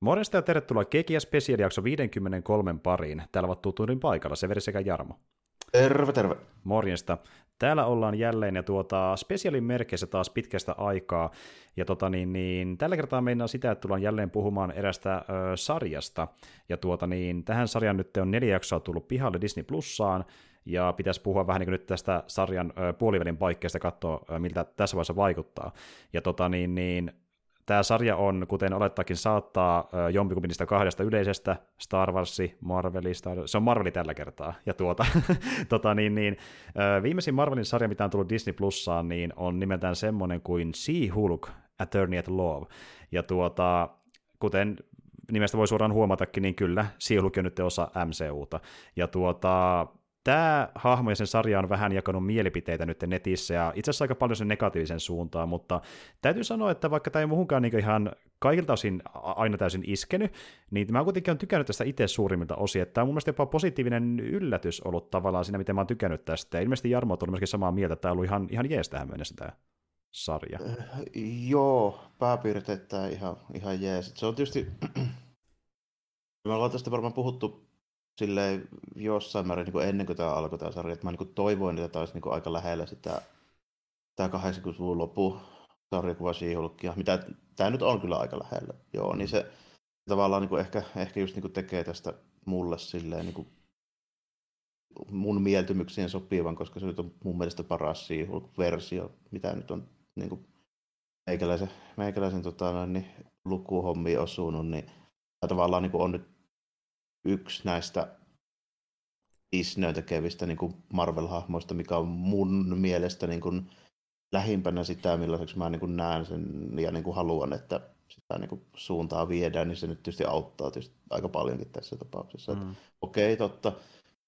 Morjesta ja tervetuloa Kekiä Special jakso 53 pariin. Täällä ovat tuturin paikalla Severi sekä Jarmo. Terve, terve. Morjesta. Täällä ollaan jälleen ja tuota, spesiaalin merkeissä taas pitkästä aikaa. Ja tota, niin, niin, tällä kertaa meinaa sitä, että tullaan jälleen puhumaan erästä ö, sarjasta. Ja tuota, niin, tähän sarjan nyt on neljä jaksoa tullut pihalle Disney Plussaan. Ja pitäisi puhua vähän niin kuin nyt tästä sarjan ö, puolivälin paikkeesta katsoa, ö, miltä tässä vaiheessa vaikuttaa. Ja tota, niin, niin, Tämä sarja on, kuten olettakin saattaa, jompikumpi niistä kahdesta yleisestä, Star Wars, Marveli, Star... se on Marveli tällä kertaa. Ja tuota, tota, niin, niin, viimeisin Marvelin sarja, mitä on tullut Disney Plussaan, niin on nimeltään semmoinen kuin She-Hulk, Attorney at Law. Ja tuota, kuten nimestä voi suoraan huomatakin, niin kyllä, She-Hulk on nyt osa MCUta. Ja tuota, tämä hahmo ja sen sarja on vähän jakanut mielipiteitä nyt netissä, ja itse asiassa aika paljon sen negatiivisen suuntaan, mutta täytyy sanoa, että vaikka tämä ei muuhunkaan niin ihan kaikilta osin aina täysin iskenyt, niin mä kuitenkin on tykännyt tästä itse suurimmilta osin, että tämä on mun mielestä jopa positiivinen yllätys ollut tavallaan siinä, miten mä oon tykännyt tästä, ja ilmeisesti Jarmo on myöskin samaa mieltä, että tämä on ollut ihan, ihan jees tähän mennessä tämä sarja. Äh, joo, pääpiirteittäin ihan, ihan jees. Se on tietysti, me ollaan tästä varmaan puhuttu silleen jossain määrin niin ennen kuin tämä alkoi tämä sarja, että mä niin toivoin, että tämä olisi niin aika lähellä sitä tämä 80-luvun loppu sarjakuva She-Hulkia, mitä tämä nyt on kyllä aika lähellä. Joo, niin se tavallaan niin kuin ehkä, ehkä just niin kuin tekee tästä mulle silleen niin kuin mun mieltymyksien sopivan, koska se nyt on mun mielestä paras versio mitä nyt on niin kuin meikäläisen, meikäläisen tota, niin, lukuhommiin osunut, niin tavallaan niin kuin on nyt yksi näistä Disneyn tekevistä niin kuin Marvel-hahmoista, mikä on mun mielestä niin kuin lähimpänä sitä, millaiseksi mä niin kuin näen sen ja niin kuin haluan, että sitä niin kuin suuntaa viedään, niin se nyt tietysti auttaa tietysti aika paljonkin tässä tapauksessa. Mm. Okei, okay, totta.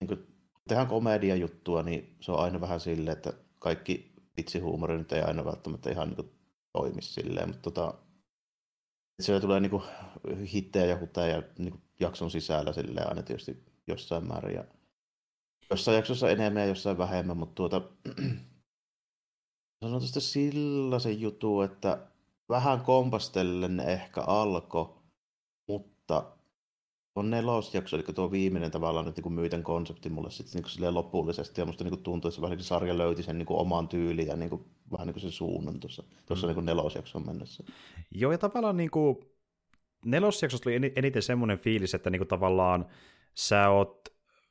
Niin kuin tehdään komedia-juttua, niin se on aina vähän silleen, että kaikki vitsihuumori nyt ei aina välttämättä ihan niin kuin toimi silleen, mutta tota, siellä tulee niin kuin hittejä ja huteja niin kuin jakson sisällä sille aina tietysti jossain määrin. Ja jossain jaksossa enemmän ja jossain vähemmän, mutta tuota, sanon tästä sellaisen jutun, että vähän kompastellen ehkä alkoi, mutta on nelosjakso, eli tuo viimeinen tavallaan nyt niin myyten konsepti mulle sitten niin lopullisesti, ja musta niin tuntuu, että se vähän niin sarja löyti sen niin oman tyylin ja niin kuin, vähän niin kuin sen suunnan tuossa, tuossa mm. niin nelosjakson mennessä. Joo, ja tavallaan niin kuin, nelosjaksosta oli eniten semmoinen fiilis, että niinku tavallaan sä oot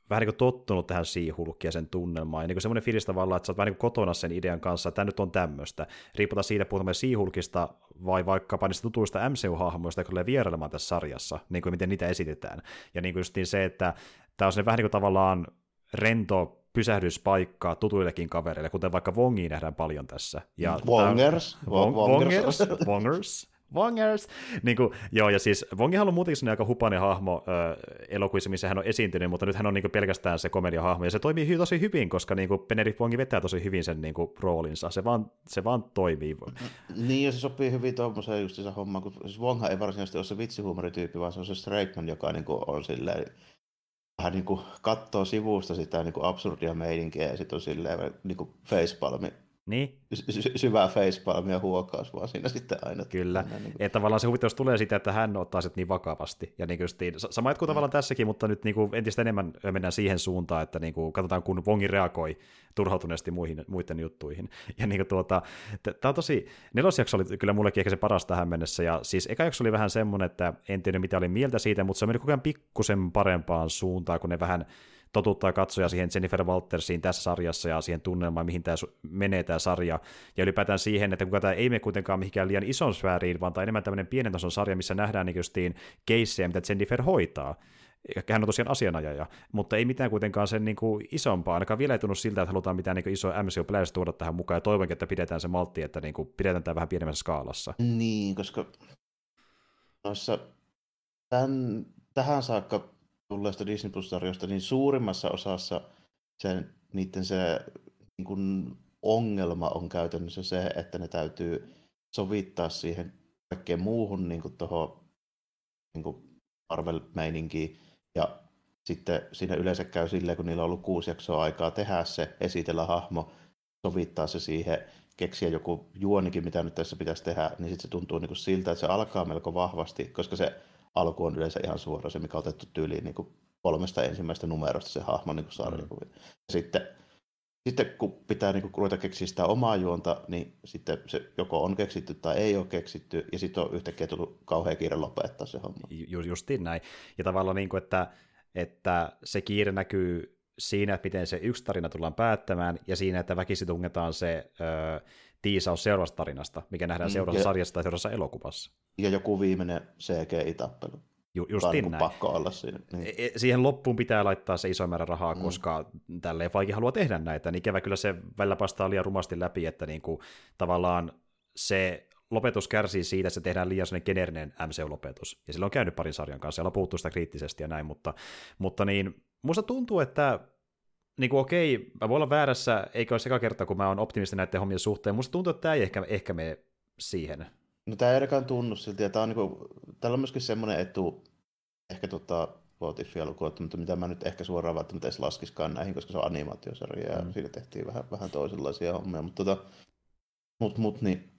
vähän niin kuin tottunut tähän siihulkkiin ja sen tunnelmaan, ja niin semmoinen fiilis tavallaan, että sä oot vähän niin kuin kotona sen idean kanssa, että tämä nyt on tämmöistä. Riipputaan siitä, puhutaanko siihulkista vai vaikkapa niistä tutuista MCU-hahmoista, jotka tulee vierailemaan tässä sarjassa, niin kuin miten niitä esitetään. Ja niin kuin justiin se, että tämä on se vähän niin kuin tavallaan rento pysähdyspaikkaa tutuillekin kavereille, kuten vaikka Wongi nähdään paljon tässä. Ja Wongers. Wongers. Wongers. Wongers! Niin kuin, joo, ja siis Wongihan on muutenkin aika hupainen hahmo äh, elokuvissa, missä hän on esiintynyt, mutta nyt hän on niin kuin, pelkästään se komediahahmo, ja se toimii hy- tosi hyvin, koska niin kuin, Benedict Wongi vetää tosi hyvin sen niin kuin, roolinsa, se vaan, se vaan toimii. Niin, ja se sopii hyvin tuommoiseen just se homma, kun siis Wonghan ei varsinaisesti ole se vitsihuumorityyppi, vaan se on se Straightman, joka niin kuin, on silleen, vähän niin kuin katsoo sivusta sitä niin kuin absurdia meidinkiä ja sitten on silleen niin kuin facepalmi niin. Sy- syvää facepalmia huokaus vaan siinä sitten aina. Kyllä, niin kuin... että tavallaan se huvittavuus tulee siitä, että hän ottaa se niin vakavasti. Ja niin kuin sama jatkuu mm. tavallaan tässäkin, mutta nyt niin kuin entistä enemmän mennään siihen suuntaan, että niin kuin katsotaan, kun Vongi reagoi turhautuneesti muihin, muiden juttuihin. Ja niin kuin tuota, tämä on tosi, nelosjakso oli kyllä mullekin ehkä se paras tähän mennessä, ja siis eka jakso oli vähän semmoinen, että en tiedä mitä oli mieltä siitä, mutta se on mennyt koko ajan pikkusen parempaan suuntaan, kun ne vähän totuttaa katsoja siihen Jennifer Waltersiin tässä sarjassa ja siihen tunnelmaan, mihin tämä menee tämä sarja. Ja ylipäätään siihen, että kuka tämä ei mene kuitenkaan mihinkään liian ison sfääriin, vaan tämä enemmän tämmöinen pienen tason sarja, missä nähdään niin justiin keissejä, mitä Jennifer hoitaa. Hän on tosiaan asianajaja, mutta ei mitään kuitenkaan sen niin kuin isompaa. Ainakaan vielä ei tunnu siltä, että halutaan mitään niin isoa mcu pläjästä tuoda tähän mukaan, ja toivonkin, että pidetään se maltti, että niin kuin pidetään tämä vähän pienemmässä skaalassa. Niin, koska noissa tämän, tähän saakka tulleista Disney Plus-sarjoista, niin suurimmassa osassa sen, niiden se niin kuin ongelma on käytännössä se, että ne täytyy sovittaa siihen kaikkeen muuhun niin kuin tuohon niin Marvel-meininkiin. Ja sitten siinä yleensä käy silleen, kun niillä on ollut kuusi jaksoa aikaa tehdä se, esitellä hahmo, sovittaa se siihen, keksiä joku juonikin, mitä nyt tässä pitäisi tehdä, niin sitten se tuntuu niin kuin siltä, että se alkaa melko vahvasti, koska se alku on yleensä ihan suora se, mikä on otettu tyyliin niin kuin kolmesta ensimmäistä numerosta se hahmo niin sarjakuvi. Mm. Sitten, sitten kun pitää niin kuin, ruveta keksiä sitä omaa juonta, niin sitten se joko on keksitty tai ei ole keksitty, ja sitten on yhtäkkiä tullut kauhean kiire lopettaa se homma. Ju, justiin näin. Ja tavallaan niin kuin, että, että se kiire näkyy siinä, että miten se yksi tarina tullaan päättämään, ja siinä, että väkisi tungetaan se ö, tiisaus seuraavasta tarinasta, mikä nähdään mm, seuraavassa ja, sarjassa tai seuraavassa elokuvassa. Ja joku viimeinen CGI-tappelu. Ju, justiin näin. pakko olla siinä. Niin. E, e, siihen loppuun pitää laittaa se iso määrä rahaa, mm. koska tälleen vaikka haluaa tehdä näitä, niin ikävä kyllä se välillä pastaa liian rumasti läpi, että niin kuin, tavallaan se lopetus kärsii siitä, että se tehdään liian sellainen generinen MCU-lopetus. Ja sillä on käynyt parin sarjan kanssa, ja on puhuttu sitä kriittisesti ja näin, mutta, mutta niin, musta tuntuu, että niin kuin okei, mä voin olla väärässä, eikä ole seka kerta, kun mä oon optimisti näiden hommien suhteen. Musta tuntuu, että tämä ei ehkä, ehkä mene siihen. No tämä ei ainakaan tunnu silti, ja tää on, niin kuin, täällä on myöskin semmoinen etu, ehkä tota, Votifia lukuun mutta mitä mä nyt ehkä suoraan välttämättä edes laskiskaan näihin, koska se on animaatiosarja ja mm. siinä tehtiin vähän, vähän toisenlaisia hommia, mutta tota, mut, mut, niin,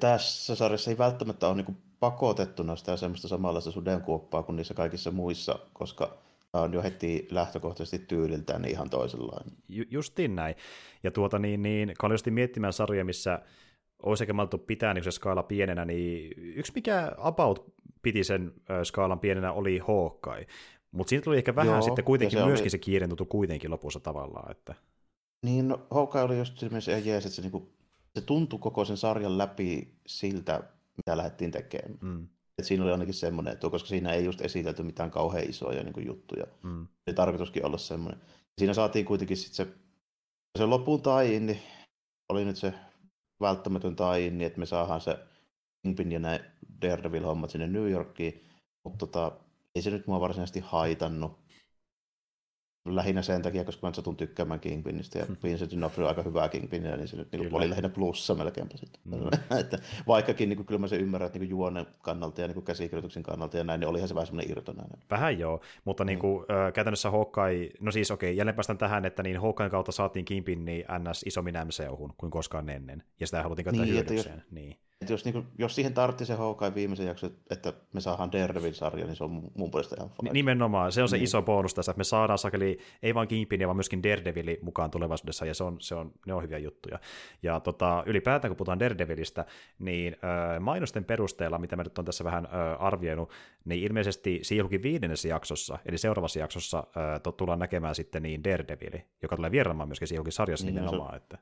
tässä sarjassa ei välttämättä ole niin pakotettuna sitä semmoista samanlaista sudenkuoppaa kuin niissä kaikissa muissa, koska on jo heti lähtökohtaisesti tyyliltään niin ihan toisenlainen. Ju- justiin näin. Ja tuota niin, niin kun miettimään sarja, missä olisi ehkä maltu pitää niin se skaala pienenä, niin yksi mikä about piti sen skaalan pienenä oli Hawkeye. Mutta siitä tuli ehkä vähän Joo, sitten kuitenkin se myöskin oli... se kiiren tuntu kuitenkin lopussa tavallaan. Että... Niin, no, Hawkeye oli just esimerkiksi ihan jees, että se, niinku, se tuntui koko sen sarjan läpi siltä, mitä lähdettiin tekemään. Mm. Et siinä oli ainakin semmoinen että koska siinä ei just esitelty mitään kauhean isoja niin kuin, juttuja. Mm. Se tarkoituskin olla semmoinen. Siinä saatiin kuitenkin sitten se, se lopun tain, niin oli nyt se välttämätön tain, niin että me saadaan se Kingpin ja näin Daredevil-hommat sinne New Yorkiin, mutta tota, ei se nyt mua varsinaisesti haitannut lähinnä sen takia, koska mä satun tykkäämään Kingpinistä, ja hmm. Vincent D'Onofrio on aika hyvää Kingpinia, niin se nyt niin oli lähinnä plussa melkeinpä sitten. Mm. että vaikkakin niin kuin, kyllä mä se ymmärrän, että niin juonen kannalta ja niin käsikirjoituksen kannalta ja näin, niin olihan se vähän semmoinen irtonainen. Vähän joo, mutta niin kuin, mm. äh, käytännössä Hawkeye, no siis okei, okay, jälleen päästään tähän, että niin Hawkeyen kautta saatiin Kingpin niin NS isommin MCU-hun kuin koskaan ennen, ja sitä haluttiin käyttää niin, hyödykseen. Jos, niin. Että jos, niin kuin, jos siihen tartti se Hawkeye viimeisen jakso, että me saadaan Daredevil-sarja, niin se on mun puolesta ihan fine. Nimenomaan, se on se niin. iso bonus tässä, että me saadaan sakeli, ei vain Kingpinia, vaan myöskin Daredevili mukaan tulevaisuudessa, ja se on, se on, ne on hyviä juttuja. Ja tota, ylipäätään, kun puhutaan Daredevilistä, niin äh, mainosten perusteella, mitä mä nyt on tässä vähän äh, arvioinut, niin ilmeisesti Siihulkin viidennessä jaksossa, eli seuraavassa jaksossa äh, tullaan näkemään sitten niin Daredevili, joka tulee vieraamaan myöskin Siihulkin sarjassa niin, nimenomaan. Se, että...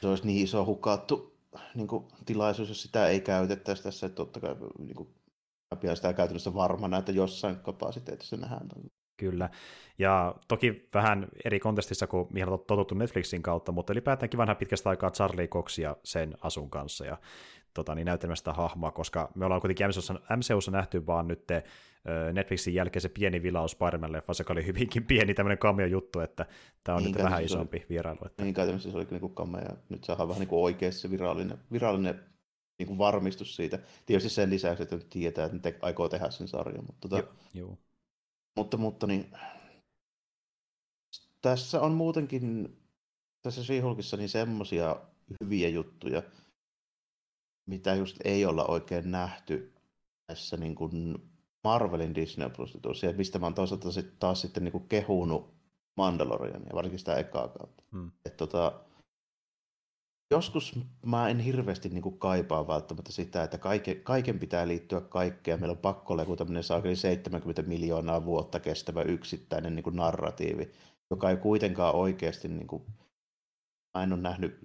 se olisi niin iso hukattu niin kuin, tilaisuus, jos sitä ei käytettäisi tässä, että totta kai niin kuin, pidän sitä käytännössä varmana, että jossain kapasiteetissa nähdään. Kyllä, ja toki vähän eri kontestissa kuin mihin on totuttu Netflixin kautta, mutta ylipäätäänkin vähän pitkästä aikaa Charlie Coxia sen asun kanssa ja tota, niin näytelmästä hahmoa, koska me ollaan kuitenkin MCUssa, MCUssa nähty vaan nyt Netflixin jälkeen se pieni vilaus Spider-Man-leffa, joka oli hyvinkin pieni tämmöinen cameo-juttu, että tämä on niin, nyt vähän isompi oli, vierailu. Että... Niin, käytännössä se oli niin kuin cameo. Nyt saadaan vähän niin kuin oikeasti se virallinen, virallinen niin kuin varmistus siitä. Tietysti sen lisäksi, että nyt tietää, että ne te- aikoo tehdä sen sarjan. Mutta, tota, Joo. mutta, mutta niin, tässä on muutenkin tässä She-Hulkissa niin semmoisia hyviä juttuja, mitä just ei olla oikein nähty tässä niin kuin Marvelin Disney Plus, mistä mä oon toisaalta sit, taas sitten niin kuin kehunut Mandalorian ja varsinkin sitä ekaa kautta. Hmm. Et tota, joskus mä en hirveästi niin kuin kaipaa välttämättä sitä, että kaiken, kaiken pitää liittyä kaikkeen. Meillä on pakko olla joku tämmöinen 70 miljoonaa vuotta kestävä yksittäinen niin kuin narratiivi, joka ei kuitenkaan oikeasti, niin kuin, mä en ole nähnyt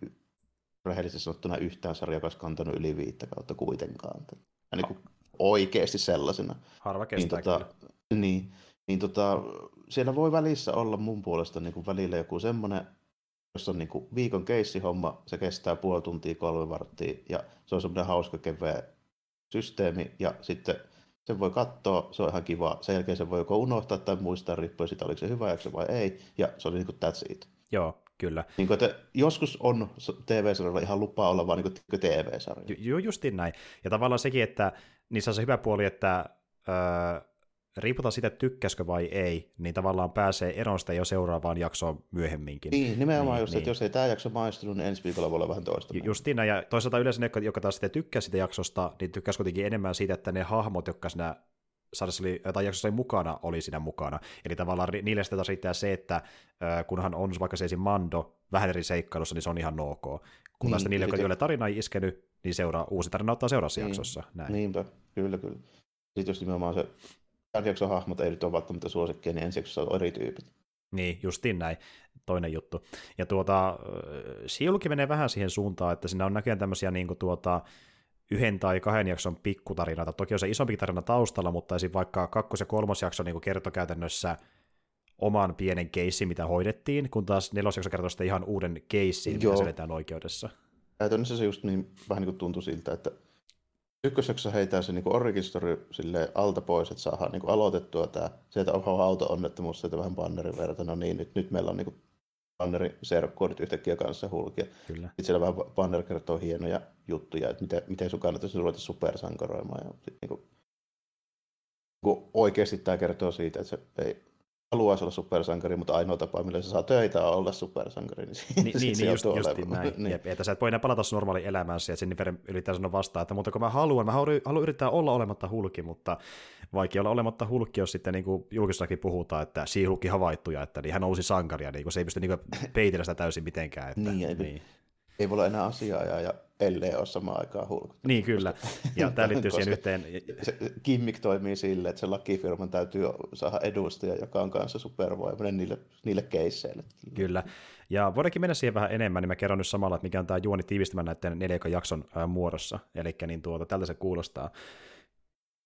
rehellisesti sanottuna yhtään sarjaa, joka olisi kantanut yli viittä kautta kuitenkaan. Ja niin kuin oikeasti sellaisena. Harva niin kestää niin, tota, niin, niin tota, siellä voi välissä olla mun puolesta niin kuin välillä joku semmoinen, jos on niin kuin viikon keissihomma, se kestää puoli tuntia, kolme varttia, ja se on semmoinen hauska keveä systeemi, ja sitten sen voi katsoa, se on ihan kiva. Sen jälkeen se voi joko unohtaa tai muistaa, riippuen siitä, oliko se hyvä jakso vai ei, ja se oli niin kuin that's it. Joo, kyllä. Niin kuin, että joskus on TV-sarjalla ihan lupaa olla vaan niin TV-sarja. Joo, justiin näin. Ja tavallaan sekin, että niissä on se hyvä puoli, että, öö, riiputaan siitä, tykkäskö vai ei, niin tavallaan pääsee eroon sitä jo seuraavaan jaksoon myöhemminkin. Niin, nimenomaan niin, just, niin. että jos ei tämä jakso maistunut, niin ensi viikolla voi olla vähän toista. Justiin ja toisaalta yleensä ne, jotka taas sitten tykkää sitä jaksosta, niin tykkäsi kuitenkin enemmän siitä, että ne hahmot, jotka siinä sarjassa oli, tai jaksossa oli mukana, oli siinä mukana. Eli tavallaan niille sitä taas riittää se, että kunhan on vaikka se esim. Mando vähän eri seikkailussa, niin se on ihan ok. Kun taas niin, niille, joille tarina ei iskenyt, niin seuraa, uusi tarina ottaa seuraavassa niin, jaksossa. Näin. Niinpä, kyllä, kyllä. Sitten jos nimenomaan se jakson hahmot ei nyt ole välttämättä suosikkia, niin ensi jaksossa on eri tyypit. Niin, justiin näin. Toinen juttu. Ja tuota, Siulukin menee vähän siihen suuntaan, että siinä on näköjään tämmöisiä niin kuin tuota, yhden tai kahden jakson pikkutarinoita. Toki on se isompi tarina taustalla, mutta esim. vaikka kakkos- ja kolmosjakso niin kertoi käytännössä oman pienen keissin, mitä hoidettiin, kun taas nelosjakso kertoo sitten ihan uuden keissin, mitä selitään oikeudessa. Käytännössä se just niin, vähän niin kuin tuntui siltä, että ykkösjaksossa heitää se niin origin story alta pois, että saadaan niin aloitettua tämä, se, että onhan auto-onnettomuus, sieltä vähän bannerin verran, no niin, nyt, nyt meillä on niin bannerin serkkuorit yhtäkkiä kanssa hulkia. Kyllä. Sitten siellä vähän banner kertoo hienoja juttuja, että miten, miten sun kannattaisi ruveta supersankaroimaan. Ja sit, niin kuin, niin kuin oikeasti tämä kertoo siitä, että se ei haluaisi olla supersankari, mutta ainoa tapa, millä se saa töitä on olla supersankari. Niin, niin, niin, niin just, just näin. niin. Jep, että sä et voi enää palata normaaliin elämäänsä, ja sen verran yrittää sanoa vastaan, että mutta kun mä haluan, mä haluan, haluan yrittää olla olematta hulki, mutta vaikea olla olematta hulki, jos sitten niin kuin julkisessakin puhutaan, että siihulkki havaittuja, että niin hän on uusi sankari, ja niin kuin, se ei pysty niin peitellä sitä täysin mitenkään. Että, niin, niin ei voi olla enää asiaa ja ellei ole samaan aikaan hulku. Niin kyllä, ja tämä liittyy siihen yhteen. Se kimmik toimii sille, että se lakifirman täytyy saada edustaja, joka on kanssa supervoimainen niille, niille keisseille. Kyllä, ja voidaankin mennä siihen vähän enemmän, niin mä kerron nyt samalla, että mikä on tämä juoni tiivistämään näiden neljän jakson muodossa, eli niin tuota, tältä se kuulostaa.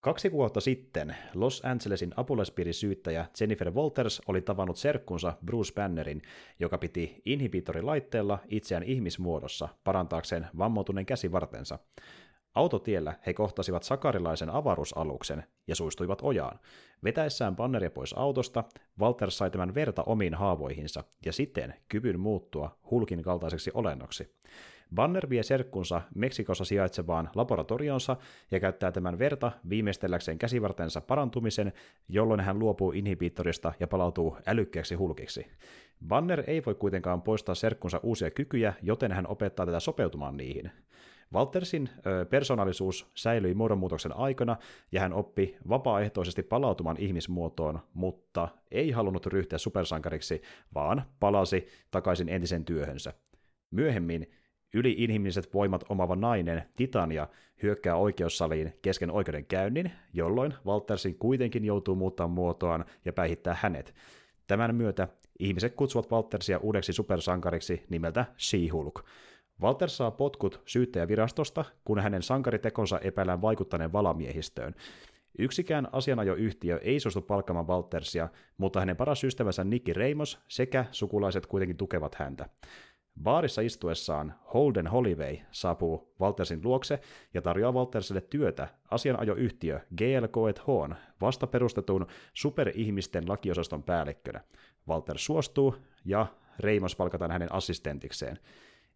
Kaksi vuotta sitten Los Angelesin apulaispiirisyyttäjä Jennifer Walters oli tavannut serkkunsa Bruce Bannerin, joka piti inhibitorilaitteella itseään ihmismuodossa parantaakseen vammautuneen käsivartensa. Autotiellä he kohtasivat sakarilaisen avaruusaluksen ja suistuivat ojaan. Vetäessään Banneria pois autosta, Walters sai tämän verta omiin haavoihinsa ja siten kyvyn muuttua hulkin kaltaiseksi olennoksi. Banner vie serkkunsa Meksikossa sijaitsevaan laboratorionsa ja käyttää tämän verta viimeistelläkseen käsivartensa parantumisen, jolloin hän luopuu inhibitorista ja palautuu älykkäksi hulkiksi. Banner ei voi kuitenkaan poistaa serkkunsa uusia kykyjä, joten hän opettaa tätä sopeutumaan niihin. Waltersin persoonallisuus säilyi muodonmuutoksen aikana ja hän oppi vapaaehtoisesti palautumaan ihmismuotoon, mutta ei halunnut ryhtyä supersankariksi, vaan palasi takaisin entisen työhönsä. Myöhemmin Yli-inhimilliset voimat omava nainen, Titania, hyökkää oikeussaliin kesken oikeudenkäynnin, jolloin Waltersin kuitenkin joutuu muuttaa muotoaan ja päihittää hänet. Tämän myötä ihmiset kutsuvat Waltersia uudeksi supersankariksi nimeltä She-Hulk. Walter saa potkut syyttäjävirastosta, kun hänen sankaritekonsa epäillään vaikuttaneen valamiehistöön. Yksikään asianajoyhtiö ei suostu palkkaamaan Waltersia, mutta hänen paras ystävänsä Nicky Reimos sekä sukulaiset kuitenkin tukevat häntä. Baarissa istuessaan Holden Holloway saapuu Waltersin luokse ja tarjoaa Waltersille työtä asianajoyhtiö GL Hon vasta perustetun superihmisten lakiosaston päällikkönä. Walter suostuu ja Reimos palkataan hänen assistentikseen.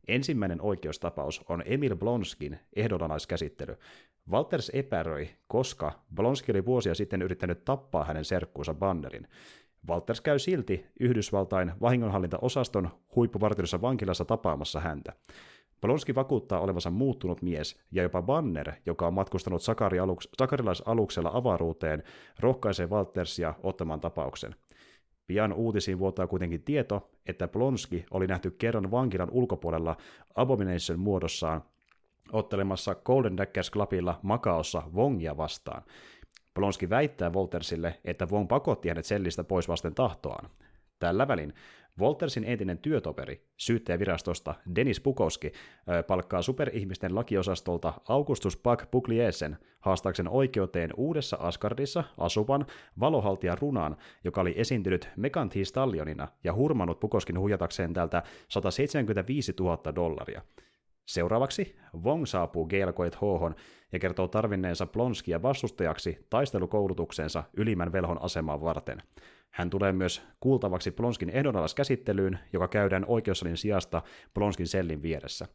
Ensimmäinen oikeustapaus on Emil Blonskin ehdonalaiskäsittely. Walters epäröi, koska Blonski oli vuosia sitten yrittänyt tappaa hänen serkkuunsa Bannerin. Walters käy silti Yhdysvaltain vahingonhallintaosaston huippuvartiossa vankilassa tapaamassa häntä. Polonski vakuuttaa olevansa muuttunut mies, ja jopa Banner, joka on matkustanut sakarilaisaluksella avaruuteen, rohkaisee Waltersia ottamaan tapauksen. Pian uutisiin vuotaa kuitenkin tieto, että Plonski oli nähty kerran vankilan ulkopuolella Abomination muodossaan ottelemassa Golden Daggers Clubilla Makaossa Vongia vastaan – Polonski väittää Voltersille, että Wong pakotti hänet sellistä pois vasten tahtoaan. Tällä välin Voltersin entinen työtoperi, syyttäjävirastosta Denis Pukowski, palkkaa superihmisten lakiosastolta Augustus Buck Pugliesen haastaakseen oikeuteen uudessa Asgardissa asuvan valohaltija Runan, joka oli esiintynyt Meganthi Stallionina ja hurmannut Pukoskin huijatakseen tältä 175 000 dollaria. Seuraavaksi Wong saapuu Gelkoit Hohon ja kertoo tarvinneensa Plonskia vastustajaksi taistelukoulutuksensa ylimmän velhon asemaa varten. Hän tulee myös kuultavaksi Plonskin ehdonalaiskäsittelyyn, joka käydään oikeussalin sijasta Plonskin sellin vieressä.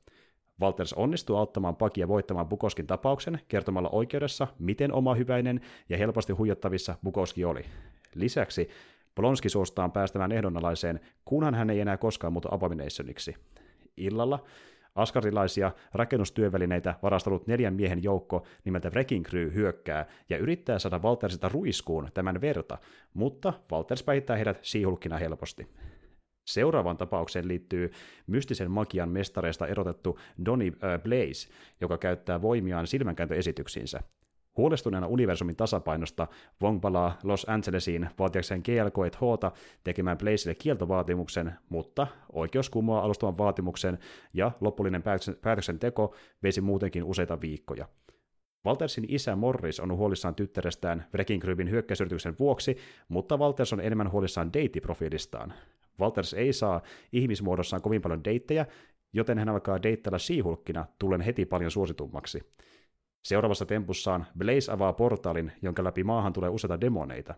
Walters onnistuu auttamaan Pakia voittamaan Bukoskin tapauksen kertomalla oikeudessa, miten oma hyväinen ja helposti huijattavissa Bukoski oli. Lisäksi Polonski suostaan päästämään ehdonalaiseen, kunhan hän ei enää koskaan muutu Abominationiksi. Illalla Askarilaisia rakennustyövälineitä varastanut neljän miehen joukko nimeltä Wrecking Crew hyökkää ja yrittää saada Waltersilta ruiskuun tämän verta, mutta Walters päihittää heidät siihulkkina helposti. Seuraavaan tapaukseen liittyy mystisen magian mestareista erotettu Donny äh, Blaze, joka käyttää voimiaan silmänkääntöesityksiinsä. Huolestuneena universumin tasapainosta Wong palaa Los Angelesiin vaatiakseen GLK Hta tekemään Blazelle kieltovaatimuksen, mutta oikeus kumoaa alustavan vaatimuksen ja lopullinen päätöksenteko veisi muutenkin useita viikkoja. Waltersin isä Morris on huolissaan tyttärestään Wrecking Crewin hyökkäysyrityksen vuoksi, mutta Walters on enemmän huolissaan deittiprofiilistaan. Walters ei saa ihmismuodossaan kovin paljon deittejä, joten hän alkaa deittellä siihulkkina, tullen heti paljon suositummaksi. Seuraavassa tempussaan Blaze avaa portaalin, jonka läpi maahan tulee useita demoneita.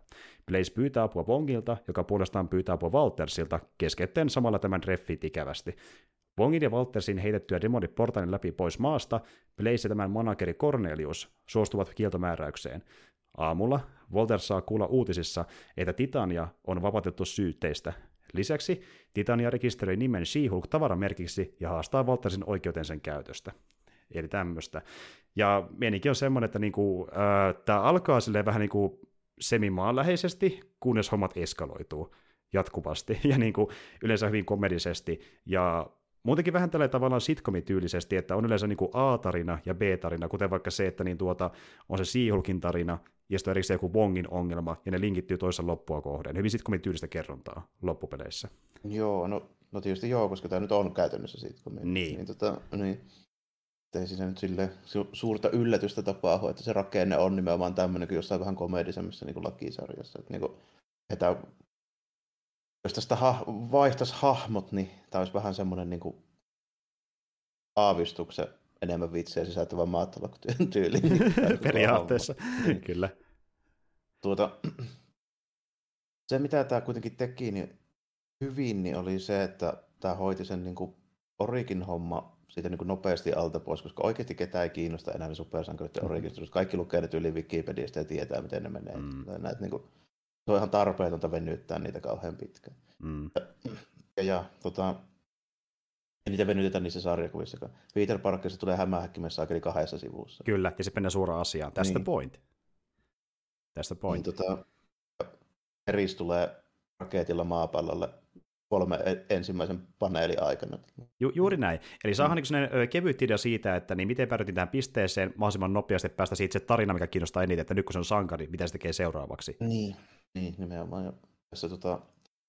Blaze pyytää apua Wongilta, joka puolestaan pyytää apua Waltersilta, keskeyttäen samalla tämän reffit ikävästi. Wongin ja Waltersin heitettyä demonit portaalin läpi pois maasta, Blaze ja tämän manageri Cornelius suostuvat kieltomääräykseen. Aamulla Walter saa kuulla uutisissa, että Titania on vapautettu syytteistä. Lisäksi Titania rekisteröi nimen She-Hulk tavaramerkiksi ja haastaa Waltersin oikeuteen sen käytöstä. Eli tämmöistä. Ja mieninkin on semmoinen, että niinku, äh, tämä alkaa silleen vähän niinku semimaanläheisesti, kunnes hommat eskaloituu jatkuvasti ja niinku yleensä hyvin komedisesti. Ja muutenkin vähän tällä tavallaan sitcomityylisesti, että on yleensä niinku A-tarina ja B-tarina, kuten vaikka se, että niin tuota, on se Siihulkin tarina ja sitten erikseen joku Wongin ongelma, ja ne linkittyy toisen loppua kohden. Hyvin sitcomityylistä kerrontaa loppupeleissä. Joo, no, no tietysti joo, koska tämä nyt on käytännössä sitcomi. Niin. niin, tota, niin ei siinä nyt sille suurta yllätystä tapahdu, että se rakenne on nimenomaan tämmöinen kuin jossain vähän komedisemmissa niin lakisarjassa. Että niin kuin, että jos tästä ha- vaihtaisi hahmot, niin tämä olisi vähän semmoinen niin kuin aavistuksen enemmän vitsejä sisältävä maatalotyön tyyli. Periaatteessa, niin. kyllä. Tuota, se, mitä tämä kuitenkin teki niin hyvin, niin oli se, että tämä hoiti sen niin kuin Orikin homma siitä niin nopeasti alta pois, koska oikeasti ketään ei kiinnosta enää ne supersankarit mm. origin Kaikki lukee nyt yli Wikipediasta ja tietää, miten ne menee. Mm. Näet, niin kuin, se on ihan tarpeetonta venyttää niitä kauhean pitkään. Mm. Ja, ja tota, ei niitä venytetä niissä sarjakuvissakaan. Peter Parkerissa tulee hämähäkkimessä aikeli kahdessa sivussa. Kyllä, ja se mennään suoraan asiaan. Tästä niin. point. Tästä point. Niin, tota, Eris tulee raketilla maapallolle kolme e- ensimmäisen paneelin aikana. Ju, juuri näin. Eli saadaan mm. niin kevyt idea siitä, että niin miten päädyttiin tähän pisteeseen mahdollisimman nopeasti päästä siitä se tarina, mikä kiinnostaa eniten, että nyt kun se on sankari, mitä se tekee seuraavaksi. Niin, niin nimenomaan. Ja tässä, tota,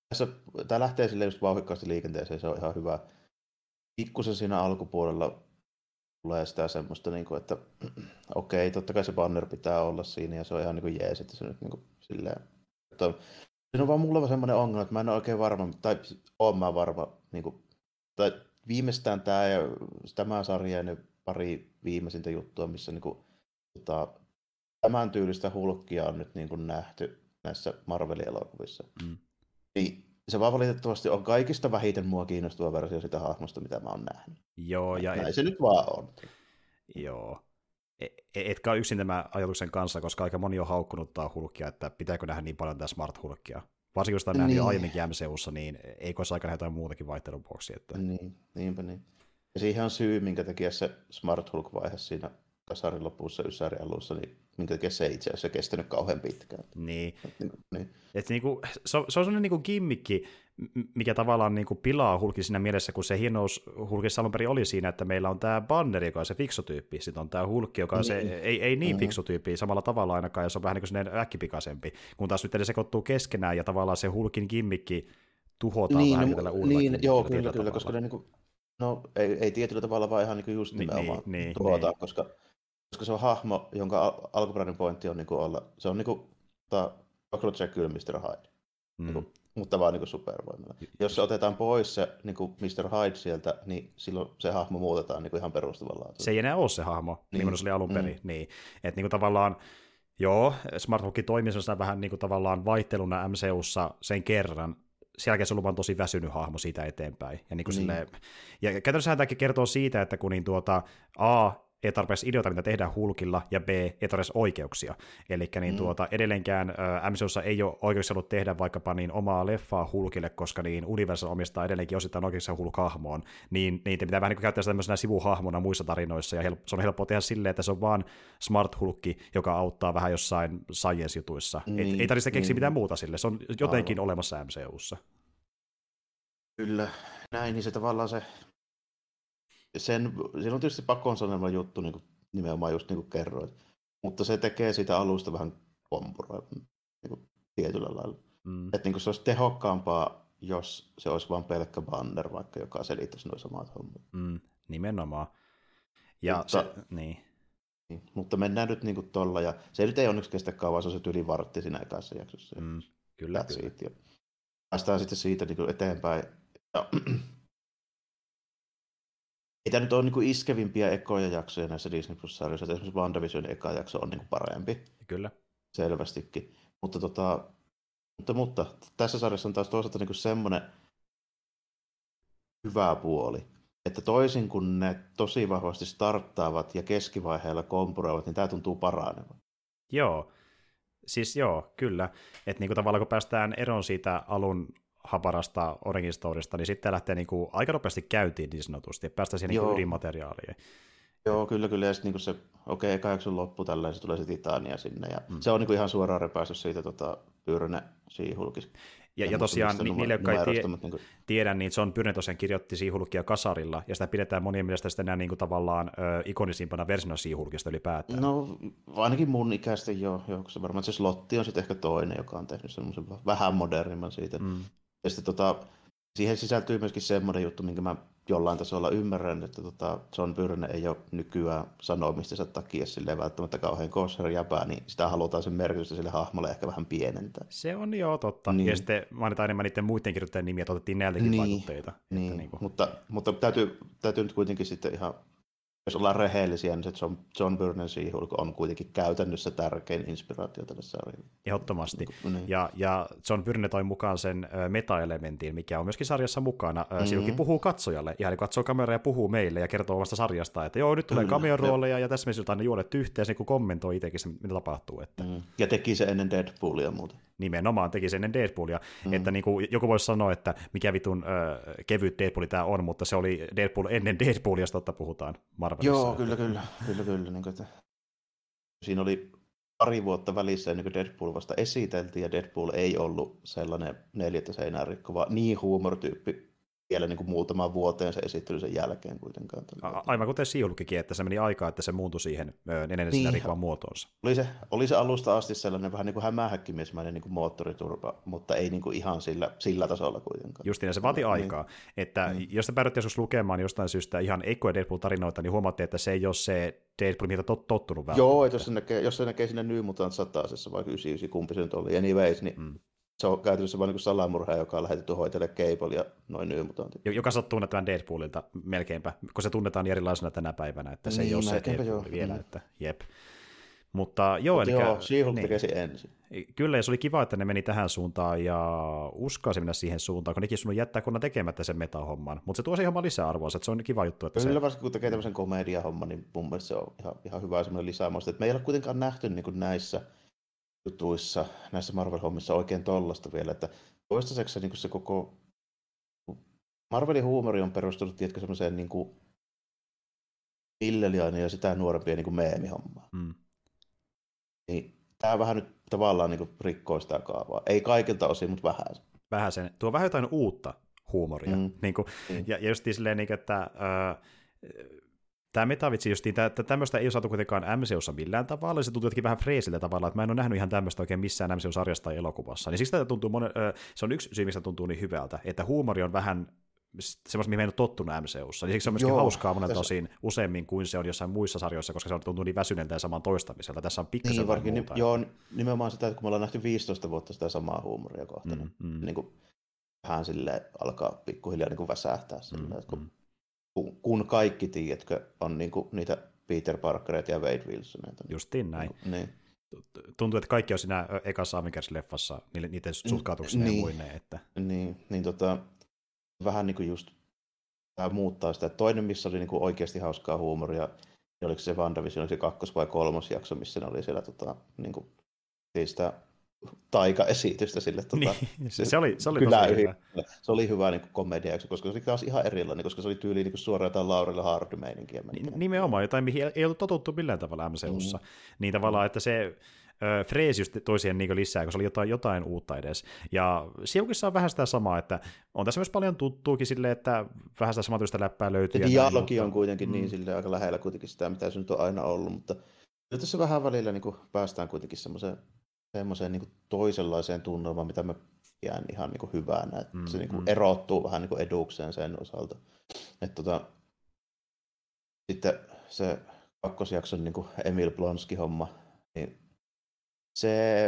tässä, tämä lähtee sille just vauhikkaasti liikenteeseen, se on ihan hyvä. Pikkusen siinä alkupuolella tulee sitä semmoista, niin kuin, että okei, okay, totta kai se banner pitää olla siinä ja se on ihan niin kuin jees, että se nyt niin kuin, silleen, että Siinä on vaan mulla semmoinen ongelma, että mä en ole oikein varma, tai oon mä varma, niin kuin, tai viimeistään tämä ja tämä sarja ja ne pari viimeisintä juttua, missä niin kuin, tota, tämän tyylistä hulkkia on nyt niin kuin nähty näissä Marvelin elokuvissa. Mm. Niin se vaan valitettavasti on kaikista vähiten mua kiinnostava versio sitä hahmosta, mitä mä oon nähnyt. Joo, ja Näin et... se nyt vaan on. Joo. E, e, etkä ole yksin tämän ajatuksen kanssa, koska aika moni on haukkunut tämä hulkia, että pitääkö nähdä niin paljon tätä smart hulkia. Varsinkin jos tämä on nähnyt niin. jo aiemminkin MCUssa, niin eikö olisi aika jotain muutakin vaihtelun vuoksi. Että... Niin, niinpä niin. Ja siihen on syy, minkä takia se Smart Hulk-vaihe siinä kasarin lopussa, Ysärin alussa, niin minkä se itse asiassa kestänyt kauhean pitkään. Niin. niin, niin. Et niinku, se, on, se on sellainen niinku gimmikki, mikä tavallaan niin kuin pilaa Hulkin siinä mielessä, kun se hienous Hulkissa alun perin oli siinä, että meillä on tämä Banner, joka on se fiksutyyppi, sitten on tämä Hulkki, joka on niin. se ei, ei niin mm-hmm. fiksutyyppi samalla tavalla ainakaan, ja se on vähän niin kuin äkkipikaisempi, kun taas nyt ne sekoittuu keskenään, ja tavallaan se Hulkin gimmikki tuhotaan niin, vähän no, tällä uudella Niin, joo, kyllä, kyllä, tavalla. koska ne niin kuin, no ei, ei tietyllä tavalla, vaan ihan niin kuin just niin, nimenomaan niin, niin, tuhotaan, niin. koska, koska se on hahmo, jonka al- alkuperäinen pointti on niin kuin olla, se on niin kuin, ta, Jack Mr. Hyde. Mm. Niin kuin, mutta vaan niin supervoimalla. Jos se otetaan pois se niin kuin Mr. Hyde sieltä, niin silloin se hahmo muutetaan niin kuin ihan perustavalla Se ei enää ole se hahmo, niin, niin se oli alun perin. Mm. Niin. Että niin kuin tavallaan, joo, Smart Hulk toimii vähän niin kuin tavallaan vaihteluna MCUssa sen kerran, sen jälkeen se on luvan tosi väsynyt hahmo siitä eteenpäin. Ja, niin kuin Niin. silleen, ja käytännössä tämäkin kertoo siitä, että kun niin tuota, A, ei tarpeeksi ideoita, mitä tehdään hulkilla, ja B, ei tarpeeksi oikeuksia. Eli niin Mm. tuota, edelleenkään ä, MCUssa ei ole oikeuksia ollut tehdä vaikkapa niin omaa leffaa hulkille, koska niin Universal omistaa edelleenkin osittain oikeuksia hulk-hahmoon, niin niitä pitää vähän niin käyttää sitä tämmöisenä sivuhahmona muissa tarinoissa, ja hel- se on helppo tehdä silleen, että se on vaan smart hulkki, joka auttaa vähän jossain science-jutuissa. Niin, Et, ei tarvitse keksiä niin. mitään muuta sille, se on jotenkin olemassa MCUssa. Kyllä, näin, niin se tavallaan se, sen, siinä on tietysti pakonsanelma juttu niin kuin, nimenomaan just niin kuin kerroit, mutta se tekee sitä alusta vähän kompuroa niin kuin, tietyllä lailla. Mm. Että niin se olisi tehokkaampaa, jos se olisi vain pelkkä banner vaikka, joka selittäisi nuo samat hommat. Mm, nimenomaan. Ja Mutta- se, niin. Niin. Mutta mennään nyt niin kuin tolla, ja se nyt ei onneksi kestä kauan, se on se yli vartti siinä ekassa jaksossa. Mm, kyllä, That's kyllä. it. Ja päästään sitten siitä niin kuin eteenpäin. Ja, ei tämä nyt ole niin kuin iskevimpiä ekoja jaksoja näissä Disney Plus-sarjoissa. Esimerkiksi WandaVisionin eka jakso on niin kuin parempi, Kyllä. selvästikin. Mutta, tota, mutta, mutta tässä sarjassa on taas toisaalta niin kuin semmoinen hyvä puoli, että toisin kuin ne tosi vahvasti starttaavat ja keskivaiheella kompuroivat, niin tämä tuntuu paranevan. Joo, siis joo, kyllä. Että niinku tavallaan kun päästään eroon siitä alun haparasta Origin Storysta, niin sitten lähtee niinku aika nopeasti käyntiin niin sanotusti, että päästään siihen Joo. ydinmateriaaliin. Joo, kyllä, kyllä. Ja sitten niin se, okei, okay, jakson loppu tällä, se tulee se Titania sinne. Ja Mm. se on niin kuin ihan suoraan repäissyt siitä tota, Pyyrne Siihulkis. Ja, ja tosiaan ni, niille, jotka ei tie, niin kuin, tiedä, niin John Byrne tosiaan kirjoitti Siihulkia kasarilla, ja sitä pidetään monien mielestä sitten enää niinku tavallaan ö, ikonisimpana versiona Siihulkista ylipäätään. no, ainakin mun ikäisten jo, jo se varmaan se Slotti on sitten ehkä toinen, joka on tehnyt semmoisen vähän modernimman siitä. Mm. Ja sitten tota, siihen sisältyy myöskin semmoinen juttu, minkä mä jollain tasolla ymmärrän, että tota John Byrne ei ole nykyään sanomistensa takia silleen välttämättä kauhean kosher jäpää, niin sitä halutaan sen merkitystä sille hahmolle ehkä vähän pienentää. Se on joo totta. Niin. Niin. Ja sitten mainitaan enemmän niiden muiden kirjoittajien nimiä, että otettiin näiltäkin Niin. vaikutteita. Niin, Että niinku, mutta, mutta täytyy, täytyy nyt kuitenkin sitten ihan, jos ollaan rehellisiä, niin se John, John Byrnen She-Hulk on kuitenkin käytännössä tärkein inspiraatio tälle sarjalle. ehdottomasti. Niin. Ja, ja John Byrne toi mukaan sen meta-elementin, mikä on myöskin sarjassa mukana. Mm-hmm. Mhm. Silloin puhuu katsojalle, ihan niin katsoo kameraa ja puhuu meille ja kertoo omasta sarjasta, että joo, nyt tulee Kyllä, cameo-rooleja ja tässä me siltä aina juonet yhteen, niin kommentoi itsekin se, mitä tapahtuu. Että Mm. Ja teki se ennen Deadpoolia muuten. nimenomaan teki sen ennen Deadpoolia, mm. että niin kuin, joku voisi sanoa, että mikä vitun ö, kevyt Deadpooli tämä on, mutta se oli Deadpool ennen Deadpoolia, jos totta puhutaan Marvelissa. Joo, kyllä, kyllä, kyllä, kyllä. Niin kuin, että siinä oli pari vuotta välissä ennen kuin Deadpool vasta esiteltiin, ja Deadpool ei ollut sellainen neljättä seinää rikkova niin huumortyyppi vielä niin kuin muutaman vuoteen se esittely sen jälkeen kuitenkaan. A- aivan kuten Siulkikin, että se meni aikaa, että se muuntui siihen ö, ennen niin. Niin. rikkovan muotoonsa. Oli se, oli se alusta asti sellainen vähän niin kuin hämähäkkimiesmäinen niin kuin moottoriturva, mutta ei niin kuin ihan sillä, sillä tasolla kuitenkaan. Justiin, se vaati Niin. aikaa. Että Niin. jos te päädytte joskus lukemaan jostain syystä ihan Eikko ja Deadpool-tarinoita, niin huomaatte, että se ei ole se Deadpool, mitä tot, tottunut välttämättä. Joo, että jos se näkee, jos se näkee sinne New Mutant satasessa, vaikka 99, kumpi se nyt oli, anyways, niin Mm. Se on käytännössä vain niin salamurhaaja, joka on lähetetty hoitelemaan Cable ja noin New Mutantit. Jo- Joka sattuu tunnettavan Deadpoolilta melkeinpä, kun se tunnetaan niin erilaisena tänä päivänä, että se ei Niin, ole se Deadpool joo. vielä, Mm. että jep. Mutta joo, Mut eli joo, She-Hulk niin. tekee sen ensin. Kyllä, ja se oli kiva, että ne meni tähän suuntaan ja uskalsi mennä siihen suuntaan, kun nekin sun jättää kunnan tekemättä sen metahomman. Mutta se tuo siihen homman lisäarvoa, että se on kiva juttu. Että Kyllä se... varsinkin kun tekee tämmöisen komediahomman, niin mun mielestä se on ihan, ihan hyvä semmoinen lisämauste. Että me ei ole kuitenkaan nähty niin kuin näissä jutuissa, näissä Marvel-hommissa oikein tollasta vielä, että toistaiseksi se, niin se koko Marvelin huumori on perustunut, tiedätkö, semmoiseen niin kuin ja sitä nuorempia niin kuin meemihommaa. Mm. Niin tämä vähän nyt tavallaan niin kuin rikkoo sitä kaavaa. Ei kaikilta osin, mutta vähän. Vähän sen, tuo vähän jotain uutta huumoria. Mm. Mm. Niin kuin, Mm. ja, ja just silleen, niin kuin, että äh, tämä metavitsi justiin, tä- tä- tämmöistä ei ole saatu kuitenkaan MCUssa millään tavalla, se tuntuu jotenkin vähän freesiltä tavalla, että mä en ole nähnyt ihan tämmöistä oikein missään MCU-sarjassa tai elokuvassa. Niin siksi tämä tuntuu, monen, se on yksi syy, mistä tuntuu niin hyvältä, että huumori on vähän semmoista, mihin me ei ole tottunut MCUssa. Niin siksi se on myöskin Joo, hauskaa monen tässä- tosin useammin kuin se on jossain muissa sarjoissa, koska se on tuntuu niin väsyneeltä ja saman toistamiselta. Tässä on pikkasen Niin, niin, varsinkin, muuta. joo, nimenomaan sitä, että kun me ollaan nähty 15 vuotta sitä samaa huumoria kohta, Mm, mm, niin kuin vähän sille alkaa pikkuhiljaa niin kuin väsähtää sillä, mm, että kun, mm. Kun, kun kaikki, tiedätkö, on niin kuin niitä Peter Parkereita ja Wade Wilsoneita. Justiin näin. Niin. tuntuu, että kaikki on siinä ekassa Avengers-leffassa, niiden sutkautuksena niin. ja muineen. Että... Niin, niin tota, vähän niin kuin just tämä muuttaa sitä. Toinen, missä oli niin kuin oikeasti hauskaa huumoria, niin oliko se WandaVision, oliko se kakkos- vai kolmos jakso, missä ne oli siellä tota, niin kuin, sitä taika-esitystä sille tota, niin, se, se, oli, se oli tosi hyvä. Se oli hyvä niin komedia, koska se oli taas ihan erilainen, koska se oli tyyli niin suoraan jotain Laurille hardy Nimenomaan jotain, mihin ei ollut totuttu millään tavalla MCUssa. Mm. Niin tavallaan, että se freesi just toisien niin lisää, koska oli jotain, jotain uutta edes. Ja Siukissa on vähän sitä samaa, että on tässä myös paljon tuttuukin sille, että vähän sitä samantyistä läppää löytyy. Ja dialogi on kuitenkin niin mm. niin sille aika lähellä kuitenkin sitä, mitä se nyt on aina ollut, mutta tässä vähän välillä niin kuin päästään kuitenkin semmoiseen semmoiseen niin toisenlaiseen tunnelmaan, mitä mä pidän ihan niin kuin hyvänä. Että mm, se niin kuin mm. erottuu vähän niin kuin edukseen sen osalta. Että tota, sitten se kakkosjakson niin kuin Emil Blonsky-homma, niin se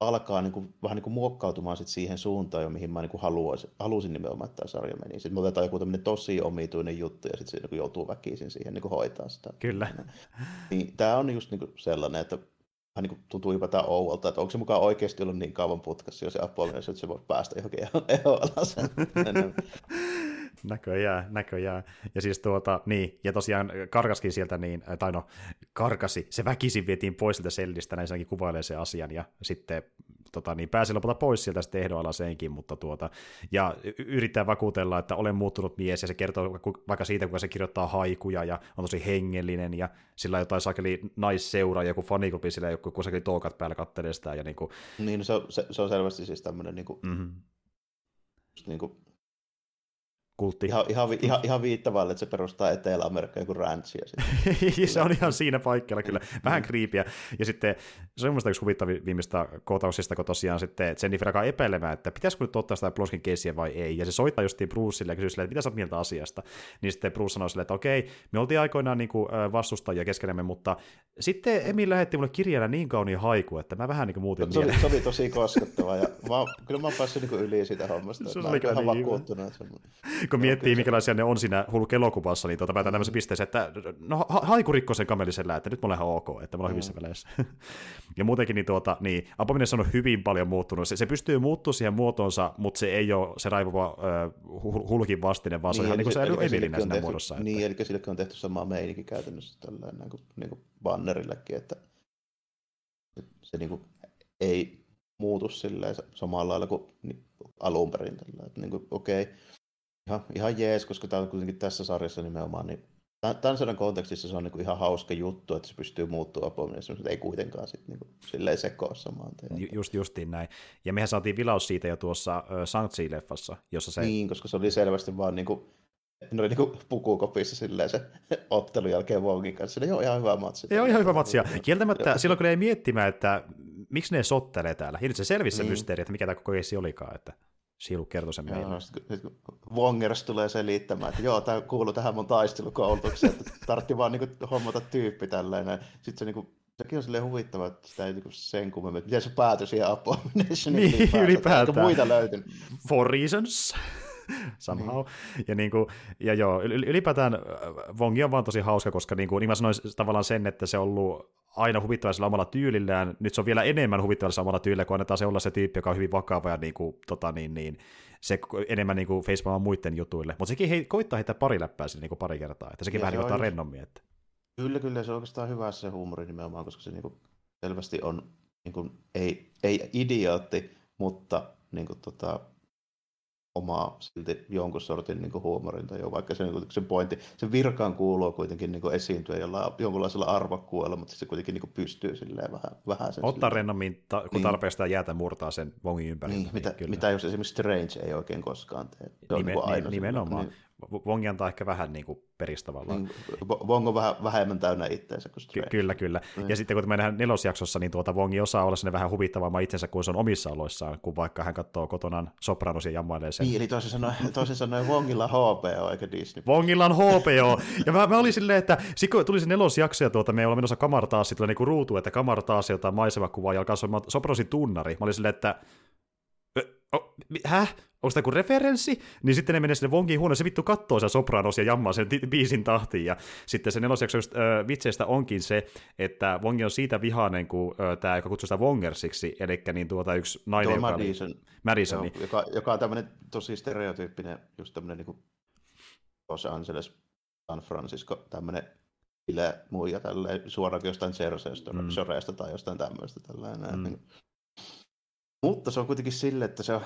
alkaa niin kuin, vähän niin kuin muokkautumaan sit siihen suuntaan jo, mihin mä niin kuin haluaisin, halusin nimenomaan, että tämä sarja meni. Sitten me otetaan joku tämmöinen tosi omituinen juttu ja sitten se niin joutuu väkisin siihen niin kuin hoitaa sitä. Kyllä. Niin, tämä on just niin kuin sellainen, että vähän niin tuntuu ylipäätään ouolta, että onko se mukaan oikeasti ollut niin kauan putkassa, jos se Apple että se voi päästä johonkin ehoalaseen. näköjään, näköjään. Ja siis tuota, niin, ja tosiaan karkaskin sieltä, niin, tai no, karkasi, se väkisin vietiin pois sieltä sellistä, näin senkin kuvailee sen asian, ja sitten tota, niin pääsi lopulta pois sieltä sitten ehdoalaseenkin, mutta tuota, ja yrittää vakuutella, että olen muuttunut mies, ja se kertoo vaikka siitä, kuinka se kirjoittaa haikuja, ja on tosi hengellinen, ja sillä on jotain sakeli naisseura, joku faniklubi, sillä joku, kun sakeli toukat päällä kattelee sitä, ja niin kuin... Niin, se, se, se on selvästi siis tämmöinen niin kuin, mm-hmm. niin kuin kultti. Ihan, ihan, ihan, ihan viittavalle, että se perustaa Etelä-Amerikkaan joku ranchia. se on ihan siinä paikalla kyllä. Vähän kriipiä. Ja sitten se on minusta yksi huvittavimmista kohtauksista, kun tosiaan sitten Jennifer alkaa epäilemään, että pitäisikö nyt ottaa sitä Bloskin keissiä vai ei. Ja se soittaa justiin Brucelle ja kysyy silleen, että mitä sä oot mieltä asiasta. Niin sitten Bruce sanoo silleen, että okei, me oltiin aikoinaan niin kuin vastustajia keskenemme, mutta sitten Emil lähetti mulle kirjalla niin kauniin haiku, että mä vähän niin kuin muutin se, oli, se oli tosi koskettava. Ja mä, kyllä mä oon päässyt niin yli siitä hommasta. Se oli ihan niin vakuuttunut kun miettii, minkälaisia ne on siinä hulk elokuvassa, niin tuota päätään tämmöisen pisteeseen, että no ha- haiku rikko sen kamelisellä, että nyt mä olen ihan ok, että mä olen hyvissä väleissä. ja muutenkin niin, tuota, niin Abomination on hyvin paljon muuttunut. Se, se pystyy muuttumaan siihen muotoonsa, mutta se ei ole se raivova uh, hulkin vastine, vaan se niin, on ihan niin kuin se Emilinä siinä muodossa. Että... Niin, eli sille on tehty sama meininki käytännössä tällä niin kuin, niin kuin bannerillekin, että se niin kuin, ei muutu silleen samalla lailla kuin niin, alun perin. Tällä, että niin kuin, okei, okay, ihan, ihan jees, koska tämä on kuitenkin tässä sarjassa nimenomaan, niin tämän sodan kontekstissa se on niin ihan hauska juttu, että se pystyy muuttumaan Abomination, mutta ei kuitenkaan sit niin kuin, silleen sekoa samaan Ju, just, justiin näin. Ja mehän saatiin vilaus siitä jo tuossa uh, Shang-Chi-leffassa, jossa se... Niin, koska se oli selvästi vaan niin kuin, ne oli niin pukukopissa silleen se ottelun jälkeen Wongin kanssa. Ne on ihan hyvä matsi. Joo, ihan hyvä matsi. Kieltämättä silloin kun ne ei miettimään, että miksi ne sottelee täällä. Ja nyt se selvisi se niin. mysteeri, että mikä tämä koko keissi olikaan. Että... Siilu kertoi sen meille. Nyt kun Wongers tulee selittämään, että joo, tämä kuuluu tähän mun taistelukoulutukseen, että tartti vaan niin kuin, hommata tyyppi tällainen. Sitten se niin kuin, sekin on silleen huvittava, että sitä ei niin sen kummemmin, miten se päätyi siihen Abominationiin niin, ylipäätään. ylipäätään. muita löytynyt. For reasons. somehow. Niin. Ja, niin kuin, ja joo, ylipäätään Vongi on vaan tosi hauska, koska niin, kuin, niin mä sanoin tavallaan sen, että se on ollut aina huvittavaisella omalla tyylillään. Nyt se on vielä enemmän huvittavaisella omalla tyylillä, kun annetaan se olla se tyyppi, joka on hyvin vakava ja niin kuin, tota, niin, niin, se enemmän niin kuin facepalmaa muiden jutuille. Mutta sekin hei, koittaa heittää pari läppää sille niin kuin pari kertaa, että sekin ja vähän se niin ottaa rennommin. Että... Kyllä, kyllä, se on oikeastaan hyvä se huumori nimenomaan, koska se niin kuin, selvästi on niin kuin, ei, ei idiootti, mutta niin kuin, tota, omaa silti jonkun sortin niin huumorin tai jo, vaikka se, niin se pointti, se virkaan kuuluu kuitenkin niin esiintyä jollain, jonkunlaisella arvokkuudella, mutta se kuitenkin niin pystyy silleen vähän, vähän sen Ottaa rennommin, ta- kun niin. tarpeesta jäätä murtaa sen vongin ympärillä. Niin, mitä, kyllä. mitä jos esimerkiksi Strange ei oikein koskaan tee. Se Nime, niin aina nimenomaan. Niin, Wong antaa ehkä vähän niin kuin peristavalla. Niin, Wong on vähän vähemmän täynnä itseensä kuin Ky- Kyllä, kyllä. Niin. Ja sitten kun me nähdään nelosjaksossa, niin tuota Wongi osaa olla sinne vähän huvittavamman itsensä kuin se on omissa oloissaan, kun vaikka hän katsoo kotonaan Sopranos ja jammailee sen. Niin, eli toisin sanoen, toisin sanoen Wongilla HBO eikä Disney. Wongilla on HBO. ja mä, mä olin silleen, että kun tuli se nelosjakso ja tuota, me ollaan menossa Kamar taas, sitten niin ruutu, että Kamar taas jotain maisemakuvaa ja alkaa Sopranosin tunnari. Mä olin silleen, että oh, häh? Onko tämä joku referenssi, niin sitten ne menee sinne Wongin huoneeseen, se vittu kattoo sen Sopranos ja jammaa sen biisin tahtiin, ja sitten se nelosjakso just, äh, vitseistä onkin se, että Wongi on siitä vihainen, kun äh, tämä, joka kutsuu sitä Wongersiksi, eli niin tuota yksi nainen, Joo, joka Madison. Madison, Joo, joka, joka on tämmöinen tosi stereotyyppinen, just tämmöinen niin kuin Los Angeles, San Francisco, tämmöinen bile muija tälleen, suoraankin jostain Cerseistä, mm. Soreesta tai jostain tämmöistä tällainen. Mm. Mutta se on kuitenkin sille, että se on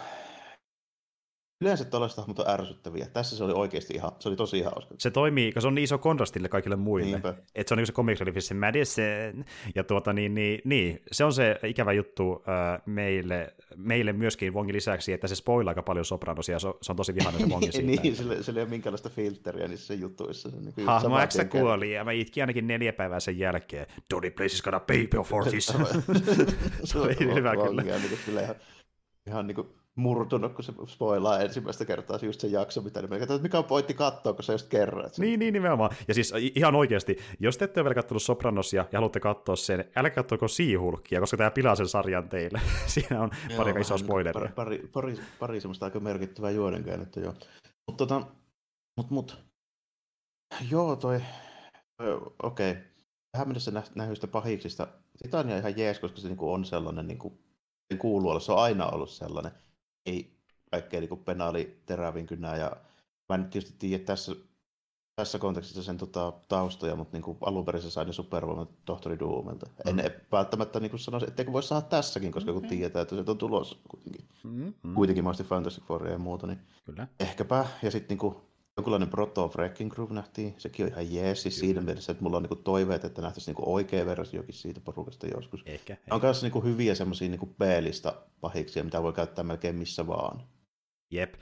Yleensä tällaiset hahmot on ärsyttäviä. Tässä se oli oikeasti ihan, se oli tosi hauska. Se toimii, koska se on niin iso kontrastille kaikille muille. Että se on niin se comic relief, se Madison. Ja tuota, niin, niin, niin, se on se ikävä juttu äh, meille, meille myöskin Wongin lisäksi, että se spoilaa aika paljon Sopranosia, se on, se on tosi vihainen se Wongin siitä. niin, sille, sille ei ole minkäänlaistä filteriä niissä jutuissa. Se niin Hahmo X kuoli ja mä itkin ainakin neljä päivää sen jälkeen. Donny Place is gonna pay for this. se oli hyvä kyllä. Niin ihan, ihan niin kuin murtunut, kun se spoilaa ensimmäistä kertaa just se jakso, mitä ne että mikä on pointti katsoa, kun sä just kerroit. Niin, niin, nimenomaan. Ja siis ihan oikeasti, jos te ette ole vielä katsonut Sopranosia ja haluatte katsoa sen, älkää katsoako Siihulkia, koska tämä pilaa sen sarjan teille. Siinä on Joo, pari isoa spoileria. Pari, pari, pari, pari semmoista aika merkittävää juonenkäännettä jo. Mutta tota, mut, mut. Joo, toi, okei. Okay. Tähän mennessä nähyistä pahiksista. Titania ihan jees, koska se niinku on sellainen, niinku, kuuluu olla, se on aina ollut sellainen ei kaikkea niin penaali terävin kynää. Ja mä en tietysti tiedä tässä, tässä kontekstissa sen tota, taustoja, mutta niin alun perin se sai ne supervoimat tohtori Doomelta. Mm. En välttämättä niin sanoisi, etteikö voi saada tässäkin, koska kun mm-hmm. tietää, että se on tulos kuitenkin. Mm-hmm. Kuitenkin mahdollisesti Fantastic Fouria ja muuta, niin Kyllä. ehkäpä. Ja sitten niin jonkunlainen Proto Wrecking Group nähtiin. Sekin on ihan jees siis siinä mielessä, että mulla on niinku toiveet, että nähtäisiin niinku oikea versiokin siitä porukasta joskus. Ehkä. On myös niinku hyviä semmoisia niinku B-lista pahiksia, mitä voi käyttää melkein missä vaan. Jep.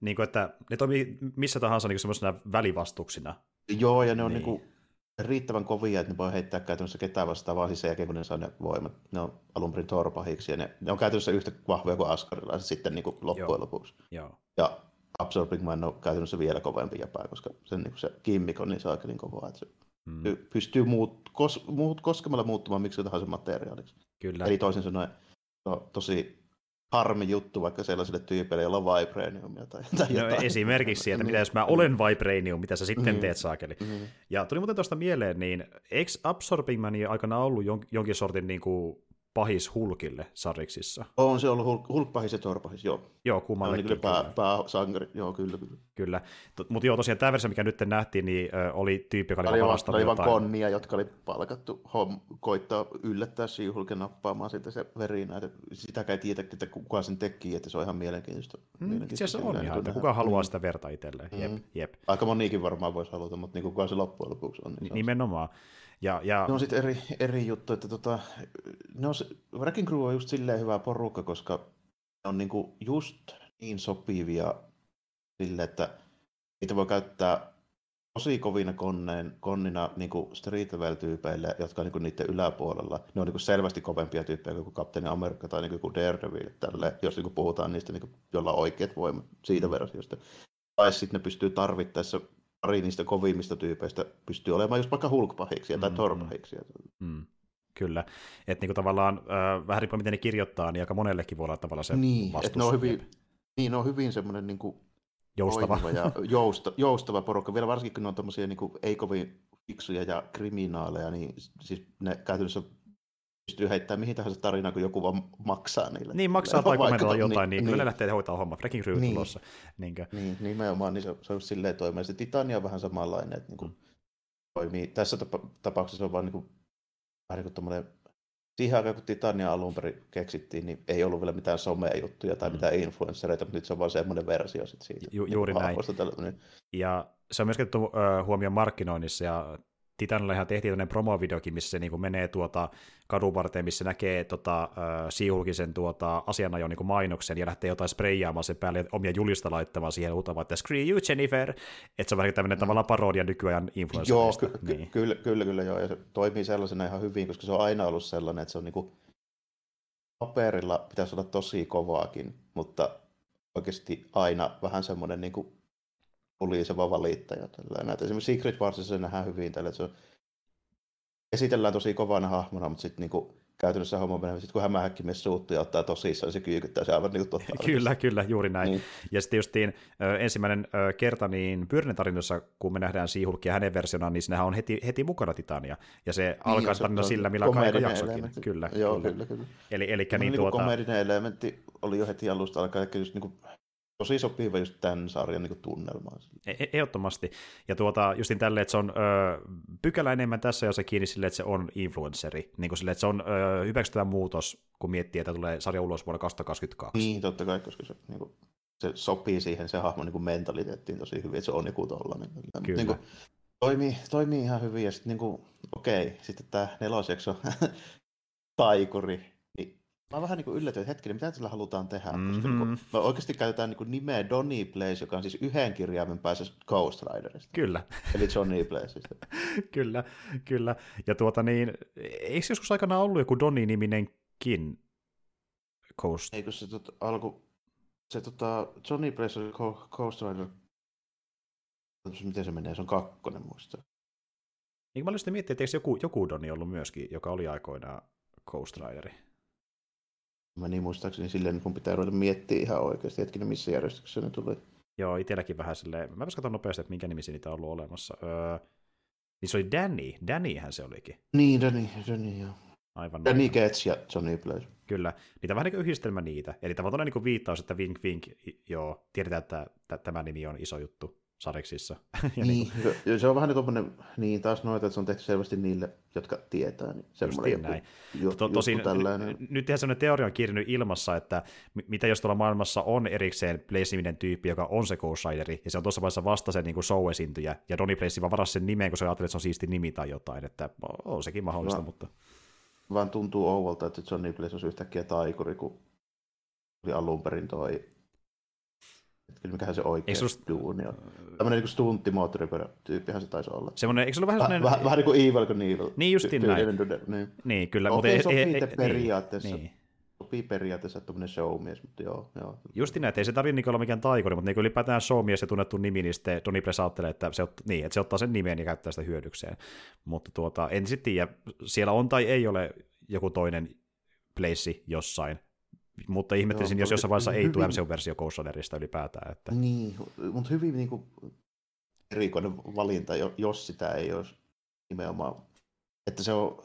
Niin kuin, että ne toimii missä tahansa niin semmoisena välivastuksina. Joo, ja ne on niin. Niinku riittävän kovia, että ne voi heittää käytännössä ketään vastaan vaan siis sen jälkeen, kun ne saa ne voimat. Ne on alun perin torpahiksi, ja ne, ne on käytännössä yhtä vahvoja kuin askarilaiset sitten niin kuin loppujen Joo. lopuksi. Joo. Ja Absorbing Mind on käytännössä vielä kovempi jäpä, koska sen, niin se kimmik on niin saakka niin kovaa, että se mm. pystyy muut, kos, muut, koskemalla muuttumaan miksi tahansa materiaaliksi. Kyllä. Eli toisin sanoen to, tosi harmi juttu vaikka sellaisille tyypeille, joilla on Vibraniumia tai, tai no, jotain. Esimerkiksi, että mitä jos mä olen Vibranium, mitä sä sitten mm. teet saakeli. Mm. Ja tuli muuten tuosta mieleen, niin eikö Absorbing Mania aikana ollut jonkin sortin niin kuin pahis Hulkille sariksissa. On se ollut Hulk, Hulk pahis ja Thor pahis, joo. Joo, kummallekin. Niin pää, pääsankari, joo, kyllä. Kyllä, kyllä. mutta joo, tosiaan tämä versio, mikä nyt nähtiin, niin ö, oli tyyppi, joka oli varastanut jotain. Oli konnia, jotka oli palkattu hom, koittaa yllättää She-Hulken nappaamaan sitten se verinä. Että sitäkään ei tiedä, että kuka sen teki, että se on ihan mielenkiintoista. Mm, mielenkiintoista se on ihan, että kuka haluaa mm. sitä verta itselleen. Jep, mm. jep. Aika moniikin varmaan voisi haluta, mutta niin kuka se loppujen lopuksi on. Niin Nimenomaan. Ja, ja... Ne on sitten eri, eri juttu, että tota, ne on, Wrecking Crew on just silleen hyvä porukka, koska ne on niinku just niin sopivia sille, että niitä voi käyttää tosi kovina konneen, konnina niin street level-tyypeille, jotka on niin niiden yläpuolella. Ne on niin selvästi kovempia tyyppejä kuin Captain America tai niin kuin Daredevil, tälle, jos niin puhutaan niistä, niin kuin, joilla on oikeat voimat siitä versiosta. Tai sitten ne pystyy tarvittaessa pari niistä kovimmista tyypeistä pystyy olemaan just vaikka hulkpahiksia tai mm, torpahiksia. Mm. Kyllä, että niinku tavallaan äh, vähän riippuen miten ne kirjoittaa, niin aika monellekin voi olla tavallaan se niin, että ne on hyvin, niin, ne on hyvin semmoinen niin kuin joustava. ja jousta, joustava porukka, vielä varsinkin kun ne on tommosia niin kuin, ei kovin fiksuja ja kriminaaleja, niin siis ne käytännössä pystyy heittämään mihin tahansa tarinaan, kun joku vaan maksaa niille. Niin, maksaa tai kommentoida jotain, niin, niin, kyllä ne lähtee hoitaa homma. Breaking Crew niin, tulossa. Niinkö? Niin, nimenomaan, niin se, se on silleen toimia. Se Titania on vähän samanlainen, että niin kuin, mm. toimii. Tässä tapa, tapauksessa on vaan niin kuin, vähän niin kuin siihen aikaan, kun Titania alun perin keksittiin, niin ei ollut vielä mitään somejuttuja tai mm. mitään influenssereita, mutta nyt se on vaan semmoinen versio sit siitä. Ju, juuri niin näin. Tällä, niin. Ja se on myös otettu uh, huomioon markkinoinnissa, ja Titanilla ihan tehtiin tämmöinen promovideokin, missä se niin menee tuota kadun varteen, missä näkee tota, äh, siihulkisen tuota, asianajon niin mainoksen ja lähtee jotain spreijaamaan sen päälle omia julista laittamaan siihen huutamaan, että screw you Jennifer, että se on vähän tämmöinen mm. tavallaan parodia nykyajan Joo, ky- niin. kyllä, kyllä, kyllä, joo, ja se toimii sellaisena ihan hyvin, koska se on aina ollut sellainen, että se on niin kuin, paperilla pitäisi olla tosi kovaakin, mutta oikeasti aina vähän semmoinen niin kuin puliseva valittaja. Tällainen. Esimerkiksi Secret Warsissa se nähdään hyvin tällä, että se on, esitellään tosi kovana hahmona, mutta sitten niinku, käytännössä homma menee. Sitten kun hämähäkkimies suuttuu ja ottaa tosissaan, niin se kyykyttää se aivan niin. Kyllä, kyllä, juuri näin. Niin. Ja sitten justiin ö, ensimmäinen ö, kerta niin Byrnen tarinassa, kun me nähdään Siihulkia hänen versionaan, niin sinähän on heti, heti mukana Titania. Ja se niin, alkaa tarina sillä, millä alkaa jaksokin. Elementti. Kyllä, Joo, kyllä, kyllä. kyllä. Eli, eli niin, niin tuota... komedinen elementti oli jo heti alusta alkaen, eli just niin kuin tosi sopiva just tämän sarjan niin tunnelmaan. E- e- ehdottomasti. Ja tuota, justin tälle, että se on ö, pykälä enemmän tässä, jos se kiinni sille, että se on influenceri. Niin kuin sille, että se on ö, hyväksyttävä muutos, kun miettii, että tulee sarja ulos vuonna 2022. Niin, totta kai, koska se, niin kuin, se sopii siihen se hahmon niin mentaliteettiin tosi hyvin, että se on joku tollainen. Kyllä. Niin kuin, toimii, toimii ihan hyvin, ja sitten niin kuin, okei, sitten tämä nelosjakso taikuri, Mä vähän niin yllätyin, että hetkinen, mitä sillä halutaan tehdä? Mm-hmm. Koska niin kuin, me oikeasti käytetään niin nimeä Donny Place, joka on siis yhden kirjaimen päässä Ghost Riderista. Kyllä. Eli Johnny Placeista. kyllä, kyllä. Ja tuota niin, eikö joskus aikana ollut joku Donny-niminenkin Ghost? Eikö se tota, alku, se tota, Johnny Place oli Ghost Rider, miten se menee, se on kakkonen muista. Niin mä olisin miettiä, että eikö joku, joku Donny ollut myöskin, joka oli aikoinaan Ghost Rideri? Mä niin muistaakseni silleen, kun pitää ruveta miettiä ihan oikeasti, hetkinen, missä järjestyksessä ne tuli. Joo, itselläkin vähän silleen, mä katson nopeasti, että minkä nimisiä niitä on ollut olemassa. Öö, niin se oli Danny, Dannyhän se olikin. Niin, Danny, Danny, joo. Aivan Danny. Gates ja Johnny Blaze. Kyllä, niitä vähän niin kuin yhdistelmä niitä. Eli tavallaan niin kuin viittaus, että vink vink, joo, tiedetään, että tämä nimi on iso juttu sareksissa. ja niin, niin kuin... se on vähän niin niin taas noita, että se on tehty selvästi niille, jotka tietää. Niin semmoinen näin. Ju, to, tosin nyt ihan sellainen teoria on kirjannut ilmassa, että mitä jos tuolla maailmassa on erikseen blaze tyyppi, joka on se Ghost Rideri, ja se on tuossa vaiheessa vasta se niin show-esiintyjä, ja Donny Blaze vaan varasi sen nimeen, kun se ajattelee, että se on siisti nimi tai jotain, että on sekin mahdollista, no, mutta... Vaan tuntuu ouvolta, että Johnny Blaze olisi yhtäkkiä taikuri, kun oli alun perin toi mikähän se oikea just... duuni on. Tämmöinen niin stunttimoottoripyörä-tyyppihän se taisi olla. Semmoinen, eikö se ole vähän semmoinen... Vähän, vähän niin kuin Evil Knievel. Niin justiin näin. Niin. niin, kyllä. Okei, mutta sopii ei, ei, periaatteessa. Niin. Sopii periaatteessa tuommoinen showmies, mutta joo. joo. Justiin näin, että ei se tarvitse niin olla mikään taikuri, mutta niin ylipäätään showmies ja tunnettu nimi, niin sitten Tony Press ajattelee, että se, ot, niin, että se ottaa sen nimen ja käyttää sitä hyödykseen. Mutta tuota, en sitten tiedä, siellä on tai ei ole joku toinen place jossain, mutta ihmettelisin, Joo, jos jossain vaiheessa hyvin... ei tule MCU-versio Ghost Riderista ylipäätään. Että... Niin, mutta hyvin niin kuin, erikoinen valinta, jos sitä ei olisi nimenomaan. Että se on,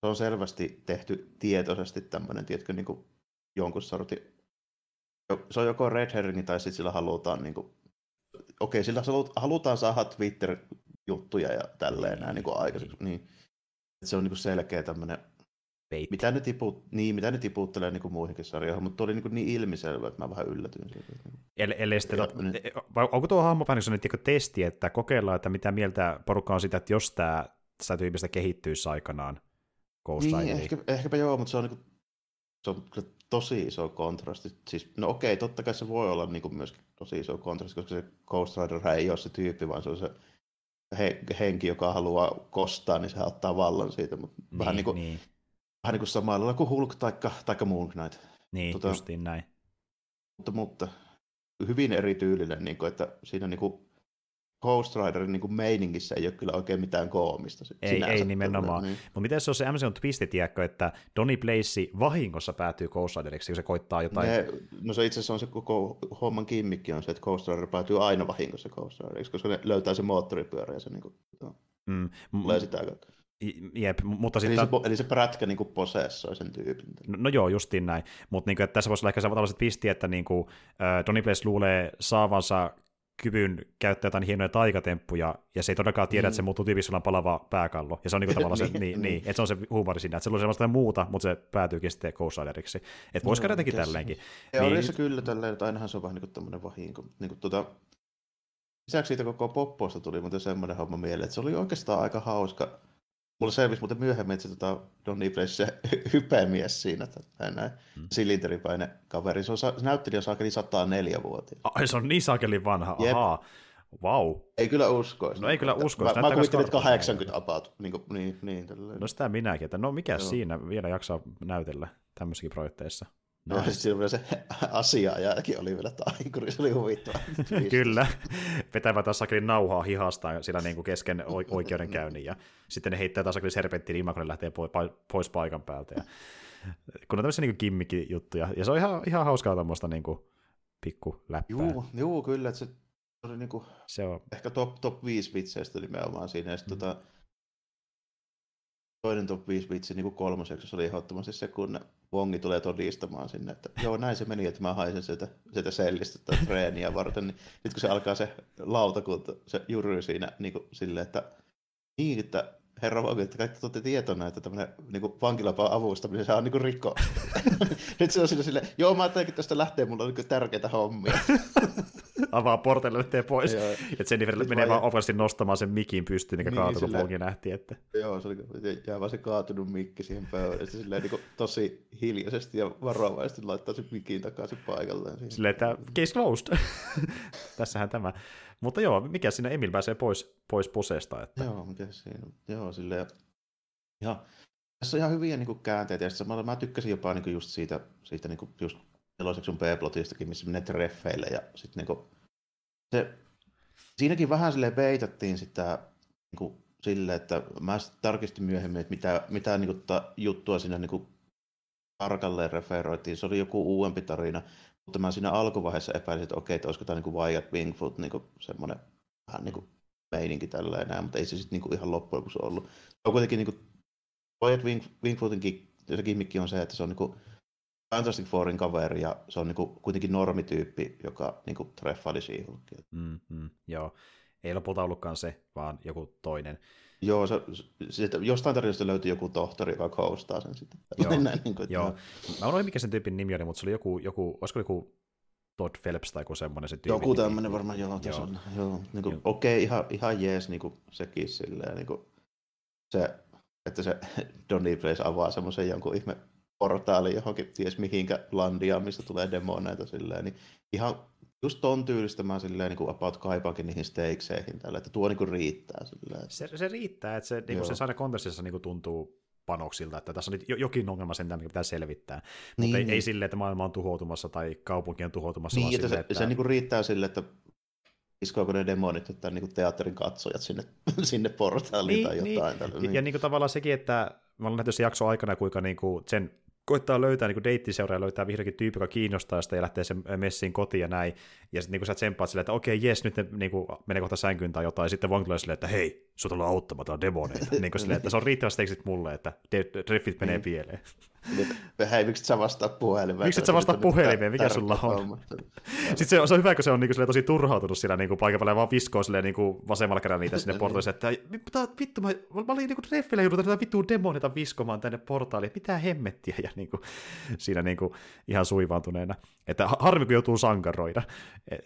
se on selvästi tehty tietoisesti tämmöinen, tiedätkö, niin kuin jonkun sortin. Se on joko red herring tai sitten sillä halutaan, niin kuin, okei, sillä halutaan saada Twitter-juttuja ja tälleen näin niin kuin aikaiseksi. Niin. Se on niin kuin selkeä tämmöinen Bait. Mitä ne, tiput, niin, mitä ne tiputtelee niin kuin muihinkin sarjoihin, mutta oli niin, niin ilmiselvä, että mä vähän yllätyin siitä. Eli, eli sitten, ja, niin. onko tuo hahmo vähän sellainen testi, että kokeillaan, että mitä mieltä porukka on sitä, että jos tämä sitä tyypistä kehittyisi aikanaan Ghost niin, ehkä, ehkäpä joo, mutta se on, niin kuin, se on tosi iso kontrasti. Siis, no okei, totta kai se voi olla niin kuin myöskin tosi iso kontrasti, koska se Ghost Rider ei ole se tyyppi, vaan se on se he, henki, joka haluaa kostaa, niin se ottaa vallan siitä. Mutta niin, vähän niin kuin, niin vähän niin kuin samalla lailla kuin Hulk taikka, taikka Moon Knight. Niin, tota, justiin näin. Mutta, mutta hyvin erityylinen, niin kuin, että siinä niin kuin Ghost Riderin niin kuin meiningissä ei ole kyllä oikein mitään koomista. Ei, ei nimenomaan. Niin. Mutta miten se on se MCU twisti, tiedätkö, että Donny Place vahingossa päätyy Ghost Rideriksi, kun se koittaa jotain... Ne, no se itse asiassa on se koko homman kimmikki on se, että Ghost Rider päätyy aina vahingossa Ghost Rideriksi, koska ne löytää se moottoripyörä ja se niin kuin, mm. tulee sitä kautta. Jep, mutta eli, sitten... se, eli se prätkä niin posessoi sen tyypin. No, no joo, justiin näin. Mutta niin tässä voisi olla ehkä tällaiset pisti, että niin kuin, äh, Donny Place luulee saavansa kyvyn käyttää jotain hienoja taikatemppuja, ja se ei todellakaan tiedä, mm. että se muuttuu tyypissä palava pääkallo. Ja se on niin kuin tavallaan se, niin, niin, niin, että se on se huumori siinä, että se luulee sellaista muuta, mutta se päätyykin sitten Ghost Rideriksi. Että voisi no, käydä jotenkin tälleenkin. Teoriassa niin... kyllä tälleen, että ainahan se on vähän niin kuin tämmöinen vahinko. Niin kuin, tuota, lisäksi siitä koko poppoista tuli muuten semmoinen homma mieleen, että se oli oikeastaan aika hauska Mulla selvisi muuten myöhemmin, että se tota, Donny Place se hypemies siinä, näin, näin hmm. silinteripäinen kaveri. Se, on, se näyttelijä on saakeli 104-vuotias. Ai se on niin saakeli vanha, Jep. ahaa. Wow. Ei kyllä uskoisi. No ei kyllä uskoisi. Mä, mä kuvittelin, että 80 about. Niin, kuin, niin, niin, no sitä minäkin, että no mikä Joo. siinä vielä jaksaa näytellä tämmöisikin projekteissa. No. Ja sitten vielä se asiaajakin oli vielä taikuri, se oli huvittava. Kyllä, vetävät taas nauhaa hihasta sillä niin kuin kesken oikeudenkäynnin, ja sitten ne heittää taas serpenttiin, niin Imakone lähtee pois paikan päältä. Ja, kun on tämmöisiä niin kimmikki juttuja, ja se on ihan, ihan hauskaa tuommoista niin kuin, pikku läppää. Juu, juu kyllä, että se oli niin kuin, se on. ehkä top, top 5 vitseistä nimenomaan siinä, ja sitten mm. tota, toinen top 5 vitsi niin kuin kolmoseksi oli ehdottomasti se, kun Wongi tulee todistamaan sinne, että joo, näin se meni, että mä haisen sieltä, sieltä sellistä tai treeniä varten, niin sitten kun se alkaa se lautakunta, se jury siinä niin kuin silleen, että niin, että herra Wongi, että kaikki tuotte tietona, että tämmöinen niin vankilapaan avustaminen, se on niin rikko. Nyt se on sille silleen, joo, mä ajattelin, että tästä lähtee, mulla on niin tärkeitä hommia avaa portelle lähtee pois. Joo. Että Jennifer Nyt menee vaan opasti nostamaan sen mikin pystyyn, mikä niin, kaatui, kun Pongi nähti. Että... Joo, se oli jää vaan se kaatunut mikki siihen pöydälle. Sitten silleen niin tosi hiljaisesti ja varovaisesti laittaa sen mikin takaisin paikalleen. Silleen, että case closed. Tässähän tämä. Mutta joo, mikä sinne Emil pääsee pois, pois posesta. Että... Joo, mikä siinä Joo, silleen. Ja tässä on ihan hyviä niin kuin, käänteitä. Ja mä, mä tykkäsin jopa niin kuin, just siitä, siitä niin kuin, just neloseksun B-plotistakin, missä menee treffeille ja sitten niin se, siinäkin vähän sille peitattiin sitä niin kuin, sille, että mä tarkistin myöhemmin, että mitä, mitä niin kuin, ta, juttua siinä niin kuin, tarkalleen referoitiin. Se oli joku uudempi tarina, mutta mä siinä alkuvaiheessa epäilin, että okei, että olisiko tämä niin Wyatt Wingfoot niin kuin, semmoinen vähän niin kuin, meininki tällä enää, mutta ei se sitten niin ihan loppujen lopuksi ollut. Se on kuitenkin niin kuin, Wyatt Wing, Wingfootin kimmikki on se, että se on niin kuin, Fantastic Fourin kaveri ja se on niinku kuitenkin normityyppi, joka niinku treffaili She-Hulkia. Mm, mm, joo, ei lopulta ollutkaan se, vaan joku toinen. Joo, se, se, jostain tarinasta löytyi joku tohtori, joka koustaa sen sitten. Joo, Näin, niin kuin, joo. Mä unohdin, mikä sen tyypin nimi oli, mutta se oli joku, joku olisiko joku Todd Phelps tai joku semmoinen se tyyppi. Joku tämmöinen varmaan, joo, joo. on. Joo, niin kuin, okei, okay, ihan, ihan jees niin kuin sekin silleen, niin kuin, se, että se Donny Blaze avaa semmoisen jonkun ihme portaali johonkin ties mihinkä landia, mistä tulee demoneita silleen, niin ihan just ton tyylistä mä silleen niin kuin about kaipaankin niihin stakeseihin tällä, että tuo niin kuin riittää silleen. Se, se riittää, että se, niin kuin se saada kontekstissa niin kuin tuntuu panoksilta, että tässä on nyt jokin ongelma sen, mikä pitää selvittää. Niin, Mutta ei, niin. ei silleen, että maailma on tuhoutumassa tai kaupunki on tuhoutumassa, niin, vaan että silleen, se, että... se niin kuin riittää sille, että iskoako ne demonit että niin kuin teatterin katsojat sinne, sinne portaaliin niin, tai jotain. Niin. Tällä, niin. Ja niin kuin tavallaan sekin, että mä olen nähty se jakso aikana, kuinka niin kuin sen koittaa löytää niin deittiseuraa ja löytää vihdoinkin tyyppi, joka kiinnostaa sitä ja lähtee sen messiin kotiin ja näin. Ja sitten niin sä tsemppaat silleen, että okei, jes, nyt ne niin menee kohta sänkyyn tai jotain. Ja sitten Wong tulee silleen, että hei, sut ollaan auttamaan, tää on demoneita. niin kuin silleen, että se on riittävästi tekstit mulle, että treffit menee niin. pieleen. Hei, miksi sä vastaa puhelimeen? Miksi sä vastaa puhelimeen? Mikä sulla on? Sitten se, se on hyvä, kun se on niinku tosi turhautunut siinä niinku paikan päällä ja vaan viskoo silleen niinku vasemmalla kädellä niitä sinne portoille, että mitä vittu, mä, mä olin niinku treffillä joudut tätä vittuun demonita viskomaan tänne portaaliin, mitä hemmettiä, ja niinku, siinä niinku ihan suivaantuneena. Että harmi, kun joutuu sankaroida.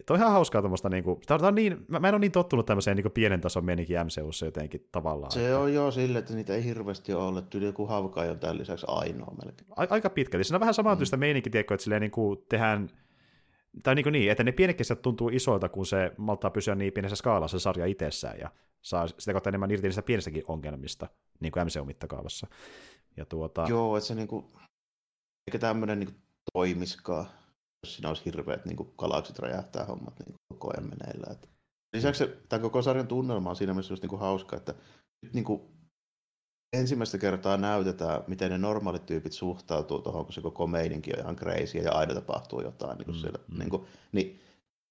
Tuo on ihan hauskaa tuommoista, niinku, tää on niin, mä, mä en ole niin tottunut tämmöiseen niinku pienen tason menikin MCUssa jotenkin tavallaan. Se että... on jo sille, että niitä ei hirveästi ole ollut, yli joku hauka on tämän lisäksi ainoa melkein. A- aika pitkälti. Siinä on vähän samantyystä mm. meininki, tiedätkö, että silleen niin kuin tehdään tai niin, kuin niin, että ne pienet tuntuu isoilta, kun se maltaa pysyä niin pienessä skaalassa se sarja itsessään, ja saa sitä kautta enemmän irti niistä pienistäkin ongelmista, niin kuin MCU-mittakaavassa. Ja tuota... Joo, että se niin kuin, eikä tämmöinen niin toimiskaan, jos siinä olisi hirveät niin kuin galaksit räjähtää hommat niin koko ajan meneillä. Että... Lisäksi tämän koko sarjan tunnelma on siinä mielessä just niin kuin hauska, että nyt niin kuin ensimmäistä kertaa näytetään, miten ne normaalit tyypit suhtautuu tuohon, kun se koko meininki on ihan crazy ja aina tapahtuu jotain. Niin kuin mm, siellä, mm. Niin, kuin, niin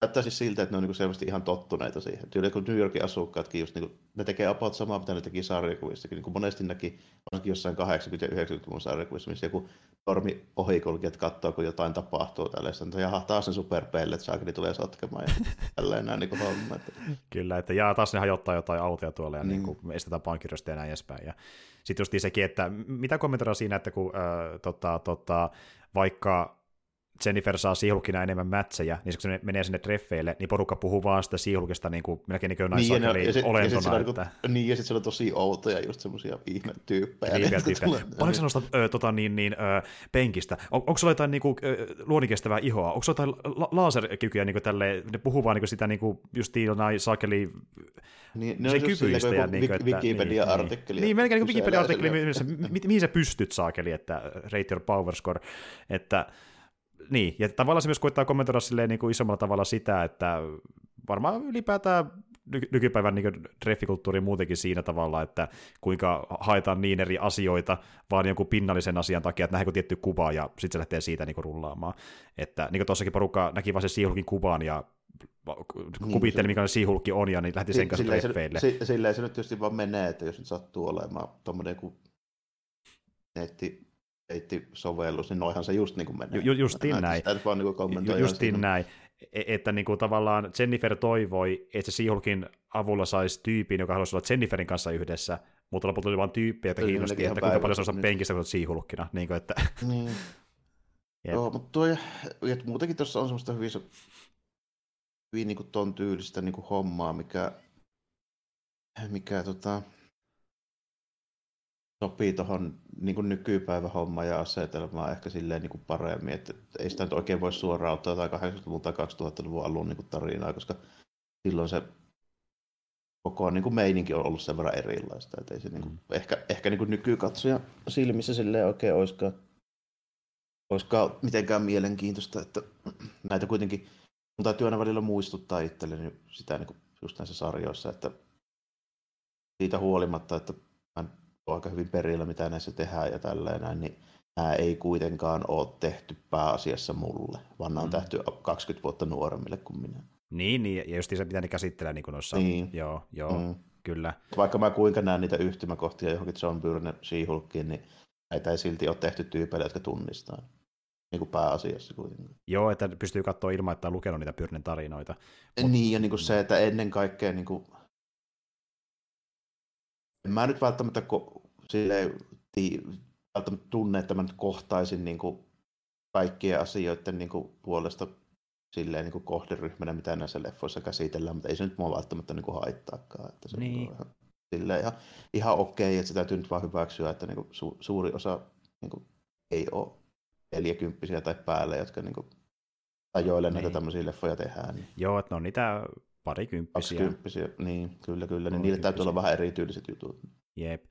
näyttää siis siltä, että ne on niin kuin selvästi ihan tottuneita siihen. Tyyli kun New Yorkin asukkaatkin just, niin kuin, ne tekee about samaa, mitä ne teki sarjakuvissakin. Niin kuin monesti näki, varsinkin jossain 80- ja 90-luvun sarjakuvissa, missä joku tormi ohikulkijat katsoo, kun jotain tapahtuu tällaista. Että jaha, taas ne superpellet saakeli tulee sotkemaan ja tälleen näin niin homma. Että... Kyllä, että jaa, taas ne hajottaa jotain autoja tuolla ja mm. niin kuin, estetään pankkirystä ja näin edespäin. Ja sitten just sekin, että mitä kommentoida siinä, että kun äh, tota, tota, vaikka Jennifer saa siihulkina enemmän mätsejä, niin kun se menee sinne treffeille, niin porukka puhuu vaan sitä siihulkista niin kuin, melkein niin kuin niin, ja, ja sit, olentona. Ja sit niinku- että... Niin, niin, ja sitten se on tosi outoja, just semmoisia ihmetyyppejä. Niin, Paljonko sä nostat ö, tota, niin, niin, ö, penkistä? On, onko sulla jotain niin kuin, luonikestävää ihoa? Onko sulla jotain la- laserkykyjä, niin kuin tälle, ne puhuu vaan niin kuin sitä niin kuin, just näin saakeli niin, ne se kykyistä. Ja, niin kuin, Wikipedia-artikkeli. Niin, niin melkein niin Wikipedia-artikkeli, mihin sä pystyt saakeli, että rate your power score, että niin, ja tavallaan se myös koittaa kommentoida silleen niin kuin isommalla tavalla sitä, että varmaan ylipäätään ny- nykypäivän niin treffikulttuuri muutenkin siinä tavalla, että kuinka haetaan niin eri asioita vaan jonkun pinnallisen asian takia, että nähdäänkö tietty kuva ja sitten se lähtee siitä niin rullaamaan. Että niin kuin tuossakin porukka näki vaan sen siihulkin kuvan ja niin, kuvitteli, se... mikä se siihulkki on, ja niin lähti sen kanssa silleen treffeille. Se, silleen se nyt tietysti vaan menee, että jos nyt sattuu olemaan tuommoinen joku netti sovellus, niin noihan se just niin kuin menee. Ju, justiin näin. Sitä vaan niin Ju, justiin näin. E, että niin kuin tavallaan Jennifer toivoi, että se Siihulkin avulla saisi tyypin, joka haluaisi olla Jenniferin kanssa yhdessä, mutta lopulta oli vain tyyppi, että kiinnosti, että kuinka paljon se on penkistä kuin siihulkkina. Niin kuin, että... Niin. Joo, mutta tuo, ja, ja muutenkin tuossa on semmoista hyvin, hyvin niin kuin ton tyylistä niin kuin hommaa, mikä, mikä tota, sopii tuohon niin nykypäivän homma ja asetelmaan ehkä silleen niin kuin paremmin, että ei sitä nyt oikein voi suoraan ottaa jotain 80-luvun tai 2000-luvun alun niin kuin tarinaa, koska silloin se koko niin kuin meininki on ollut sen verran erilaista, että ei se niin kuin, mm. ehkä, ehkä niin kuin nykykatsoja silmissä silleen oikein olisikaan, olisikaan mitenkään mielenkiintoista, että näitä kuitenkin, mun täytyy aina välillä muistuttaa itselleni sitä niin kuin just näissä sarjoissa, että siitä huolimatta, että mä aika hyvin perillä, mitä näissä tehdään ja tälleen niin nämä ei kuitenkaan ole tehty pääasiassa mulle, vaan nämä on mm. tehty 20 vuotta nuoremmille kuin minä. Niin, niin ja just se, mitä ne käsittelee niin noissa, niin. joo, joo, mm. kyllä. Vaikka mä kuinka näen niitä yhtymäkohtia johonkin John Byrne she niin näitä ei silti ole tehty tyypeille, jotka tunnistaa. Niin kuin pääasiassa kuitenkin. Joo, että pystyy katsoa ilman, että on lukenut niitä Byrnen tarinoita. Mut... Niin, ja niin kuin se, että ennen kaikkea niin kuin en mä nyt välttämättä ko- silleen, tii, välttämättä tunne, että mä nyt kohtaisin niin kuin kaikkien asioiden niin kuin puolesta silleen niin kuin kohderyhmänä, mitä näissä leffoissa käsitellään, mutta ei se nyt mua välttämättä niin kuin haittaakaan. Että se niin. on ihan, silleen ihan, ihan okei, että se täytyy nyt vaan hyväksyä, että niin kuin su, suuri osa niin kuin, ei ole 40 tai päälle, jotka niin kuin, tai joille niin. näitä tämmöisiä leffoja tehdään. Niin. Joo, että ne on niitä parikymppisiä. Parikymppisiä, niin kyllä, kyllä. Niin niille täytyy olla vähän erityyliset jutut. Jep.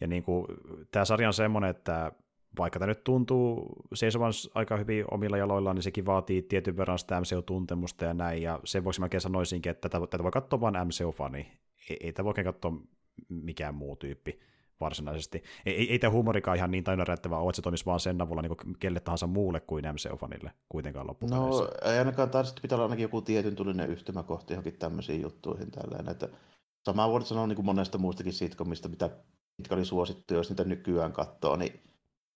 Ja niin kuin, tämä sarja on semmoinen, että vaikka tämä nyt tuntuu seisovan aika hyvin omilla jaloillaan, niin sekin vaatii tietyn verran sitä MCU-tuntemusta ja näin, ja sen vuoksi mä sanoisinkin, että tätä, tätä voi katsoa vain MCU-fani, ei, ei tätä voi katsoa mikään muu tyyppi varsinaisesti. Ei, ei, ei tämä huumorikaan ihan niin tainanrättävää ole, että se toimisi vaan sen avulla niin kelle tahansa muulle kuin MCU-fanille kuitenkaan loppupeleissä. No ei ainakaan, taas pitää olla ainakin joku tietyn tulinen yhtymäkohti johonkin tämmöisiin juttuihin tälleen, että samaa voidaan sanoa niin kuin monesta muustakin sitcomista, mitä, mitkä oli suosittu, jos niitä nykyään katsoo, niin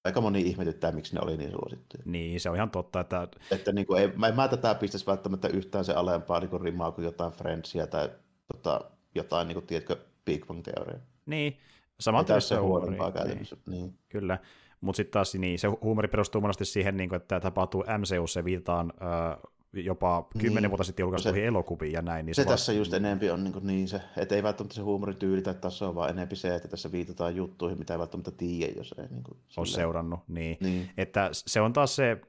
aika moni ihmetyttää, miksi ne oli niin suosittuja. Niin, se on ihan totta, että... että niin kuin, ei, mä mä tätä pistäisi välttämättä yhtään se alempaa niin kuin rimaa kuin jotain Friendsia tai tota, jotain, niin kuin, tiedätkö, Big Bang Theoria. Niin, Saman tässä huonompaa niin, käytännössä. Niin. Kyllä, mutta sitten taas niin, se huumori perustuu monesti siihen, niin kuin, että tapahtuu MCUssa viitataan äh, jopa kymmenen niin. vuotta sitten julkaistuihin elokuviin ja näin. Niin se, se tässä just enempi on niin, niin se, että ei välttämättä se huumorin tyyli tai taso, vaan enempi se, että tässä viitataan juttuihin, mitä ei välttämättä tiedä, jos ei niin kuin, ole seurannut. Niin. niin. Että se on taas se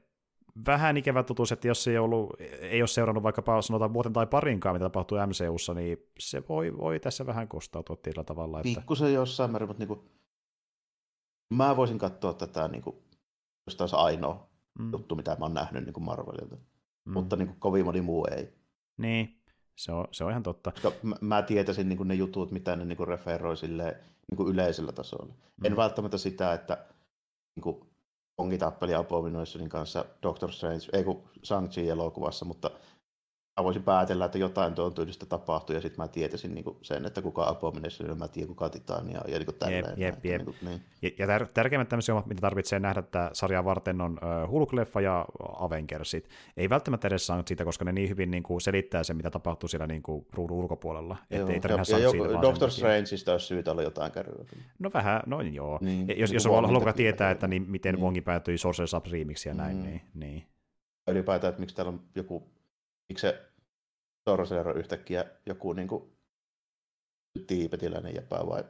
vähän ikävä tutus, että jos ei, ollut, ei ole seurannut vaikkapa sanotaan vuoten tai parinkaan, mitä tapahtuu MCUssa, niin se voi, voi tässä vähän kostautua tietyllä tavalla. Että... Pikkusen jossain määrin, mutta niin kuin, mä voisin katsoa tätä, niin kuin, jos taas ainoa mm. juttu, mitä mä oon nähnyt niin kuin Marvelilta. Mm. Mutta niin kuin, kovin moni muu ei. Niin, se on, se on ihan totta. mä, mä tietäisin niin kuin ne jutut, mitä ne niin kuin referoi silleen, niin kuin yleisellä tasolla. Mm. En välttämättä sitä, että niin kuin, Kongitappeli Abominationin kanssa Doctor Strange, ei kun Shang-Chi elokuvassa, mutta mä voisin päätellä, että jotain tuon tyylistä tapahtuu, ja sitten mä tietäisin niin kuin sen, että kuka Abomination, ja mä tiedän kuka Titania, ja niin kuin tälleen. Jep, jep, jep. Niin kuin, niin. Ja, ja tär- tärkeimmät tämmöisiä mitä tarvitsee nähdä että sarjaa varten on uh, Hulk-leffa ja Avengersit. Ei välttämättä edes saa siitä, koska ne niin hyvin niin kuin selittää sen, mitä tapahtuu siellä niin kuin ruudun ulkopuolella. Joo, ei ja, ja joku, Doctor Strangeista olisi syytä olla jotain kärryä. No vähän, no joo. Niin, jos, jos on haluaa tietää, että niin, miten niin. Wongi päätyi Sorcerer Supremiksi ja näin, mm. niin, niin. Ylipäätään, että miksi täällä on joku miksi se Sorcerer yhtäkkiä joku niin kuin, tiipetiläinen jäpä vai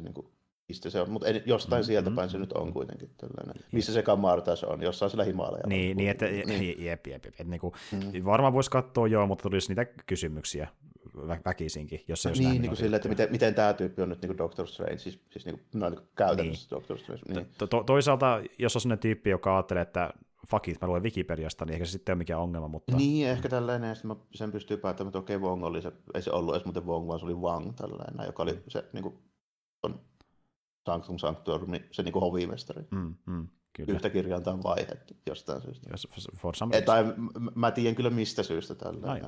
niin kuin, mistä se on, mutta jostain mm-hmm. sieltä päin se nyt on kuitenkin tällainen. Missä se Kamartas on, jossain siellä Himalajalla. Niin, niin että niin. jep, jep, jep, jep. Niin kuin, mm. Varmaan voisi katsoa joo, mutta tulisi niitä kysymyksiä vä- väkisinkin, jos se niin, niin kuin sille, että miten, miten tämä tyyppi on nyt niin Doctor Strange, siis, siis niin kuin, no, niin kuin käytännössä niin. Doctor Strange. Niin. To- to- toisaalta, jos on sellainen tyyppi, joka ajattelee, että fuck it, mä luen Wikipediasta, niin ehkä se sitten ole mikään ongelma, mutta... Niin, ehkä tällainen, ja sitten sen pystyy päättämään, että okei, Wong oli se, ei se ollut edes muuten Wong, vaan se oli Wang tällainen, joka oli se niin kuin, on Sanctum Sanctorum, se niin kuin hovimestari. Mm, mm, kyllä. Yhtä kirjaa on vaihdettu jostain syystä. Yes, for some Ei, tai m- mä tiedän kyllä mistä syystä tällä. No, niin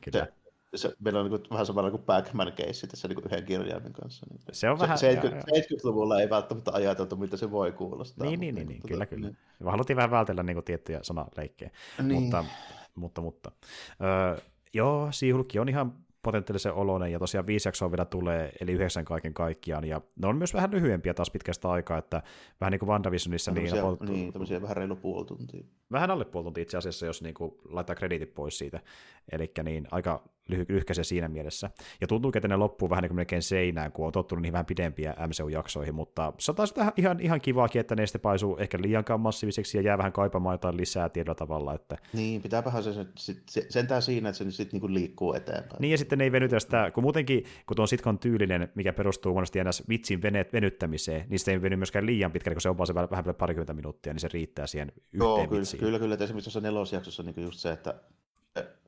kyllä. se, se, meillä on niin vähän samalla kuin Backman keissi tässä niin yhden kirjaimen kanssa. Niin Se on vähän... se, 70, 70-luvulla ei välttämättä ajateltu, mitä se voi kuulostaa. Niin, niin, niin, niin kyllä, kyllä. Niin. Haluttiin vähän vältellä niin kuin, tiettyjä sanaleikkejä. Niin. Mutta, mutta, mutta. Öö, joo, Siihulkki on ihan potentiaalisen oloinen, ja tosiaan viisi jaksoa vielä tulee, eli yhdeksän kaiken kaikkiaan, ja ne on myös vähän lyhyempiä taas pitkästä aikaa, että vähän niin kuin WandaVisionissa, niin, tämmöisiä, about, niin, tämmöisiä vähän reilu puoli tuntia. Vähän alle puoli tuntia itse asiassa, jos niin kuin laittaa krediitit pois siitä, eli niin aika lyhy- lyhkäisiä siinä mielessä. Ja tuntuu, että ne loppuu vähän niin kuin melkein seinään, kun on tottunut niin vähän pidempiä MCU-jaksoihin, mutta se on taas ihan, ihan kivaakin, että ne sitten paisuu ehkä liiankaan massiiviseksi ja jää vähän kaipaamaan jotain lisää tietyllä tavalla. Että... Niin, pitääpähän se, se sentään siinä, että se nyt sitten niin liikkuu eteenpäin. Niin, ja sitten ne ei venytä sitä, kun muutenkin, kun tuo on sitkon tyylinen, mikä perustuu monesti aina vitsin venet, venyttämiseen, niin se ei veny myöskään liian pitkälle, kun se on vaan se vähän, vähän parikymmentä minuuttia, niin se riittää siihen yhteen Joo, vitsiin. kyllä, kyllä. Että esimerkiksi tuossa nelosjaksossa niin just se, että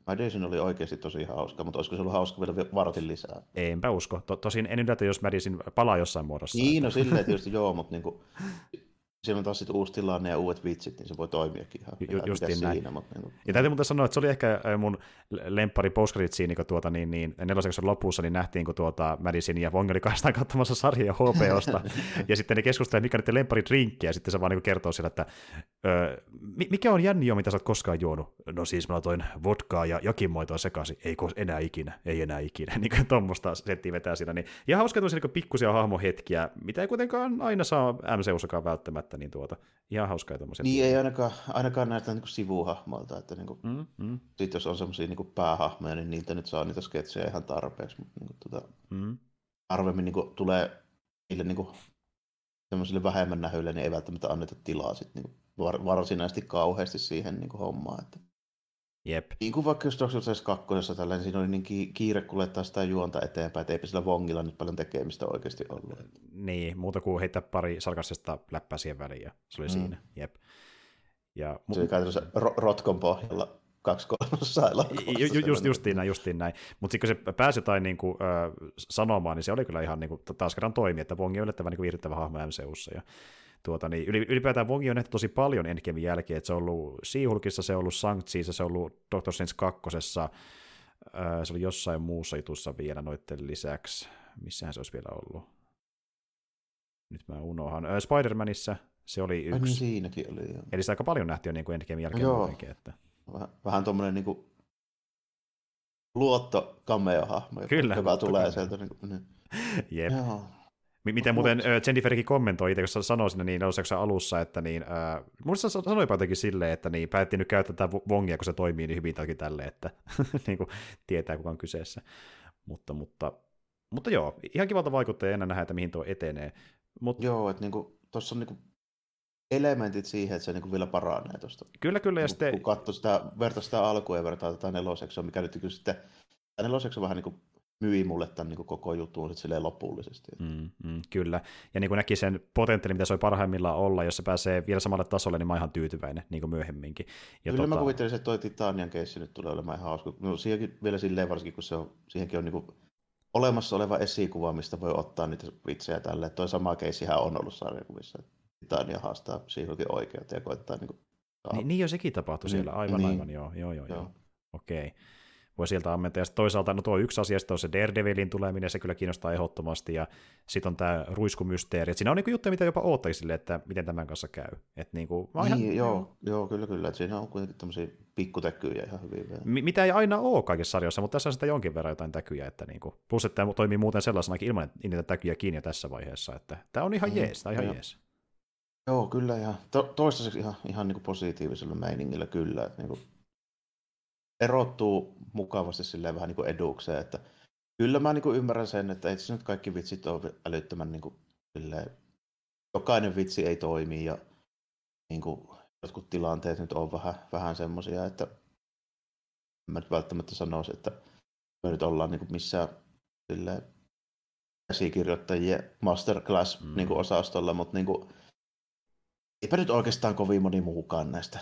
Madison oli oikeasti tosi hauska, mutta olisiko se ollut hauska vielä vartin lisää? Enpä usko. To, tosin en yllätä, jos Madison palaa jossain muodossa. Niin, no silleen tietysti joo, mutta niin kuin, siellä on taas sit uusi tilanne ja uudet vitsit, niin se voi toimiakin ihan, Ju- justiin näin. siinä. Mutta niin kuin, Ja täytyy muuten sanoa, että se oli ehkä mun lemppari post siinä, kun tuota, niin, niin, nelosjakson lopussa niin nähtiin, kun tuota Madison ja Wong oli kahdestaan katsomassa sarjaa HBOsta, ja sitten ne keskustelivat, mikä niiden lemppari drinkki, ja sitten se vaan niin kertoo siellä, että mikä on jänni jo, mitä sä oot koskaan juonut? No siis mä laitoin vodkaa ja jokinmoitoa sekaisin, ei kos- enää ikinä, ei enää ikinä, niin kuin tuommoista settiä vetää siinä, niin ihan hauska tuollaisia niin pikkusia hahmohetkiä, mitä ei kuitenkaan aina saa MCUssakaan välttämättä, niin tuota, ihan hauskaa tuommoisia. niin ei ainakaan, ainakaan näitä niin sivuhahmoilta, että niin kuin, Mm, mm, sit jos on semmoisia niin päähahmoja, niin niiltä nyt saa niitä sketsejä ihan tarpeeksi, mutta niin kuin, tota, mm. harvemmin niin kuin, tulee niille niin kuin, semmoisille vähemmän nähyille, niin ei välttämättä anneta tilaa sit, niin kuin, var, varsinaisesti kauheasti siihen niin kuin, hommaan. Että, Jep. niin kuin vaikka Doctor Strange 2, tällainen, siinä oli niin ki- kiire kuljettaa sitä juonta eteenpäin, että eipä sillä Wongilla nyt paljon tekemistä oikeasti ollut. Niin, muuta kuin heittää pari sarkastista läppää siihen väliin, ja se oli mm. siinä, jep. Ja, Se oli käytännössä ro- rotkon pohjalla kaksi kolmasosaa elokuvasta. Ju, ju, just, justiin näin, justiin näin. Mutta sitten kun se pääsi jotain niin kuin, ö, sanomaan, niin se oli kyllä ihan niin kuin, taas kerran toimi, että Wong on yllättävän niin viihdyttävä hahmo MCUssa. Ja, tuota, niin, ylipäätään Wong on nähty tosi paljon Endgamein jälkeen, että se on ollut She-Hulkissa, se on ollut Shang-Chiissa, se on ollut Doctor Strange 2, se oli jossain muussa jutussa vielä noiden lisäksi. Missähän se olisi vielä ollut? Nyt mä unohan. Spider-Manissa se oli Ai yksi. niin siinäkin oli, joo. Eli sitä aika paljon nähty jo niin kuin Endgamein jälkeen Joo. muutenkin, että Vähän, vähän tuommoinen niin luotto cameo-hahmo, Kyllä, joka tulee cameo. sieltä. Niin kuin, niin. jep. Joo. Mi- Miten muuten ö, Jenniferkin kommentoi itse, kun sanoi siinä niin alussa, että niin, äh, muista se sanoi jotenkin silleen, että niin, päätti nyt käyttää tätä Wongia, kun se toimii niin hyvin tai tälle, että niin kuin, tietää kuka on kyseessä. Mutta, mutta, mutta joo, ihan kivalta vaikuttaa ja enää nähdä, että mihin tuo etenee. Mut, Joo, että niinku, tuossa on niinku elementit siihen, että se niinku vielä paranee tuosta. Kyllä, kyllä. Ja Kun, sitten, kun katsoo sitä, vertaa sitä alkua ja vertaa tätä neloseksua, mikä nyt kyllä sitten, tämä nelosekso vähän niinku myi mulle tämän niinku koko jutun sitten lopullisesti. Mm, mm, kyllä. Ja niin kuin näki sen potentiaalin, mitä se voi parhaimmillaan olla, jos se pääsee vielä samalle tasolle, niin mä oon ihan tyytyväinen, niin kuin myöhemminkin. Ja Kyllä mä kuvittelisin, että toi Titanian keissi nyt tulee olemaan ihan hauska. No siihenkin vielä silleen varsinkin, kun se on, siihenkin on niinku olemassa oleva esikuva, mistä voi ottaa niitä vitsejä tälle. Toi sama keissihän on ollut sarjakuvissa. että Titania haastaa siihenkin oikeuteen ja koittaa niinku Niin, niin jo sekin tapahtui Niin, siellä, aivan, niin. aivan, joo, joo, joo, joo. Joo. okei. Voi sieltä ammentaa. Ja toisaalta, no tuo yksi asia, on se Daredevilin tuleminen, se kyllä kiinnostaa ehdottomasti, ja sitten on tämä ruiskumysteeri. Et siinä on niinku juttuja, mitä jopa oottaisi sille, että miten tämän kanssa käy. Et niinku, Niin, ihan, joo, joo, kyllä, kyllä. Et siinä on kuitenkin tämmöisiä pikkutekkyjä ihan hyvin mi- mitä ei aina ole kaikissa sarjoissa, mutta tässä on sitä jonkin verran jotain täkyjä, että niinku, plus että tämä toimii muuten sellaisenakin ilman että niitä täkyjä kiinni jo tässä vaiheessa, että tämä on ihan Mm, jees, tämä on ihan joo. jees. Joo, kyllä ihan. To- toistaiseksi ihan, ihan niin positiivisella meiningillä kyllä. Että niin erottuu mukavasti silleen vähän niin kuin edukseen, että kyllä mä niin kuin ymmärrän sen, että ei se nyt kaikki vitsit ole älyttömän niin kuin, silleen, jokainen vitsi ei toimi ja niin kuin, jotkut tilanteet nyt on vähän, vähän semmoisia, että en mä nyt välttämättä sanoisi, että me nyt ollaan niin kuin missään sille käsikirjoittajien masterclass mm. niin kuin osastolla, mutta niin kuin, eipä nyt oikeastaan kovin moni muukaan näistä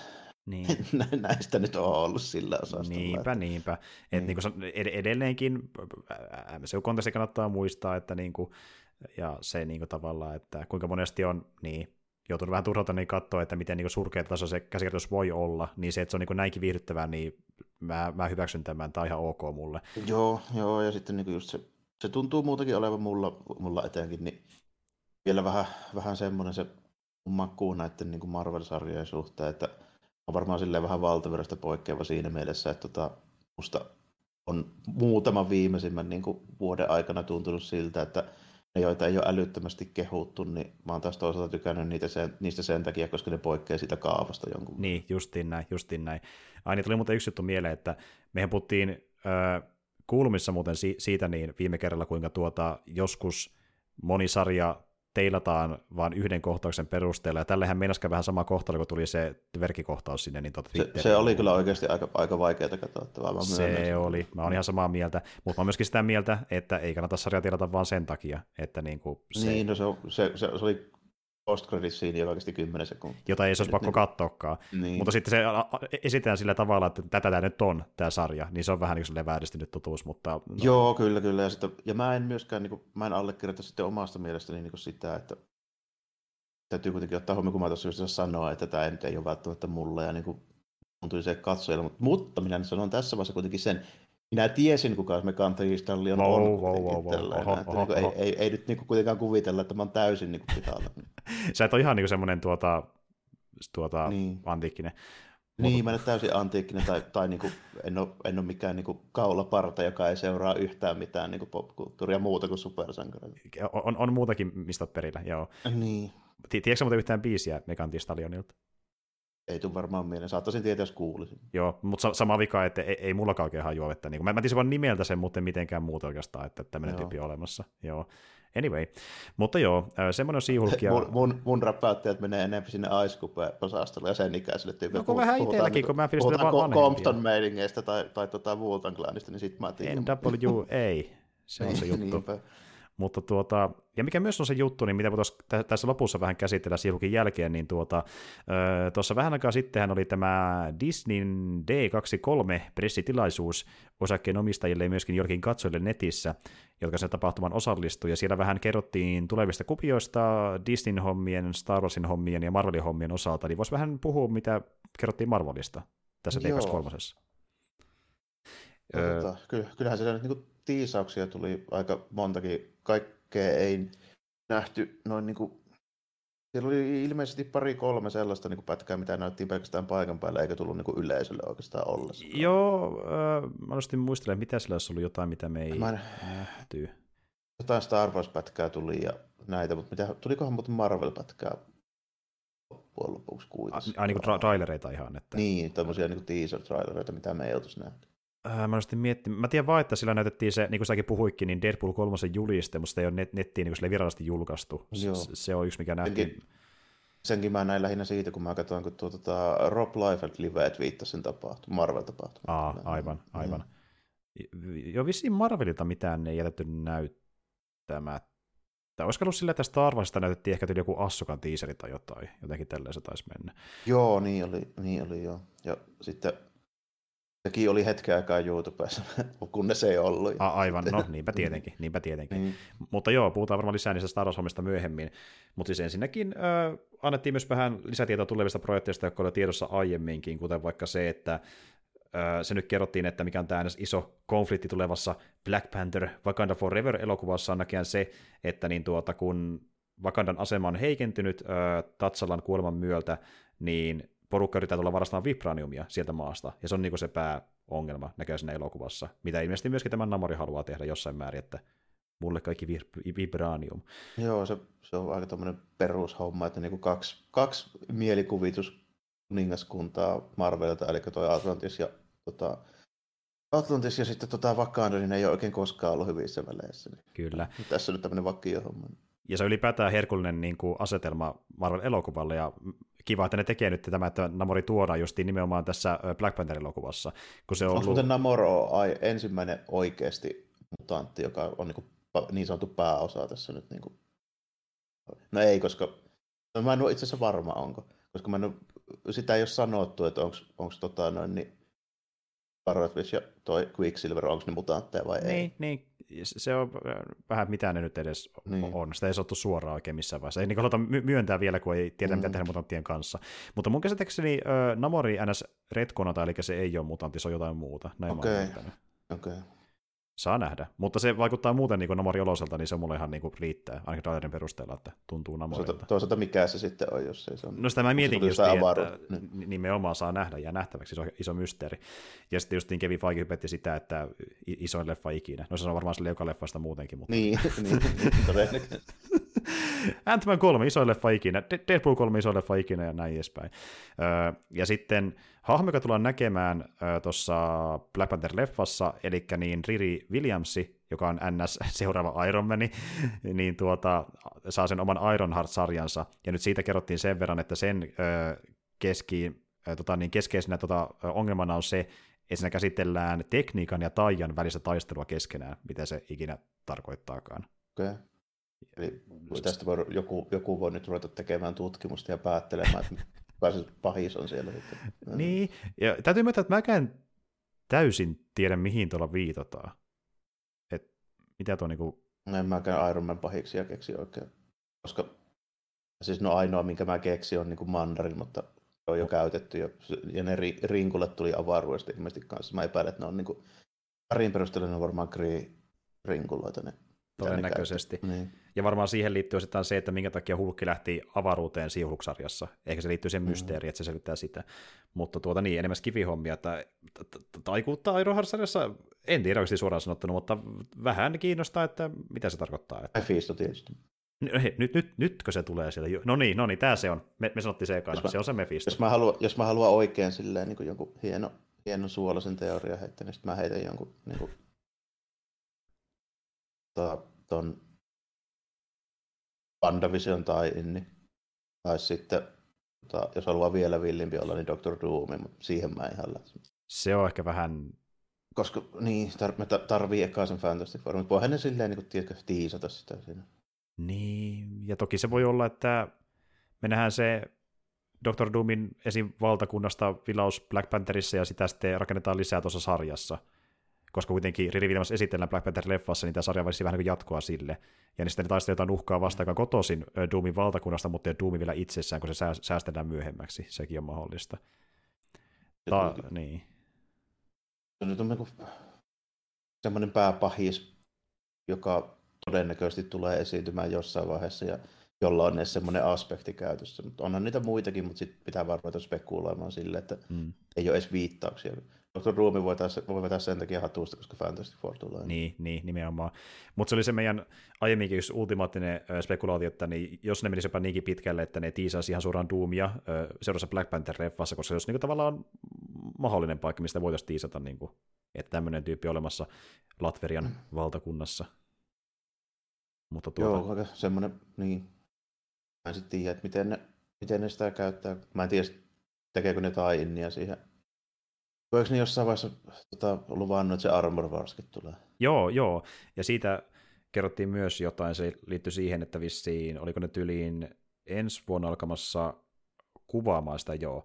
niin. näistä nyt on ollut sillä osastolla. Niinpä, että... niinpä. Et niin. Niin ed- edelleenkin MCU-konteksti kannattaa muistaa, että niin kuin, ja se niin kuin tavallaan, että kuinka monesti on niin, joutunut vähän turhalta niin katsoa, että miten niin surkea taso se käsikirjoitus voi olla, niin se, että se on niin näinkin viihdyttävää, niin mä, mä hyväksyn tämän, tämä on ihan ok mulle. Joo, joo ja sitten niin just se, se tuntuu muutakin olevan mulla, mulla etenkin, niin vielä vähän, vähän semmoinen se makkuu näiden niin Marvel-sarjojen suhteen, että on varmaan silleen vähän valtavirrasta poikkeava siinä mielessä, että tota, musta on muutaman viimeisimmän niin kuin vuoden aikana tuntunut siltä, että ne, joita ei ole älyttömästi kehuttu, niin mä oon taas toisaalta tykännyt niitä sen, niistä sen takia, koska ne poikkeaa siitä kaavasta jonkun. Niin, justiin näin, justiin näin. Ai niin, tuli muuten yksi juttu mieleen, että mehän puhuttiin äh, kuulumissa muuten si- siitä niin viime kerralla, kuinka tuota joskus moni sarja teilataan vain yhden kohtauksen perusteella, ja tällähän meinaskaan vähän sama kohtalo, kun tuli se verkkikohtaus sinne. Niin tuota se, se, oli kyllä oikeasti aika, aika vaikeaa katsottavaa. Mä se oli, mä oon ihan samaa mieltä, mutta mä oon myöskin sitä mieltä, että ei kannata sarjaa tilata vaan sen takia, että niin kuin se... Niin, no se, se, se, se oli post siinä oikeasti 10 sekuntia. Jota ei se olisi pakko niin. katsoakaan. Niin. Mutta sitten se esitään sillä tavalla, että tätä tämä nyt on, tämä sarja, niin se on vähän niin kuin vääristynyt totuus. Mutta, no. Joo, kyllä, kyllä. Ja, sitten, ja mä en myöskään, niin kuin, mä en allekirjoita sitten omasta mielestäni niin kuin sitä, että täytyy kuitenkin ottaa huomioon, kun mä tuossa sanoa, että tämä ei ole välttämättä mulle ja niin kuin, tuntui se katsojalle, mutta, mutta minä sanon tässä vaiheessa kuitenkin sen, minä tiesin, kuka me kantajistalli on. Wow, wow, wow, wow. Oho, oho, oho. Ei, ei, ei, nyt niinku kuitenkaan kuvitella, että mä oon täysin niinku pitalla. Sä et ole ihan niinku semmoinen tuota, tuota, niin. antiikkinen. Niin, mä en ole täysin antiikkinen tai, tai niinku, en, ole, en ole mikään niinku kaulaparta, joka ei seuraa yhtään mitään niinku popkulttuuria muuta kuin supersankareita. On, on muutakin, mistä perillä, joo. Niin. Tiedätkö muuten yhtään biisiä Megantin Stadionilta? Ei tule varmaan mieleen. Saattaisin tietää, jos kuulisin. Joo, mutta sama vika, että ei, ei mullakaan oikein hajua. Että niin, mä, mä tiesin vaan nimeltä sen, mutta mitenkään muuta oikeastaan, että tämmöinen tyyppi on olemassa. Joo. Anyway, mutta joo, semmoinen siihulkia. mun, mun, mun rappauttajat menee enemmän sinne Ice-osastolle ja sen ikäiselle tyypille. No kun vähän itselläkin, kun mä fiilistin vaan vanhempia. Compton Mailingeista tai, tai tota Wu-Tang Clanista, niin sit mä tiedän. NWA, se on se juttu. Mutta tuota, ja mikä myös on se juttu, niin mitä tuossa, tässä lopussa vähän käsitellä sivukin jälkeen, niin tuota, tuossa vähän aikaa sittenhän oli tämä Disneyn D23-pressitilaisuus osakkeenomistajille ja myöskin Jorkin katsojille netissä, jotka sen tapahtuman osallistui, ja siellä vähän kerrottiin tulevista kupioista Disneyn hommien, Star Warsin hommien ja Marvelin hommien osalta, niin voisi vähän puhua, mitä kerrottiin Marvelista tässä D23. Tota, kyllähän siellä nyt niin tiisauksia tuli aika montakin. Kaikkea ei nähty noin niin kuin siellä oli ilmeisesti pari kolme sellaista niin pätkää, mitä näyttiin pelkästään paikan päällä, eikä tullut niin yleisölle oikeastaan ollenkaan. Joo, äh, mä nostin muistelemaan, mitä sillä olisi ollut jotain, mitä me ei mä nähty. Jotain Star Wars-pätkää tuli ja näitä, mutta mitä, tulikohan muuten Marvel-pätkää loppujen lopuksi kuitenkin? Ai, niin kuin tra- trailereita ihan? Että... Niin, tämmöisiä niin teaser-trailereita, mitä me ei oltaisi nähty. Äh, mä miettimään. Mä tiedän vaan, että sillä näytettiin se, niin kuin säkin puhuikin, niin Deadpool 3 juliste, mutta sitä ei ole net, nettiin niin kuin virallisesti julkaistu. Joo. Se, se on yksi, mikä nähtiin. Senkin, senkin mä näin lähinnä siitä, kun mä katsoin, kun tuo, tota, Rob Liefeld live twiittasi sen tapahtuma, Marvel-tapahtuma. Aa, aivan, aivan. Mm. Jo vissiin Marvelilta mitään ei jätetty näyttämättä. Olisiko ollut sillä, että Star Warsista näytettiin ehkä joku Assokan tiiseri tai jotain, jotenkin tälleen se taisi mennä. Joo, niin oli, niin oli joo. Ja sitten Sekin oli hetken aikaa YouTubessa, kunnes ei ollut. A, aivan, no niinpä tietenkin, niinpä tietenkin. Niin. Mutta joo, puhutaan varmaan lisää niistä Star Wars-hommista myöhemmin. Mutta siis ensinnäkin äh, annettiin myös vähän lisätietoa tulevista projekteista, jotka oli tiedossa aiemminkin, kuten vaikka se, että se nyt kerrottiin, että mikä on tämä iso konflikti tulevassa Black Panther Wakanda Forever-elokuvassa on näkään se, että niin tuota, kun Wakandan asema on heikentynyt äh, Tatsalan kuoleman myötä, niin porukka yrittää tulla varastamaan vibraniumia sieltä maasta, ja se on niin se pääongelma näköjään siinä elokuvassa, mitä ilmeisesti myöskin tämän Namori haluaa tehdä jossain määrin, että mulle kaikki vibranium. Joo, se, se on aika tämmöinen perushomma, että niin kuin kaksi, kaksi mielikuvitus kuningaskuntaa Marvelilta, eli toi Atlantis ja tota, Atlantis ja sitten tota Wakanda, niin ne ei ole oikein koskaan ollut hyvissä väleissä. Niin Kyllä. Tässä on nyt tämmöinen vakio homma. Ja se ylipäätään herkullinen niin kuin asetelma Marvel-elokuvalle, ja kiva, että ne tekee nyt tämä, että Namori tuodaan justiin nimenomaan tässä Black Panther-elokuvassa. Kun se on Onko ollut... Namoro ai, ensimmäinen oikeasti mutantti, joka on niin, kuin, niin sanottu pääosa tässä nyt? Niin kuin... No ei, koska no, mä en ole itse asiassa varma, onko. Koska mä en ole, sitä ei ole sanottu, että onko tota noin, niin Parrotfish ja toi Quicksilver, onko ne mutantteja vai niin, ei? Niin, se on vähän mitä ne nyt edes niin. on. Sitä ei saatu suoraan oikein missään vaiheessa. Ei niin haluta myöntää vielä, kun ei tiedä, mm. mitä tehdä mutanttien kanssa. Mutta mun käsittääkseni uh, Namori NS retkonata, eli se ei ole mutantti, se on jotain muuta. Näin Okei, okay. Saa nähdä. Mutta se vaikuttaa muuten niin Namori oloselta, niin se mulle ihan niin kuin riittää, ainakin trailerin perusteella, että tuntuu Namorilta. Toisaalta, toisaalta mikä se sitten on, jos ei se on... No sitä mä mietinkin just, että niin. nimenomaan saa nähdä ja nähtäväksi, se on iso mysteeri. Ja sitten just Kevin Feige hypetti sitä, että isoin leffa ikinä. No se on varmaan sille joka leffasta muutenkin. Mutta... Niin, niin, niin Ant-Man 3, iso leffa ikinä, Deadpool 3, iso leffa ikinä ja näin edespäin. ja sitten hahmo, joka tullaan näkemään tuossa Black Panther-leffassa, eli niin Riri Williamsi, joka on NS seuraava Iron Man, niin tuota, saa sen oman Ironheart-sarjansa, ja nyt siitä kerrottiin sen verran, että sen keski, tota, niin keskeisenä tota, ongelmana on se, että siinä käsitellään tekniikan ja taian välistä taistelua keskenään, mitä se ikinä tarkoittaakaan. Okay. Tästä voi, joku, joku voi nyt ruveta tekemään tutkimusta ja päättelemään, että kuka se pahis on siellä. niin, ja täytyy myöntää, että mäkään täysin tiedä, mihin tuolla viitataan. Et mitä tuo niinku... No en mäkään Iron Man pahiksi ja keksi oikein. Koska siis no ainoa, minkä mä keksin, on niinku mandarin, mutta se on jo käytetty. Ja, ja ne ri, rinkulle tuli avaruudesta ilmeisesti kanssa. Mä epäilen, että ne on niinku, tarin perusteella ne varmaan Kree rinkuloita ne todennäköisesti. Niin. Ja varmaan siihen liittyy osittain se, että minkä takia Hulkki lähti avaruuteen Siuhuksarjassa. Ehkä se liittyy sen mm. mysteeriin, että se selittää sitä. Mutta tuota niin, enemmän kivihommia, että taikuutta Ironheart-sarjassa, en tiedä oikeasti suoraan sanottuna, mutta vähän kiinnostaa, että mitä se tarkoittaa. Että... Mephisto tietysti. Nyt, nyt, nyt, nytkö se tulee sieltä? No niin, no niin, tämä se on. Me, me sanottiin se ekana, se on se Mephisto. Jos mä haluan, jos mä haluan oikein silleen niin kuin jonkun hieno, hieno suolaisen teoria heittää, niin sitten mä heitän jonkun niin kuin tota, ton WandaVision tai inni. Tai sitten, tota, jos haluaa vielä villimpi olla, niin Doctor Doom, mutta siihen mä ihan lähtee. Se on ehkä vähän... Koska niin, tar- me tarvii eka sen Fantastic Four, mutta voihan ne silleen niin tiedätkö, tiisata sitä siinä. Niin, ja toki se voi olla, että me nähdään se Doctor Doomin esim. valtakunnasta vilaus Black Pantherissa ja sitä sitten rakennetaan lisää tuossa sarjassa koska kuitenkin Riri Williams esitellään Black Panther-leffassa, niin tämä sarja olisi vähän niin jatkoa sille. Ja niin sitten ne taistelevat jotain uhkaa vastaan, joka kotoisin Doomin valtakunnasta, mutta ei Doomi vielä itsessään, kun se säästetään myöhemmäksi. Sekin on mahdollista. Ta- niin. Se nyt on niin semmoinen pääpahis, joka todennäköisesti tulee esiintymään jossain vaiheessa ja jolla on edes semmoinen aspekti käytössä. Mutta onhan niitä muitakin, mutta sitten pitää varmaan spekuloimaan sille, että mm. ei ole edes viittauksia. Dr. Doom voi, taas, voi vetää sen takia hatusta, koska Fantastic Four tulee. Niin, niin nimenomaan. Mutta se oli se meidän aiemminkin just ultimaattinen spekulaatio, että niin, jos ne menisivät niinkin pitkälle, että ne tiisaisi ihan suoraan Doomia seuraavassa Black Panther-leffassa, koska se olisi niin tavallaan mahdollinen paikka, mistä voitaisiin tiisata, niin kuin, että tämmöinen tyyppi olemassa Latverian mm. valtakunnassa. Mutta tuota... Joo, semmoinen, niin. Mä en sitten tiedä, että miten ne, miten ne sitä käyttää. Mä en tiedä, tekeekö ne tai siihen Voiko ne jossain vaiheessa tota, luvannut, että se Armor Warskin tulee? Joo, joo. Ja siitä kerrottiin myös jotain, se liittyy siihen, että vissiin, oliko ne tyliin ensi vuonna alkamassa kuvaamaan sitä, joo.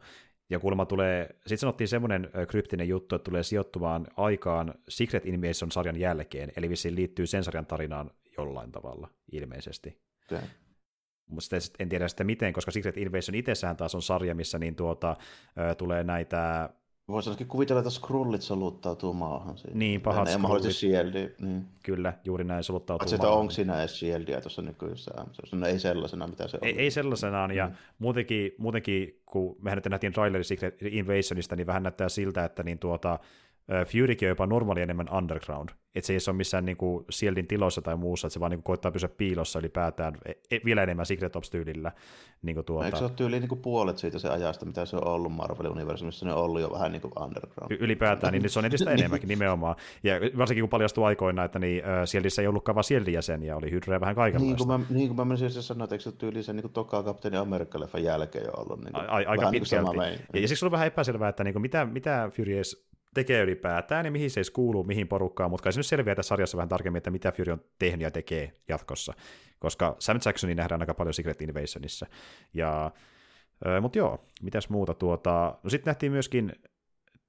Ja kuulemma tulee, sitten sanottiin semmoinen kryptinen juttu, että tulee sijoittumaan aikaan Secret Invasion-sarjan jälkeen, eli vissiin liittyy sen sarjan tarinaan jollain tavalla, ilmeisesti. Mutta en tiedä sitä miten, koska Secret Invasion itsessään taas on sarja, missä niin tuota, tulee näitä Voisi ainakin kuvitella, että Skrullit soluttautuu maahan. Siinä. Niin, pahat Skrullit. mahdollisesti Shieldi. Niin. Kyllä, juuri näin soluttautuu Sitä maahan. onko siinä edes Shieldia tuossa nykyisessä No ei sellaisena, mitä se on. Ei, ei sellaisenaan, ja mm. muutenkin, muutenkin, kun mehän nyt nähtiin traileri Secret Invasionista, niin vähän näyttää siltä, että niin tuota, Furykin on jopa normaali enemmän underground. Että se ei ole missään niinku Shieldin tiloissa tai muussa, että se vaan niinku koittaa pysyä piilossa ylipäätään e, e, vielä enemmän Secret Ops-tyylillä. Niinku tuota... Eikö se ole tyyli niinku puolet siitä se ajasta, mitä se on ollut Marvel-universumissa, ne on ollut jo vähän niinku underground. Y- ylipäätään, niin se on entistä enemmänkin nimenomaan. Ja varsinkin kun paljastui aikoina, että niin, äh, Shieldissä ei ollutkaan vaan Shieldin jäseniä, oli Hydra vähän kaikenlaista. Niin kuin mä, niin kuin mä menisin sanoa, että eikö se tyyli sen niin toka Kapteeni Amerikka-leffan jälkeen jo ollut niin kuin, a- aika vähän pitkälti. Niin kuin sama ja, ja siksi on vähän epäselvää, että niin kuin mitä, mitä Fury tekee ylipäätään ja mihin se edes kuuluu, mihin porukkaan, mutta kai se nyt selviää tässä sarjassa vähän tarkemmin, että mitä Fury on tehnyt ja tekee jatkossa, koska Sam Jacksonin nähdään aika paljon Secret Invasionissa. Ja, äh, mutta joo, mitäs muuta tuota, no sitten nähtiin myöskin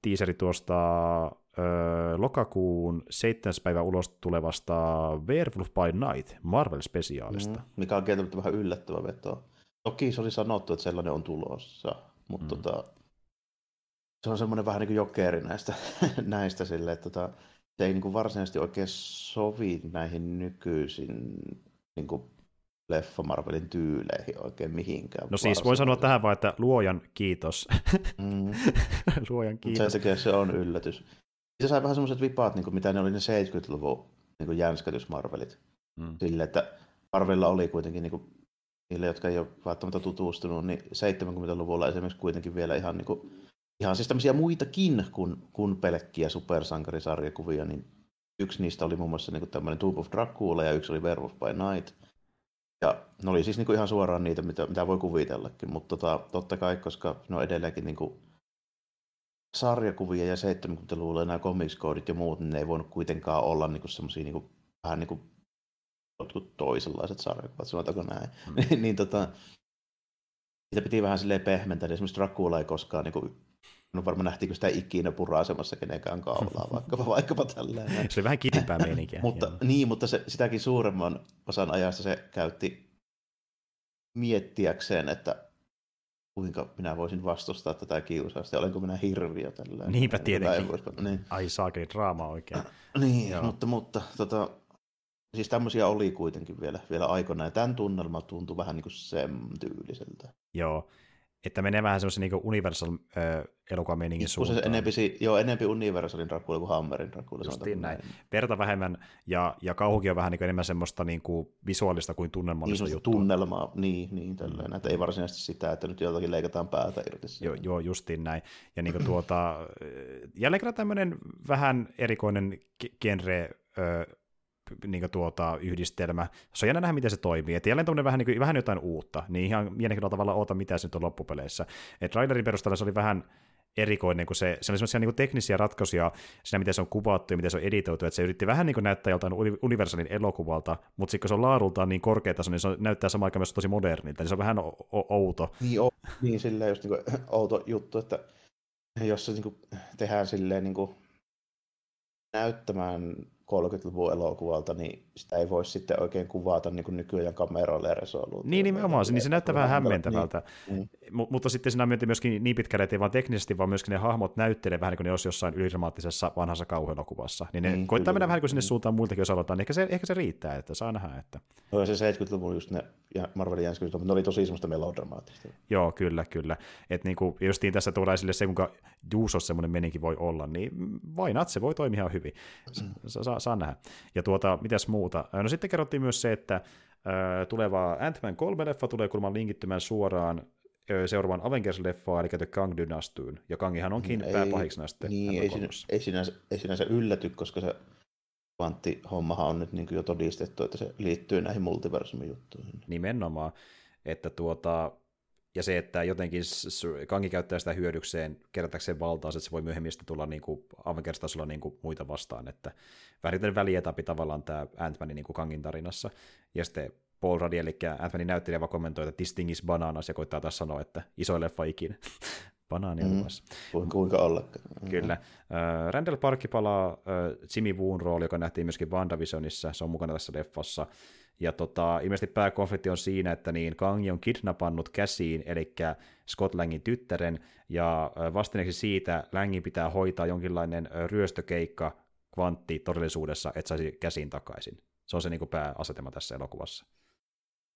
tiiseri tuosta ö, lokakuun 7. päivä ulos tulevasta Werewolf by Night Marvel-spesiaalista. Mm, mikä on kieltämättä vähän yllättävä veto. Toki se oli sanottu, että sellainen on tulossa, mutta mm. tota, se on semmoinen vähän niin kuin jokeri näistä, näistä sille, että tota, se ei niin kuin varsinaisesti oikein sovi näihin nykyisin niin kuin leffa Marvelin tyyleihin oikein mihinkään. No siis voi sanoa tähän vaan, että luojan kiitos. Mm. luojan kiitos. Sen takia se on yllätys. Se sai vähän semmoiset vipaat, niin kuin mitä ne oli ne 70-luvun niin kuin jänskätys Marvelit. Mm. Sille, että Marvelilla oli kuitenkin, niin kuin, niille, jotka ei ole välttämättä tutustunut, niin 70-luvulla esimerkiksi kuitenkin vielä ihan, niin kuin, ihan siis tämmöisiä muitakin kuin, kuin pelkkiä supersankarisarjakuvia, niin yksi niistä oli muun muassa niin kuin tämmöinen Tomb of Dracula ja yksi oli Werewolf by Night – ja ne oli siis niin kuin ihan suoraan niitä, mitä, mitä voi kuvitellakin, mutta tota, totta kai, koska ne on edelleenkin niin kuin sarjakuvia ja 70-luvulla nämä comics ja muut, niin ne ei voinut kuitenkaan olla niin semmoisia niin vähän niin kuin jotkut toisenlaiset sarjakuvat, sanotaanko näin. Mm. niin tota, sitä piti vähän silleen pehmentää, niin esimerkiksi Dracula ei koskaan niin kuin, No varmaan nähtiinkö sitä ikinä pura-asemassa kenenkään kaulaa, vaikkapa, vaikkapa tälleen. Se oli vähän kitimpää meininkiä. mutta, niin, mutta se, sitäkin suuremman osan ajasta se käytti miettiäkseen, että kuinka minä voisin vastustaa tätä kiusausta, olenko minä hirviö tällä. Niinpä tietenkin. Niin. Ai saakeli draama oikein. niin, Joo. mutta, mutta tota, siis tämmöisiä oli kuitenkin vielä, vielä aikoina, ja tämän tunnelma tuntui vähän niin kuin sen tyyliseltä. Joo, että menee vähän semmoisen niin Universal äh, elokuvameiningin suuntaan. Se enempi, joo, enempi Universalin Dracula kuin Hammerin Dracula. Justiin näin. Verta vähemmän, ja, ja kauhukin on vähän niin kuin enemmän semmoista niin kuin visuaalista kuin tunnelmallista niin, juttua. tunnelmaa, niin, niin tälleen. Mm. Että ei varsinaisesti sitä, että nyt jotakin leikataan päätä irti. Joo, joo, justiin näin. Ja niin kuin tuota, jälleen kerran tämmöinen vähän erikoinen genre, niin tuota, yhdistelmä. Se on jännä nähdä, miten se toimii. Et jälleen vähän, niin kuin, vähän jotain uutta, niin ihan mielenkiintoisella tavalla oota, mitä se nyt on loppupeleissä. Et trailerin perusteella se oli vähän erikoinen, kun se, se oli sellaisia niin teknisiä ratkaisuja siinä, miten se on kuvattu ja miten se on editoitu, että se yritti vähän niin kuin näyttää joltain Universalin elokuvalta, mutta sitten kun se on laadultaan niin korkeataso, niin se näyttää samaan aikaan myös tosi modernilta, niin se on vähän outo. Niin, o- niin silleen just niin kuin, outo juttu, että jos se niin kuin, tehdään silleen niin kuin, näyttämään 30-luvun elokuvalta, niin sitä ei voi sitten oikein kuvata niin kuin nykyään kameroilla ja resoluutioilla. Niin nimenomaan, niin se näyttää vähän hämmentävältä. Niin. M- mutta sitten siinä on myöskin niin pitkälle, että ei vaan teknisesti, vaan myöskin ne hahmot näyttelee vähän niin kuin ne olisi jossain ylidramaattisessa vanhassa kauhuelokuvassa. Niin ne niin, koittaa kyllä. mennä vähän niin kuin sinne suuntaan muiltakin, jos aloitetaan, niin ehkä se, ehkä se riittää, että saa nähdä. Että... No se 70-luvun just ne ja Marvelin jänskyydet, mutta ne oli tosi semmoista melodramaattista. Joo, kyllä, kyllä. Että niin kuin, justiin tässä tuodaan esille se, kuinka Juusos semmoinen meninkin voi olla, niin vain se voi toimia ihan hyvin. Saa, saa, nähdä. Ja tuota, mitäs muuta? No sitten kerrottiin myös se, että tuleva Ant-Man 3-leffa tulee kuulemma linkittymään suoraan seuraavan Avengers-leffaan, eli The Kang Dynastyyn. Ja Kangihan onkin ei, pääpahiksi näistä. Niin, ei, sinä, ei, sinänsä, ei sinänsä ylläty, koska se hommahan on nyt niin jo todistettu, että se liittyy näihin multiversumijuttuihin. Nimenomaan. Että tuota, ja se, että jotenkin Kangi käyttää sitä hyödykseen kerätäkseen valtaa, että se voi myöhemmin sitten tulla niin kuin Avengers-tasolla niin kuin muita vastaan, että vähän välietapi tavallaan tämä Ant-Manin niin kuin Kangin tarinassa, ja sitten Paul Ruddy, eli Ant-Manin näyttelijä, vaan kommentoi, että this thing is bananas, ja koittaa taas sanoa, että iso leffa ikinä. Banaania mm, kuinka, kuinka ollakaan. Kyllä. Äh, Randall Parkki palaa äh, Jimmy Woon rooli, joka nähtiin myöskin WandaVisionissa, se on mukana tässä leffassa. Ja tota, ilmeisesti pääkonflikti on siinä, että niin Kangi on kidnappannut käsiin, eli Scott Langin tyttären, ja vastineeksi siitä Langin pitää hoitaa jonkinlainen ryöstökeikka kvantti todellisuudessa, että saisi käsiin takaisin. Se on se niin kuin pääasetema tässä elokuvassa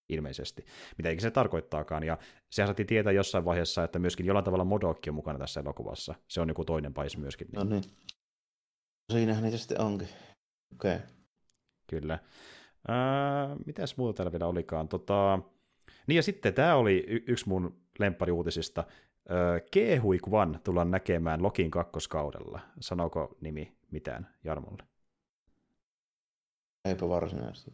ilmeisesti. Mitä se tarkoittaakaan, ja sehän saatiin tietää jossain vaiheessa, että myöskin jollain tavalla Modokki on mukana tässä elokuvassa. Se on joku toinen pais myöskin. No niin. Siinähän niitä sitten onkin. Okei. Okay. Kyllä. Ää, mitäs muuta täällä vielä olikaan? Tota... Niin ja sitten tämä oli y- yksi mun lemppariuutisista. Kehui Kwan tullaan näkemään Lokin kakkoskaudella. Sanooko nimi mitään Jarmolle? Eipä varsinaisesti.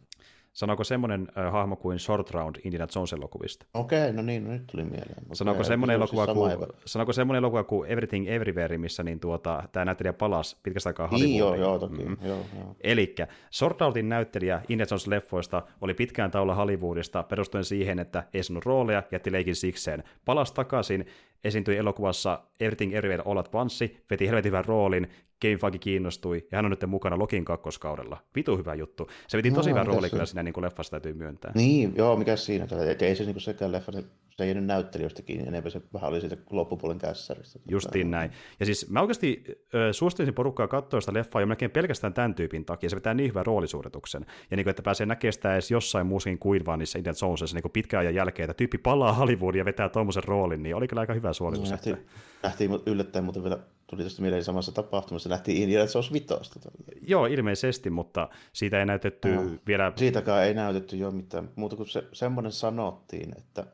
Sanooko semmoinen äh, hahmo kuin Short Round Indiana Jones-elokuvista? Okei, okay, no niin, no nyt tuli mieleen. Okay, sanooko, semmoinen elokuva kuin, sanooko semmoinen elokuva kuin Everything Everywhere, missä niin tuota, tämä näyttelijä palasi pitkästä aikaa? Niin, joo, joo, toki. Mm. Joo, joo. Elikkä Short Roundin näyttelijä Indiana Jones-leffoista oli pitkään taula Hollywoodista perustuen siihen, että ei sanonut rooleja, jätti leikin sikseen. Palasi takaisin, esiintyi elokuvassa Everything Everywhere All at Once, veti helvetin hyvän roolin, Kevin Feige kiinnostui, ja hän on nyt mukana Lokin kakkoskaudella. Vitu hyvä juttu. Se veti tosi no, hyvä rooli kyllä siinä niin kuin leffassa täytyy myöntää. Niin, joo, mikä siinä. Et ei se niin kuin sekään leffa, se, se ei jäänyt näyttelijöistä kiinni, enemmän se vähän oli siitä loppupuolen kässäristä. Justiin näin. Ja siis mä oikeasti äh, suosittelisin porukkaa katsoa sitä leffaa jo melkein pelkästään tämän tyypin takia. Se vetää niin hyvän roolisuorituksen. Ja niin kuin, että pääsee näkemään sitä edes jossain muussakin kuin vaan niissä Indiana Jonesissa niin pitkään ajan jälkeen, että tyyppi palaa Hollywoodia ja vetää tuommoisen roolin, niin oli kyllä aika hyvä suoritus. Niin, nähtiin, nähtiin yllättäen muuten vielä tuli tästä mieleen samassa tapahtumassa, lähti Indiana Jones vitosta. Joo, ilmeisesti, mutta siitä ei näytetty no, vielä... Siitäkään ei näytetty jo mitään, muuta kuin se, semmoinen sanottiin, että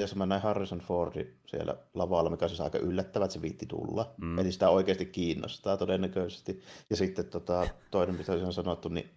jos mä näin Harrison Fordi siellä lavalla, mikä on siis aika yllättävä, että se viitti tulla. Mm. Eli sitä oikeasti kiinnostaa todennäköisesti. Ja sitten tota, toinen, mitä on sanottu, niin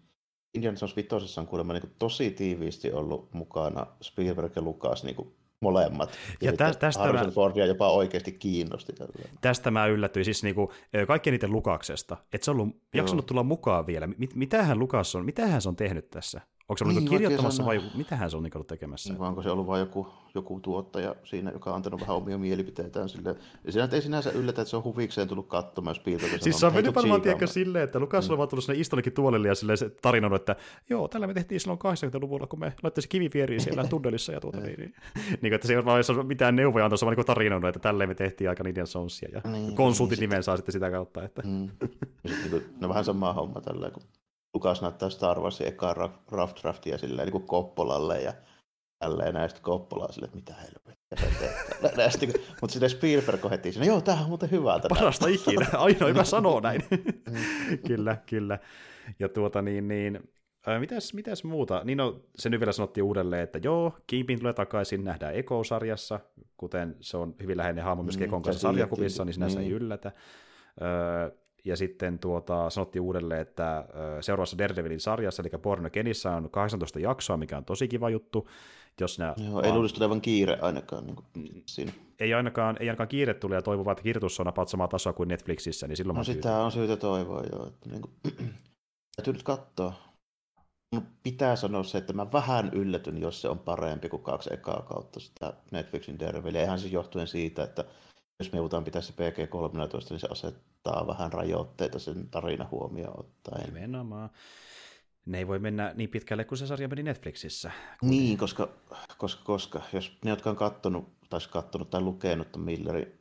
Indiana Jones vitosessa on kuulemma niin tosi tiiviisti ollut mukana Spielberg ja Lucas niin kuin molemmat. Ja, ja tästä, tästä Harrison mä, Fordia jopa oikeasti kiinnosti. Tällä. Tästä mä yllätyin siis niinku, kaikkien niiden Lukaksesta, että se on ollut, jaksanut tulla mukaan vielä. Mit, mitähän Lukas on, mitähän se on tehnyt tässä? Onko se ollut niin, kirjoittamassa vai mitähän se on ollut tekemässä? Niin, vai onko se ollut vain joku, joku tuottaja siinä, joka on antanut vähän omia mielipiteitään sille. Ja siinä ei sinänsä yllätä, että se on huvikseen tullut katsomaan Spielberg. Siis se on mennyt varmaan tiedäkö silleen, että Lukas mm. on vaan tullut sinne istollekin tuolille ja silleen se tarinannut, että joo, tällä me tehtiin silloin 80-luvulla, kun me laittoi se kivivieriin siellä tunnelissa ja tuota niin. niin, niin että se ei ole mitään neuvoja antaa, se on vaan niin tarinannut, että tälleen me tehtiin aika Indiana Jonesia ja niin, konsultin niin, nimen saa sitten sitä kautta. Että. Mm. Ja sitten, no vähän sama homma tälleen, kun Lukas näyttää Star Warsin ekaa rough draftia silleen niin kuin Koppolalle ja tälleen näistä Koppolaa silleen, että mitä helvettiä Mutta sitten Spielberg heti sinne, joo, tämähän on muuten hyvää. Parasta ikinä, ainoa hyvä sanoo näin. Mm. kyllä, kyllä. Ja tuota niin, niin mitäs, mitäs muuta? Niin no, se nyt vielä sanottiin uudelleen, että joo, Kimpin tulee takaisin, nähdään Eko-sarjassa, kuten se on hyvin läheinen hahmo myös mm, Ekon kanssa sarjakuvissa, niin sinänsä niin. ei yllätä. Öö, ja sitten tuota, sanottiin uudelleen, että seuraavassa Daredevilin sarjassa, eli Born Kenissä on 18 jaksoa, mikä on tosi kiva juttu. Jos nää Joo, ei luulisi tulevan kiire ainakaan niin kuin siinä. Ei ainakaan, ei ainakaan kiire tule ja toivovat, että kirjoitus on about samaa tasoa kuin Netflixissä, niin silloin no sitä on syytä toivoa joo. Että niin kuin, täytyy nyt katsoa. Mun pitää sanoa se, että mä vähän yllätyn, jos se on parempi kuin kaksi ekaa kautta sitä Netflixin Daredevilia. Ihan siis johtuen siitä, että jos me joudutaan pitää se PG-13, niin se asettaa vähän rajoitteita sen tarina huomioon ottaen. Nimenomaan. Ne ei voi mennä niin pitkälle kuin se sarja meni Netflixissä. Niin, koska, koska, koska jos ne, jotka on kattonut, tai kattonut tai lukenut Millerin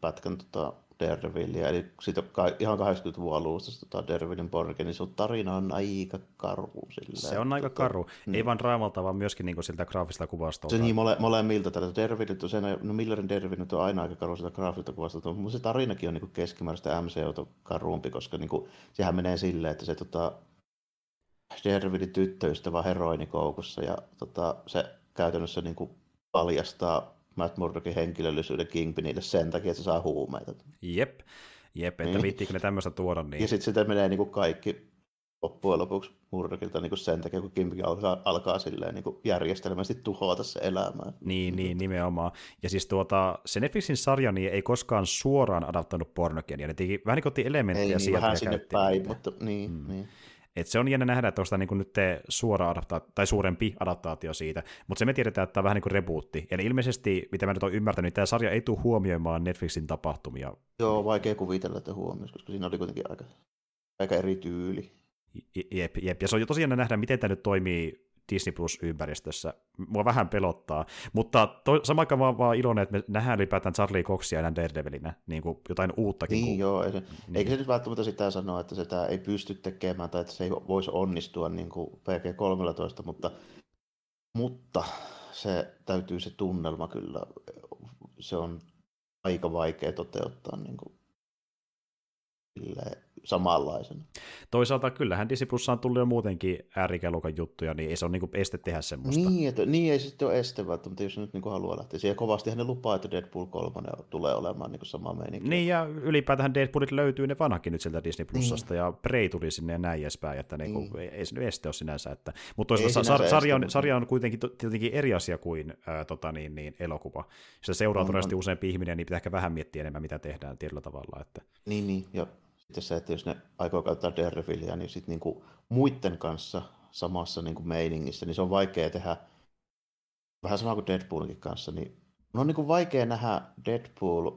pätkän tota, Daredevilia, eli siitä ihan 80-luvun alusta tota Daredevilin Borgen, niin sun tarina on aika karu. Sillä, se on aika tota, karu. Niin. Ei vain raamalta, vaan myöskin niin siltä graafista kuvastolta. Se niin mole, molemmilta. Tällä Daredevilit, se, no Millerin Daredevil on aina aika karu sitä graafista kuvastolta, mutta se tarinakin on niin keskimääräistä MCUta karumpi, koska niin kuin, sehän menee silleen, että se tota, Daredevilin tyttöystävä heroinikoukussa ja tota, se käytännössä niin kuin paljastaa Matt Murdockin henkilöllisyyden Kingpinille sen takia, että se saa huumeita. Jep, jep, että niin. viittiinkö ne tämmöistä tuoda. Niin. Ja sitten sitä menee niin kuin kaikki loppujen lopuksi Murdockilta niin kuin sen takia, kun Kingpin alkaa, alkaa silleen, niin kuin järjestelmästi tuhota se elämää. Niin, niin, nimenomaan. Ja siis tuota, se Netflixin sarja niin ei koskaan suoraan adaptoinut pornokia, ne teki vähän niin elementtejä ei, niin, sieltä. Vähän sinne päin, niitä. mutta niin, mm. niin. Et se on jännä nähdä, että onko niin nyt suora adaptaatio, tai suurempi adaptaatio siitä, mutta se me tiedetään, että tämä on vähän niin kuin rebootti. Eli ilmeisesti, mitä mä nyt olen ymmärtänyt, tämä sarja ei tule huomioimaan Netflixin tapahtumia. Joo, vaikea kuvitella, että huomioisi, koska siinä oli kuitenkin aika, aika eri tyyli. Jep, jep, ja se on jo tosiaan nähdä, miten tämä nyt toimii Disney Plus-ympäristössä. Mua vähän pelottaa, mutta to, sama aikaan vaan, vaan iloinen, että me nähdään ylipäätään Charlie Coxia enää Daredevilinä, niin kuin jotain uuttakin. Niin kuin, joo, ei niin. eikä se nyt välttämättä sitä sanoa, että sitä ei pysty tekemään tai että se ei voisi onnistua niin kuin PG-13, mutta, mutta se täytyy se tunnelma kyllä, se on aika vaikea toteuttaa niin kuin, samanlaisena. Toisaalta kyllähän Disney Plussa on tullut jo muutenkin äärikäluokan juttuja, niin ei se ole niin este tehdä semmoista. Niin, että, niin ei se sitten ole este välttämättä, jos nyt niin haluaa lähteä. Siellä kovasti hän lupaa, että Deadpool 3 tulee olemaan niin sama meininki. Niin, ja ylipäätään Deadpoolit löytyy ne vanhakin nyt sieltä Disney Plusasta, niin. ja Prey tuli sinne ja näin edespäin, että niin kuin, niin. ei se nyt este ole sinänsä. Että, mutta toisaalta sa- sarja, on, sarja on kuitenkin tietenkin eri asia kuin ää, tota, niin, niin, elokuva. Jos se seuraa todennäköisesti useampi ihminen, niin pitää ehkä vähän miettiä enemmän, mitä tehdään tietyllä tavalla. Että... Niin, niin, ja sitten se, että jos ne aikoo käyttää Daredevilia, niin sitten niinku muiden kanssa samassa niinku meiningissä, niin se on vaikea tehdä, vähän sama kuin Deadpoolinkin kanssa, niin on niinku vaikea nähdä Deadpool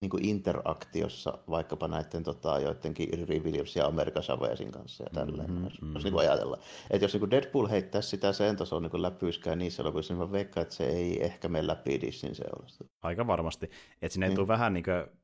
niinku interaktiossa vaikkapa näiden tota, joidenkin Riri Williams ja America Chavezin kanssa ja tälleen. Mm-hmm, jos, mm-hmm. jos niinku ajatella. Että jos niinku Deadpool heittäisi sitä sen tason niinku läpyyskään niissä elokuvissa, niin mä veikkaan, että se ei ehkä mene läpi Disneyn seurasta. Aika varmasti. Että sinne niin. tule vähän niin kuin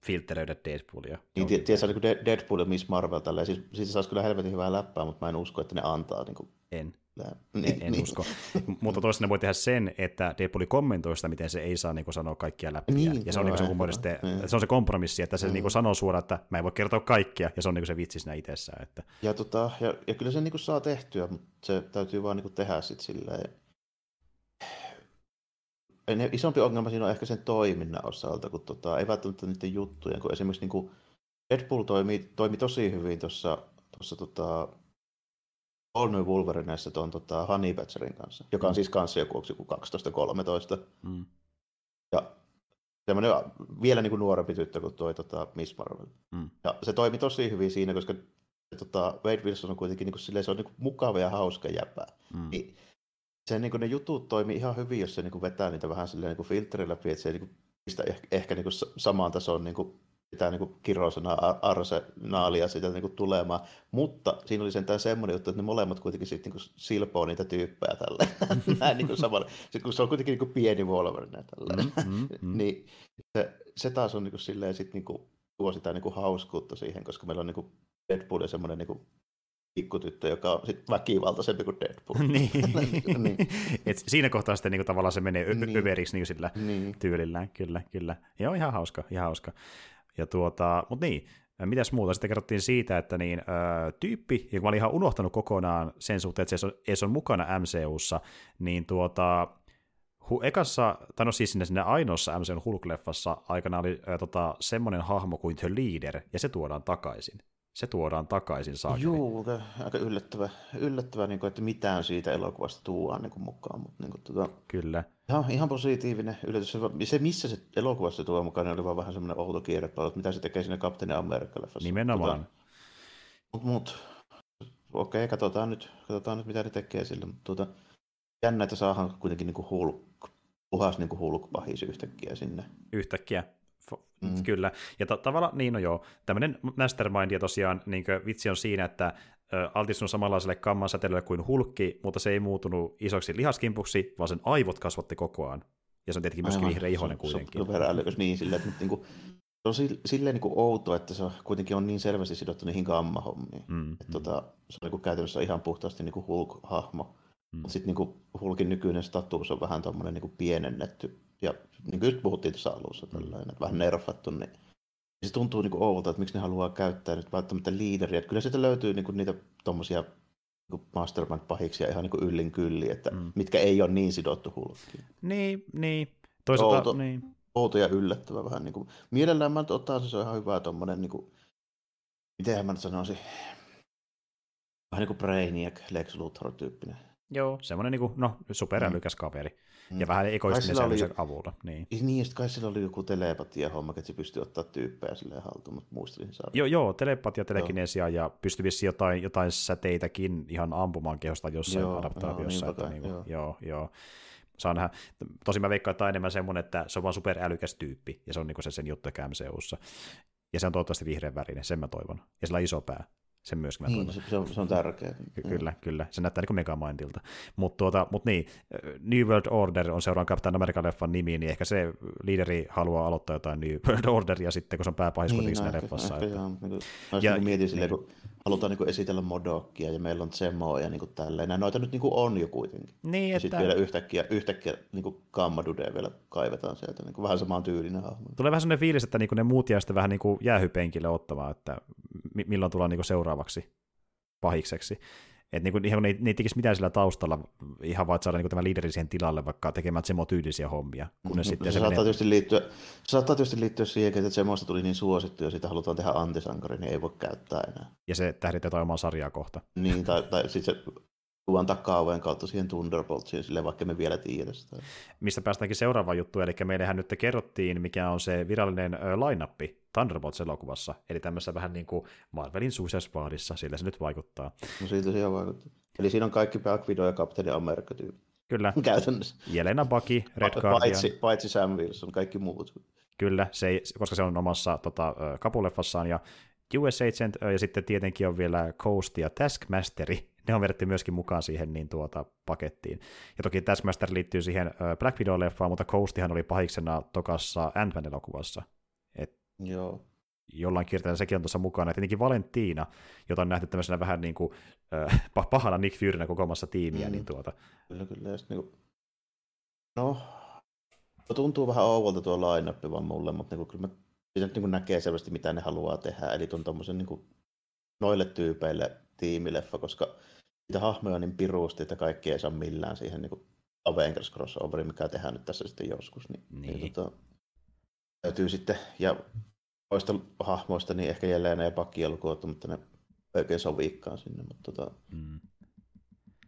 filtteröidä Deadpoolia. Niin, tiedätkö, niin Deadpool ja Miss Marvel tälleen, siis siitä saisi kyllä helvetin hyvää läppää, mutta mä en usko, että ne antaa. Niin kuin, en. Niin, en, en niin. usko. mutta toisaalta ne voi tehdä sen, että Deadpool kommentoi sitä, miten se ei saa niin kuin, sanoa kaikkia läpi. Niin, ja se on, niin kuin, se, niin. se on se kompromissi, että se mm. niin kuin, sanoo suoraan, että mä en voi kertoa kaikkia, ja se on niin kuin, se vitsi siinä itsessään. Että... Ja, tota, ja, ja kyllä se niin kuin, saa tehtyä, mutta se täytyy vaan niin kuin, tehdä sitten silleen, isompi ongelma siinä on ehkä sen toiminnan osalta, kun tota, ei välttämättä niiden juttujen, kun esimerkiksi niin kuin Deadpool toimi, toimi tosi hyvin tuossa tuossa tota, All New Wolverineissa tuon tota, Honey Badgerin kanssa, joka on mm. siis kanssa joku, joku 12-13. Mm. Ja semmoinen vielä niin kuin nuorempi tyttö kuin tuo tota, Miss Marvel. Mm. Ja se toimi tosi hyvin siinä, koska tota, Wade Wilson on kuitenkin niin kuin, silleen, se on niin kuin, mukava ja hauska jäpä. Mm. Niin, se, niin kuin, ne jutut toimii ihan hyvin, jos se niin kuin, vetää niitä vähän silleen, niin kuin filteri läpi, että se niin kuin, pistää ehkä, ehkä niin kuin, samaan tasoon niin kuin, pitää niin kirosana arsenaalia sitä niin kuin, tulemaan. Mutta siinä oli sentään semmoinen juttu, että ne molemmat kuitenkin sitten niin silpoo niitä tyyppejä tälle. Näin niin kuin samalla. Sitten kun se on kuitenkin niin kuin pieni Wolverine tälle. Mm, mm, mm. niin se, se, taas on niin kuin, silleen, sit, niin kuin, tuo sitä niin kuin, hauskuutta siihen, koska meillä on niin kuin, Deadpool ja semmoinen niin kuin, pikkutyttö, joka on sit väkivaltaisempi kuin Deadpool. niin. niin. Et siinä kohtaa sitten niinku tavallaan se menee niin. överiksi niinku sillä niin. tyylillään, kyllä, kyllä. Joo, ihan hauska, ihan hauska. Ja tuota, mutta niin, mitäs muuta? Sitten kerrottiin siitä, että niin, ö, tyyppi, joka mä olin ihan unohtanut kokonaan sen suhteen, että se on, se on mukana MCUssa, niin tuota, hu, ekassa, tai no siis sinne, sinne ainoassa MCUn Hulk-leffassa aikana oli ö, tota, semmoinen hahmo kuin The Leader, ja se tuodaan takaisin se tuodaan takaisin saakeli. Joo, aika yllättävä, yllättävä niin kuin, että mitään siitä elokuvasta tuodaan niin kuin, mukaan. Mutta, niin kuin, tuota, Kyllä. Ihan, ihan positiivinen yllätys. Se, missä se elokuvassa tuo mukaan, niin oli vaan vähän semmoinen outo kierrepallo, mitä se tekee siinä Kapteeni Amerikka-leffassa. Nimenomaan. Tuota, mutta mut, okei, okay, katsotaan nyt, katsotaan nyt, mitä ne tekee sillä. Mutta tuota, jännä, että saadaan kuitenkin niin kuin hulk, puhas niin kuin hulk-pahis yhtäkkiä sinne. Yhtäkkiä. Mm. Kyllä, ja ta- tavallaan, niin no joo, tämmöinen mastermind, ja tosiaan niin vitsi on siinä, että altistunut samanlaiselle kammansäteilylle kuin hulkki, mutta se ei muutunut isoksi lihaskimpuksi, vaan sen aivot kasvatti koko ajan. Ja se on tietenkin myöskin vihreä ihonen kuitenkin. Se on niin silleen, että niin kuin, se on silleen niin kuin outo, että se kuitenkin on niin selvästi sidottu niihin kammahommiin. Mm, että mm. Tota, se on niin kuin käytännössä ihan puhtaasti niin kuin Hulk-hahmo. Mm. Mutta sitten niin Hulkin nykyinen status on vähän tuommoinen niin pienennetty ja niin kuin just puhuttiin tuossa alussa, tällainen, että vähän nerfattu, niin se tuntuu niin oudolta, että miksi ne haluaa käyttää nyt välttämättä liideriä. Että kyllä sieltä löytyy niin kuin niitä tuommoisia niin mastermind-pahiksia ihan niin kuin yllin kylli, että mm. mitkä ei ole niin sidottu hulkkiin. Niin, niin. Toisaalta, outo, niin. outo ja yllättävä vähän. Niin kuin, mielellään mä ottaa se, se on ihan hyvä tuommoinen, niin kuin, mitenhän mä nyt sanoisin, vähän niin kuin Brainiac, Lex Luthor-tyyppinen. Joo, semmoinen niin kuin, no, superälykäs mm. kaveri. Ja mm. vähän egoistinen oli... avulla. Niin. niin, sitten kai sillä oli joku telepatia homma, että se pystyi ottaa tyyppejä silleen haltuun, mutta muistelin saada. Joo, joo, telepatia, telekinesia ja pystyi vissiin jotain, jotain säteitäkin ihan ampumaan kehosta jossain joo, adaptaatiossa. Joo, että, niin joo. joo, joo. Saa nähdä. Tosin mä veikkaan, että on enemmän semmoinen, että se on vaan superälykäs tyyppi, ja se on niin se sen juttu MCUssa. Ja se on toivottavasti vihreän värinen, sen mä toivon. Ja sillä on iso pää. Sen myöskin mä niin, se, on, se on tärkeää. Ky- kyllä, kyllä. Se näyttää niin Megamindilta. Mutta tuota, mut niin, New World Order on seuraan Captain America-leffan nimi, niin ehkä se liideri haluaa aloittaa jotain New World Orderia sitten, kun se on pääpahis niin, kuitenkin no, leffassa. Ehkä, että... Niin kuin, ja, niin mietin silleen, niin. kun halutaan niin kuin esitellä Modokia ja meillä on Zemoa ja niin kuin tälleen. Noita nyt niin kuin on jo kuitenkin. Niin, ja että... sitten vielä yhtäkkiä, yhtäkkiä niin kuin Kammadudea vielä kaivetaan sieltä. Niin kuin vähän samaan tyylinen hahmo. Tulee vähän sellainen fiilis, että niin kuin ne muut jää sitten vähän niin kuin jäähypenkille ottamaan, että milloin tullaan niin seuraavaksi pahikseksi. Että niin kuin, ihan ne, ne ei tekisi mitään sillä taustalla, ihan vaan, että saada niin tämä liideri siihen tilalle, vaikka tekemään Zemo-tyylisiä hommia. Kun ne no, sitten se, saattaa tietysti liittyä, se saattaa tietysti liittyä siihen, että Zemosta tuli niin suosittu ja siitä halutaan tehdä antisankari, niin ei voi käyttää enää. Ja se tähditetään omaa sarjaa kohta. Niin, tai, tai sitten se tuon takaa kautta siihen Thunderboltsiin, sille vaikka me vielä tiedä sitä. Mistä päästäänkin seuraavaan juttuun, eli meillähän nyt kerrottiin, mikä on se virallinen line-up Thunderbolts-elokuvassa, eli tämmöisessä vähän niin kuin Marvelin Suicide sillä se nyt vaikuttaa. No siltä se vaikuttaa. Eli siinä on kaikki Black Widow ja Captain America tyyppi. Kyllä. Käytännössä. Jelena Bucky, Red Pa- Guardian. Paitsi, paitsi Sam Wilson, kaikki muut. Kyllä, se ei, koska se on omassa tota, kapuleffassaan, ja US Agent, ja sitten tietenkin on vielä Coast ja Taskmasteri, ne on vedetty myöskin mukaan siihen niin tuota, pakettiin. Ja toki Taskmaster liittyy siihen Black Widow-leffaan, mutta Coastihan oli pahiksena tokassa Ant-Man-elokuvassa. Joo. Jollain kierteellä sekin on tuossa mukana. Ja tietenkin Valentina, jota on nähty tämmöisenä vähän niin kuin, äh, pahana Nick Furynä kokoamassa tiimiä. Mm. Niin tuota. Kyllä, kyllä. Ja niin kuin... No, tuntuu vähän ouvolta tuo line vaan mulle, mutta niin kuin, kyllä mä siitä niin näkee selvästi, mitä ne haluaa tehdä. Eli tuon tommosen niin kuin, noille tyypeille tiimileffa, koska niitä hahmoja on niin piruusti, että kaikki ei saa millään siihen niin kuin Avengers crossoveriin, mikä tehdään nyt tässä sitten joskus. Niin, niin. niin tota, täytyy sitten, ja toista hahmoista, niin ehkä jälleen ja pakki lukuutta, mutta ne oikein soviikkaan sinne. Mutta, tota, mm.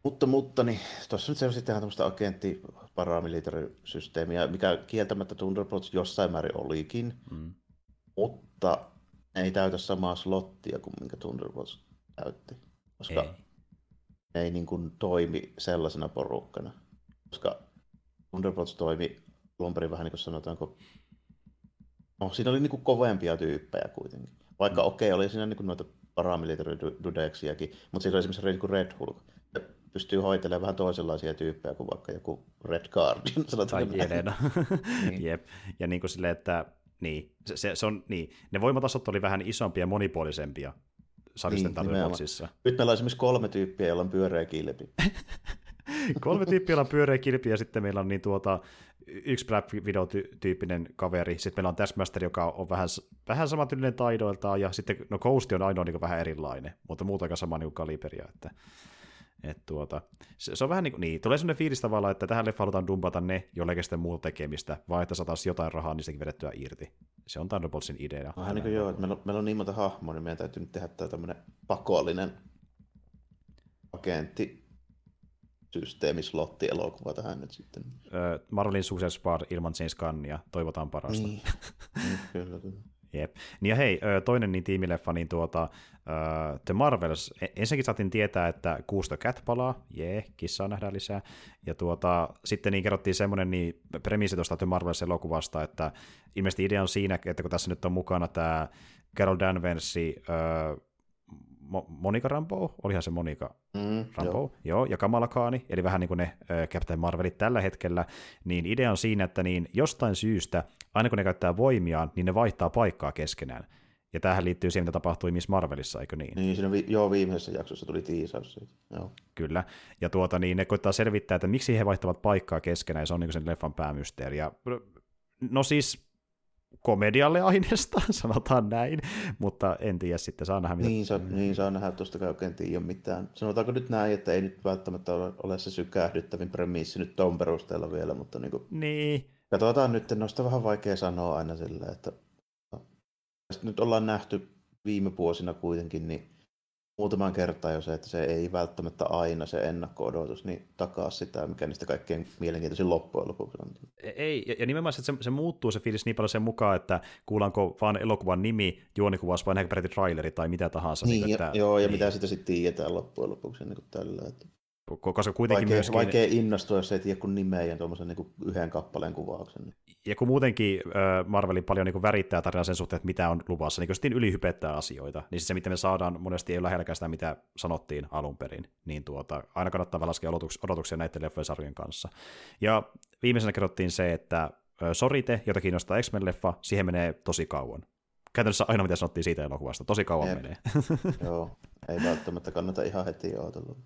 mutta, mutta niin, tuossa nyt selvästi tehdään tämmöistä agentti paramilitarisysteemiä, mikä kieltämättä Thunderbolts jossain määrin olikin, mm. mutta ei täytä samaa slottia kuin minkä Thunderbolts täytti. Koska ei ei niin kuin toimi sellaisena porukkana. Koska Thunderbolts toimi alun perin vähän niin kuin sanotaanko, no siinä oli niin kuin kovempia tyyppejä kuitenkin. Vaikka mm. okei, okay, oli siinä niin kuin noita paramilitaridudeksiakin, mutta siinä oli esimerkiksi niin kuin Red Hulk. Ja pystyy hoitelemaan vähän toisenlaisia tyyppejä kuin vaikka joku Red Guardian. Tai Jelena. niin. Jep. Ja niin kuin silleen, että niin, se, se, se on, niin, ne voimatasot oli vähän isompia ja monipuolisempia niin, Nyt meillä on esimerkiksi kolme tyyppiä, joilla on pyöreä kilpi. kolme tyyppiä, joilla on pyöreä kilpi, ja sitten meillä on niin tuota, yksi Black Widow-tyyppinen kaveri. Sitten meillä on Taskmaster, joka on vähän, vähän samantyylinen taidoiltaan, ja sitten no Ghost on ainoa niin vähän erilainen, mutta muuta aika sama niin kaliberia. Että, et tuota, se, se, on vähän niin kuin, niin, tulee sellainen fiilis tavallaan, että tähän leffa halutaan dumpata ne, jolle sitten muuta tekemistä, vai että saataisiin jotain rahaa niistäkin vedettyä irti. Se on Thunderboltsin idea. Vähän niin kuin joo, että meillä on, meillä on niin monta hahmoa, niin meidän täytyy nyt tehdä tämä tämmöinen pakollinen agentti systeemislotti elokuva tähän nyt sitten. Marvelin Success Squad ilman James Gunnia, toivotaan parasta. Niin. niin, kyllä, kyllä. Jep. Niin ja hei, toinen niin tiimileffa, niin tuota, uh, The Marvels, e, ensinnäkin saatiin tietää, että Kuusto Cat palaa, jee, kissaa nähdään lisää, ja tuota, sitten niin kerrottiin semmoinen niin premissi tuosta The Marvels-elokuvasta, että ilmeisesti idea on siinä, että kun tässä nyt on mukana tämä Carol Danversi, uh, Monika Rambo, olihan se Monika mm, Rambo, joo. joo, ja Kamala Kaani, eli vähän niin kuin ne äh, Captain Marvelit tällä hetkellä, niin idea on siinä, että niin jostain syystä, aina kun ne käyttää voimiaan, niin ne vaihtaa paikkaa keskenään. Ja tähän liittyy siihen, mitä tapahtui Miss Marvelissa, eikö niin? Niin, siinä vi- joo, viimeisessä jaksossa tuli tiisaus siitä. Joo. Kyllä. Ja tuota, niin ne koittaa selvittää, että miksi he vaihtavat paikkaa keskenään, ja se on niin sen leffan päämysteeri. Ja, no siis komedialle aineesta, sanotaan näin, mutta en tiedä sitten, saa nähdä mitä... Niin, saa, niin saa nähdä, tuosta oikein tiedä mitään. Sanotaanko nyt näin, että ei nyt välttämättä ole, ole se sykähdyttävin premissi nyt tuon perusteella vielä, mutta niin kuin... Niin. Katsotaan nyt, noista vähän vaikea sanoa aina sillä, että nyt ollaan nähty viime vuosina kuitenkin, niin muutaman kertaan jo se, että se ei välttämättä aina se ennakko-odotus niin takaa sitä, mikä niistä kaikkein mielenkiintoisin loppujen lopuksi on. Ei, ja, ja nimenomaan että se, se, muuttuu se fiilis niin paljon sen mukaan, että kuullaanko vaan elokuvan nimi, juonikuvaus vai nähdäänkö peräti traileri tai mitä tahansa. Niin, niin että, joo, ja niin. mitä sitä sitten tiedetään loppujen lopuksi niin kuin tällä. Että koska kuitenkin vaikea, myöskin... Vaikea innostua, jos ei tiedä kuin nimeä ja tuommoisen niin yhden kappaleen kuvauksen. Ja kun muutenkin Marvelin paljon niin värittää tarinaa sen suhteen, että mitä on luvassa, niin kun ylihypettää asioita, niin se, mitä me saadaan, monesti ei ole lähelläkään sitä, mitä sanottiin alun perin. Niin tuota, aina kannattaa laskea odotuksia näiden leffojen sarjojen kanssa. Ja viimeisenä kerrottiin se, että Sorite, jota kiinnostaa X-Men-leffa, siihen menee tosi kauan käytännössä aina mitä sanottiin siitä elokuvasta. Tosi kauan Jep. menee. Joo, ei välttämättä kannata ihan heti odotella.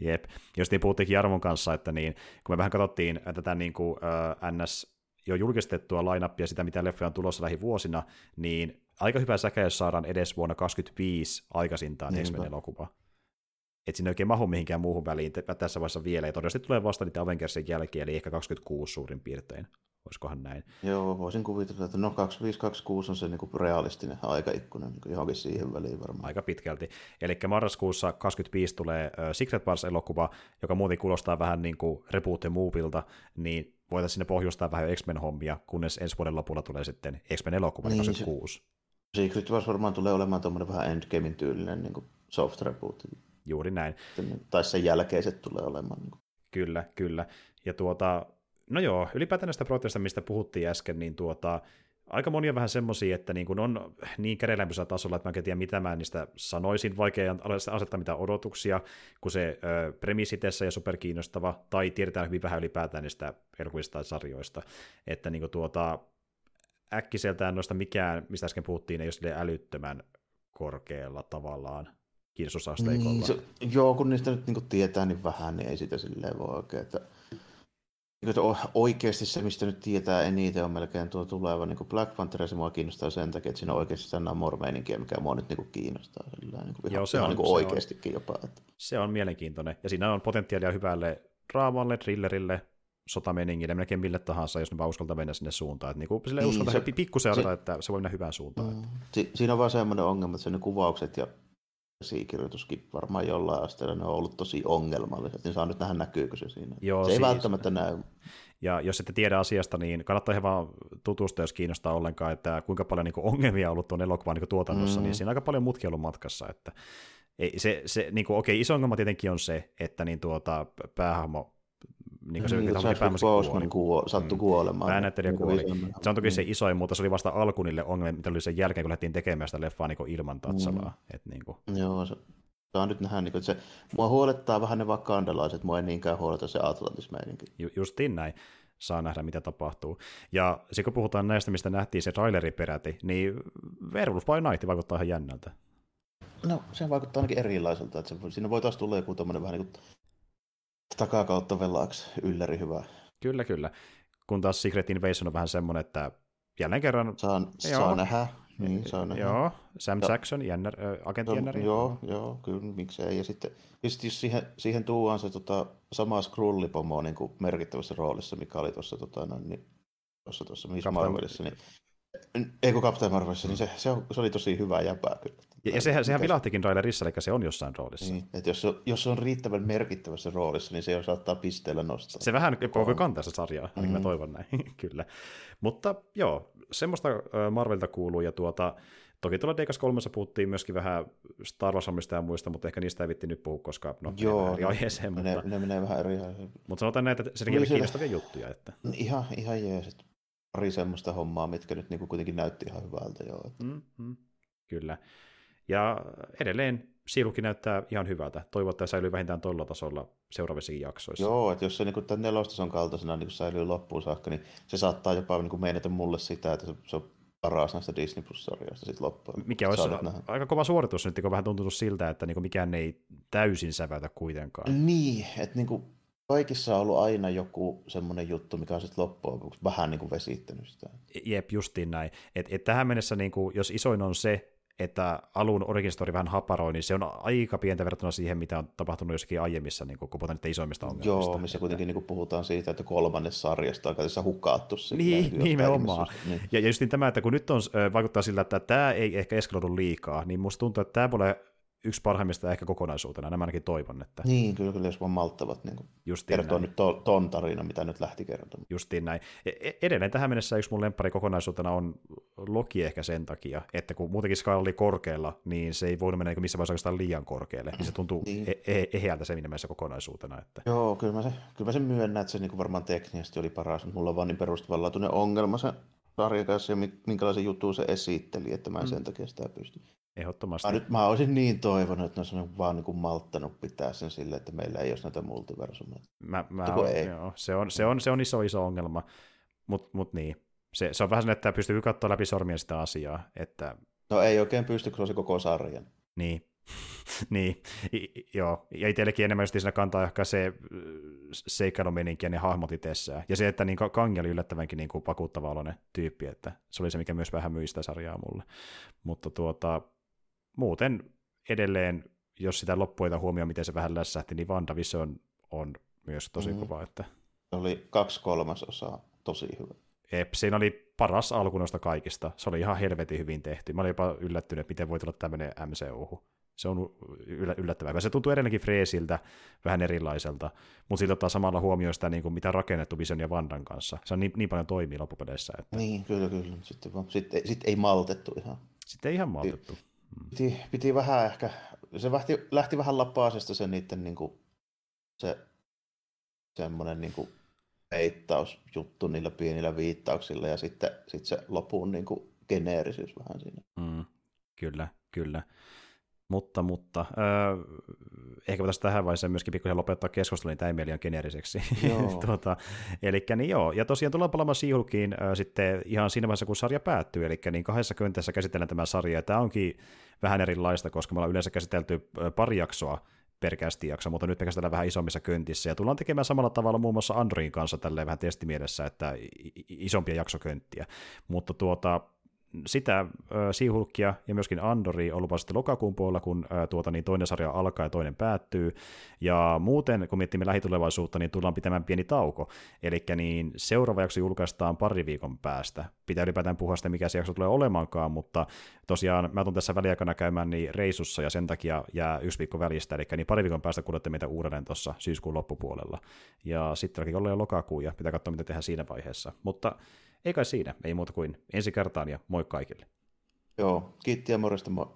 Jep. Jos niin puhuttiinkin Jarmon kanssa, että niin, kun me vähän katsottiin tätä niin kuin, uh, NS jo julkistettua line sitä, mitä leffoja on tulossa lähivuosina, niin aika hyvä säkä, jos saadaan edes vuonna 2025 aikaisintaan X-Men-elokuva. Että sinne ei oikein mahu mihinkään muuhun väliin tässä vaiheessa vielä, ja todennäköisesti tulee vasta niitä Avengersin jälkeen, eli ehkä 26 suurin piirtein. Olisikohan näin? Joo, voisin kuvitella, että no 2526 on se niin kuin realistinen aikaikkuna niin johonkin siihen väliin varmaan. Aika pitkälti. Eli marraskuussa 25 tulee Secret Wars-elokuva, joka muuten kuulostaa vähän niin kuin Reboot the Movilta, niin voitaisiin sinne pohjustaa vähän X-Men-hommia, kunnes ensi vuoden lopulla tulee sitten X-Men-elokuva niin, 26. Se, Secret Wars varmaan tulee olemaan tuommoinen vähän Endgamein tyylinen niin kuin soft reboot. Juuri näin. Tai sen jälkeiset tulee olemaan. Niin. Kyllä, kyllä. Ja tuota, no joo, ylipäätään näistä projekteista, mistä puhuttiin äsken, niin tuota, aika monia vähän semmoisia, että niin kun on niin kädenlämpöisellä tasolla, että mä en tiedä, mitä mä niistä sanoisin, vaikea asettaa mitään odotuksia, kun se ö, premissi tässä ja superkiinnostava, tai tiedetään hyvin vähän ylipäätään niistä elokuvista tai sarjoista, että niin tuota, äkkiseltään noista mikään, mistä äsken puhuttiin, ei ole älyttömän korkealla tavallaan kiinnostusasteikolla. Niin, se, joo, kun niistä nyt niin tietää niin vähän, niin ei sitä silleen voi oikein, että oikeasti se, mistä nyt tietää eniten, on melkein tuo tuleva niin kuin Black Panther, se mua kiinnostaa sen takia, että siinä on oikeasti sitä namor-meininkiä, mikä mua nyt niin kuin kiinnostaa. Sillä, niin kuin Joo, se on, niin kuin oikeastikin on, jopa. Että. Se on mielenkiintoinen, ja siinä on potentiaalia hyvälle draamalle, thrillerille, sotameningille, melkein mille tahansa, jos ne vaan uskaltaa mennä sinne suuntaan. Että niinku, sille niin, uskaltaa se, pikkuseurata, se, että se voi mennä hyvään suuntaan. Mm, si, siinä on vaan semmoinen ongelma, että ne kuvaukset ja käsikirjoituskin varmaan jollain asteella ne on ollut tosi ongelmalliset, niin saa nyt nähdä näkyykö se siinä. Joo, se ei siis. välttämättä näy. Ja jos ette tiedä asiasta, niin kannattaa ihan vaan tutustua, jos kiinnostaa ollenkaan, että kuinka paljon niin kuin, ongelmia on ollut tuon elokuvan niin tuotannossa, niin mm. niin siinä on aika paljon mutkia ollut matkassa. Että ei, se, se, niin kuin, okei, iso ongelma tietenkin on se, että niin tuota, päähahmo niin kuin se niin, Chadwick Boseman kuo, sattui mm. kuolemaan. Päänäyttelijä niin kuoli. Se on toki mm. se isoin, mutta se oli vasta alku niille ongelmille, mitä oli sen jälkeen, kun lähdettiin tekemään sitä leffaa niin ilman tatsalaa. Mm. Et, niin kuin. Joo, se, saa nyt nähdä, niin kuin, että se, mua huolettaa vähän ne vakandalaiset, mua ei niinkään huoleta se atlantismeininki. Ju, justiin näin saa nähdä, mitä tapahtuu. Ja sitten kun puhutaan näistä, mistä nähtiin se traileri peräti, niin Werewolf by Night vaikuttaa ihan jännältä. No, se vaikuttaa ainakin erilaiselta. Että se, siinä voi taas tulla joku tämmöinen vähän niin kuin takakautta velaksi ylläri hyvä. Kyllä, kyllä. Kun taas Secret Invasion on vähän semmoinen, että jälleen kerran... Saan, saa nähdä. Niin, saa nähdä. Joo, Sam ja, Jackson, jännär, äh, agentti jännäri. Joo, joo, kyllä, miksei. Ja sitten, ja sitten jos siihen, siihen tuuaan se tota, sama Skrullipomo niin kuin merkittävässä roolissa, mikä oli tuossa tota, no, niin, tuossa, tuossa Miss Marvelissa, niin ei kun Captain Marvelissa, niin se, se, se, oli tosi hyvä jäpää kyllä. Ja, ja sehän, sehän vilahtikin trailerissa, eli se on jossain roolissa. Niin, että jos, on, jos on riittävän merkittävässä roolissa, niin se saattaa pisteellä nostaa. Se vähän voi kantaa sitä sarjaa, ainakin mm. mä toivon näin, kyllä. Mutta joo, semmoista Marvelta kuuluu, ja tuota, Toki tuolla Dekas 3 puhuttiin myöskin vähän Star Wars ja muista, mutta ehkä niistä ei vitti nyt puhua, koska no, Joo, eri aiheeseen. Menee, mutta, ne menee vähän eri aiheeseen. Mutta sanotaan näitä, että se on kiinnostavia juttuja. Että... Ihan, ihan jees. Pari semmoista hommaa, mitkä nyt niin kuitenkin näytti ihan hyvältä. Joo. Mm, mm, kyllä. Ja edelleen siilukin näyttää ihan hyvältä. Että säilyy vähintään tuolla tasolla seuraavissakin jaksoissa. Joo, että jos se niin tämän nelostason kaltaisena niin säilyy loppuun saakka, niin se saattaa jopa niin meinata mulle sitä, että se, se on paras näistä Disney Plus-sarjoista sitten loppuun. Mikä olisi aika kova suoritus nyt, kun vähän tuntunut siltä, että niin mikään ei täysin sävätä kuitenkaan. Niin, että niin kuin kaikissa on ollut aina joku semmoinen juttu, mikä on sitten loppujen lopuksi vähän niin kuin vesittänyt sitä. Jep, justiin näin. Et, et tähän mennessä, niin kuin, jos isoin on se, että alun origin story vähän haparoi, niin se on aika pientä verrattuna siihen, mitä on tapahtunut jossakin aiemmissa, niin kun puhutaan niitä isoimmista ongelmista. Joo, missä kuitenkin niin kuin puhutaan siitä, että kolmannes sarjasta on tässä hukattu. Niin, nimenomaan. Niin. Ja, ja just niin tämä, että kun nyt on, vaikuttaa siltä, että tämä ei ehkä eskaloidu liikaa, niin musta tuntuu, että tämä voi yksi parhaimmista ehkä kokonaisuutena, nämä ainakin toivon. Että... Niin, kyllä, kyllä jos vaan malttavat niin kertoa näin. nyt to, ton tarina, mitä nyt lähti kertomaan. Justiin näin. E, e- edelleen tähän mennessä yksi mun lemppari kokonaisuutena on Loki ehkä sen takia, että kun muutenkin skaala oli korkealla, niin se ei voinut mennä niin missä vaiheessa oikeastaan liian korkealle, niin se tuntuu niin. E- e- eheältä se nimessä kokonaisuutena. Että... Joo, kyllä mä, se, kyllä mä sen myönnän, että se niin varmaan teknisesti oli paras, mutta mulla on vaan niin perustavanlaatuinen ongelma se sarja kanssa ja minkälaisen jutun se esitteli, että mä en mm. sen takia sitä pysty. Ehdottomasti. Mä, nyt, mä olisin niin toivonut, että ne olisi vaan niin kuin malttanut pitää sen sille, että meillä ei olisi näitä multiversumeita. Mä, mä on, ei. Joo, se, on, se, on, se on iso iso ongelma, mutta mut niin. Se, se on vähän että pystyy katsoa läpi sormien sitä asiaa. Että... No ei oikein pysty, kun se on se koko sarjan. Niin, niin, I, joo. Ja itsellekin enemmän just siinä kantaa ehkä se seikkailumeninki ja ne hahmot itsessään. Ja se, että niin Kangi oli yllättävänkin niin pakuttava oloinen tyyppi, että se oli se, mikä myös vähän myi sitä sarjaa mulle. Mutta tuota, muuten edelleen, jos sitä loppuita huomioon, miten se vähän lässähti, niin WandaVision on myös tosi mm. kova. Että... Se oli kaksi kolmasosaa tosi hyvä. Ep, siinä oli paras alku noista kaikista. Se oli ihan helvetin hyvin tehty. Mä olin jopa yllättynyt, että miten voi tulla tämmöinen MCU. Se on yllättävää. Se tuntuu edelleenkin freesiltä, vähän erilaiselta, mutta siitä ottaa samalla huomioon sitä, niin kuin mitä rakennettu Vision ja Vandan kanssa. Se on niin, niin paljon toimii loppupeleissä. Että... Niin, kyllä, kyllä. Sitten, vaan, sitten, sitten ei maltettu ihan. Sitten ei ihan maltettu. Piti, piti vähän ehkä, se lähti, lähti vähän lapaasesta se niiden niin kuin, se semmoinen niin kuin peittausjuttu niillä pienillä viittauksilla ja sitten sit se lopun niin kuin geneerisyys vähän siinä. Mm, kyllä, kyllä. Mutta, mutta äh, ehkä pitäisi tähän vaiheeseen myöskin pikkusen lopettaa keskustelun, niin tämä ei mieli on geneeriseksi. tuota, eli niin joo, ja tosiaan tullaan palaamaan Siihulkiin äh, sitten ihan siinä vaiheessa, kun sarja päättyy, eli niin kahdessa köntässä käsitellään tämä sarja, ja tämä onkin vähän erilaista, koska me ollaan yleensä käsitelty pari jaksoa per jakso, mutta nyt me käsitellään vähän isommissa köntissä, ja tullaan tekemään samalla tavalla muun muassa Androin kanssa tälleen vähän testimielessä, että isompia jaksokönttiä, mutta tuota, sitä Siihulkkia ja myöskin Andori on lupaa sitten lokakuun puolella, kun tuota, niin toinen sarja alkaa ja toinen päättyy. Ja muuten, kun miettimme lähitulevaisuutta, niin tullaan pitämään pieni tauko. Eli niin seuraava jakso julkaistaan pari viikon päästä. Pitää ylipäätään puhua sitä, mikä se jakso tulee olemaankaan, mutta tosiaan mä tulen tässä väliaikana käymään niin reisussa ja sen takia jää yksi viikko välistä, eli niin pari viikon päästä kuulette meitä uudelleen tuossa syyskuun loppupuolella. Ja sitten ollaan jo lokakuu ja pitää katsoa, mitä tehdään siinä vaiheessa. Mutta ei kai siinä, ei muuta kuin ensi kertaan ja moi kaikille. Joo, kiitti ja morjesta moi.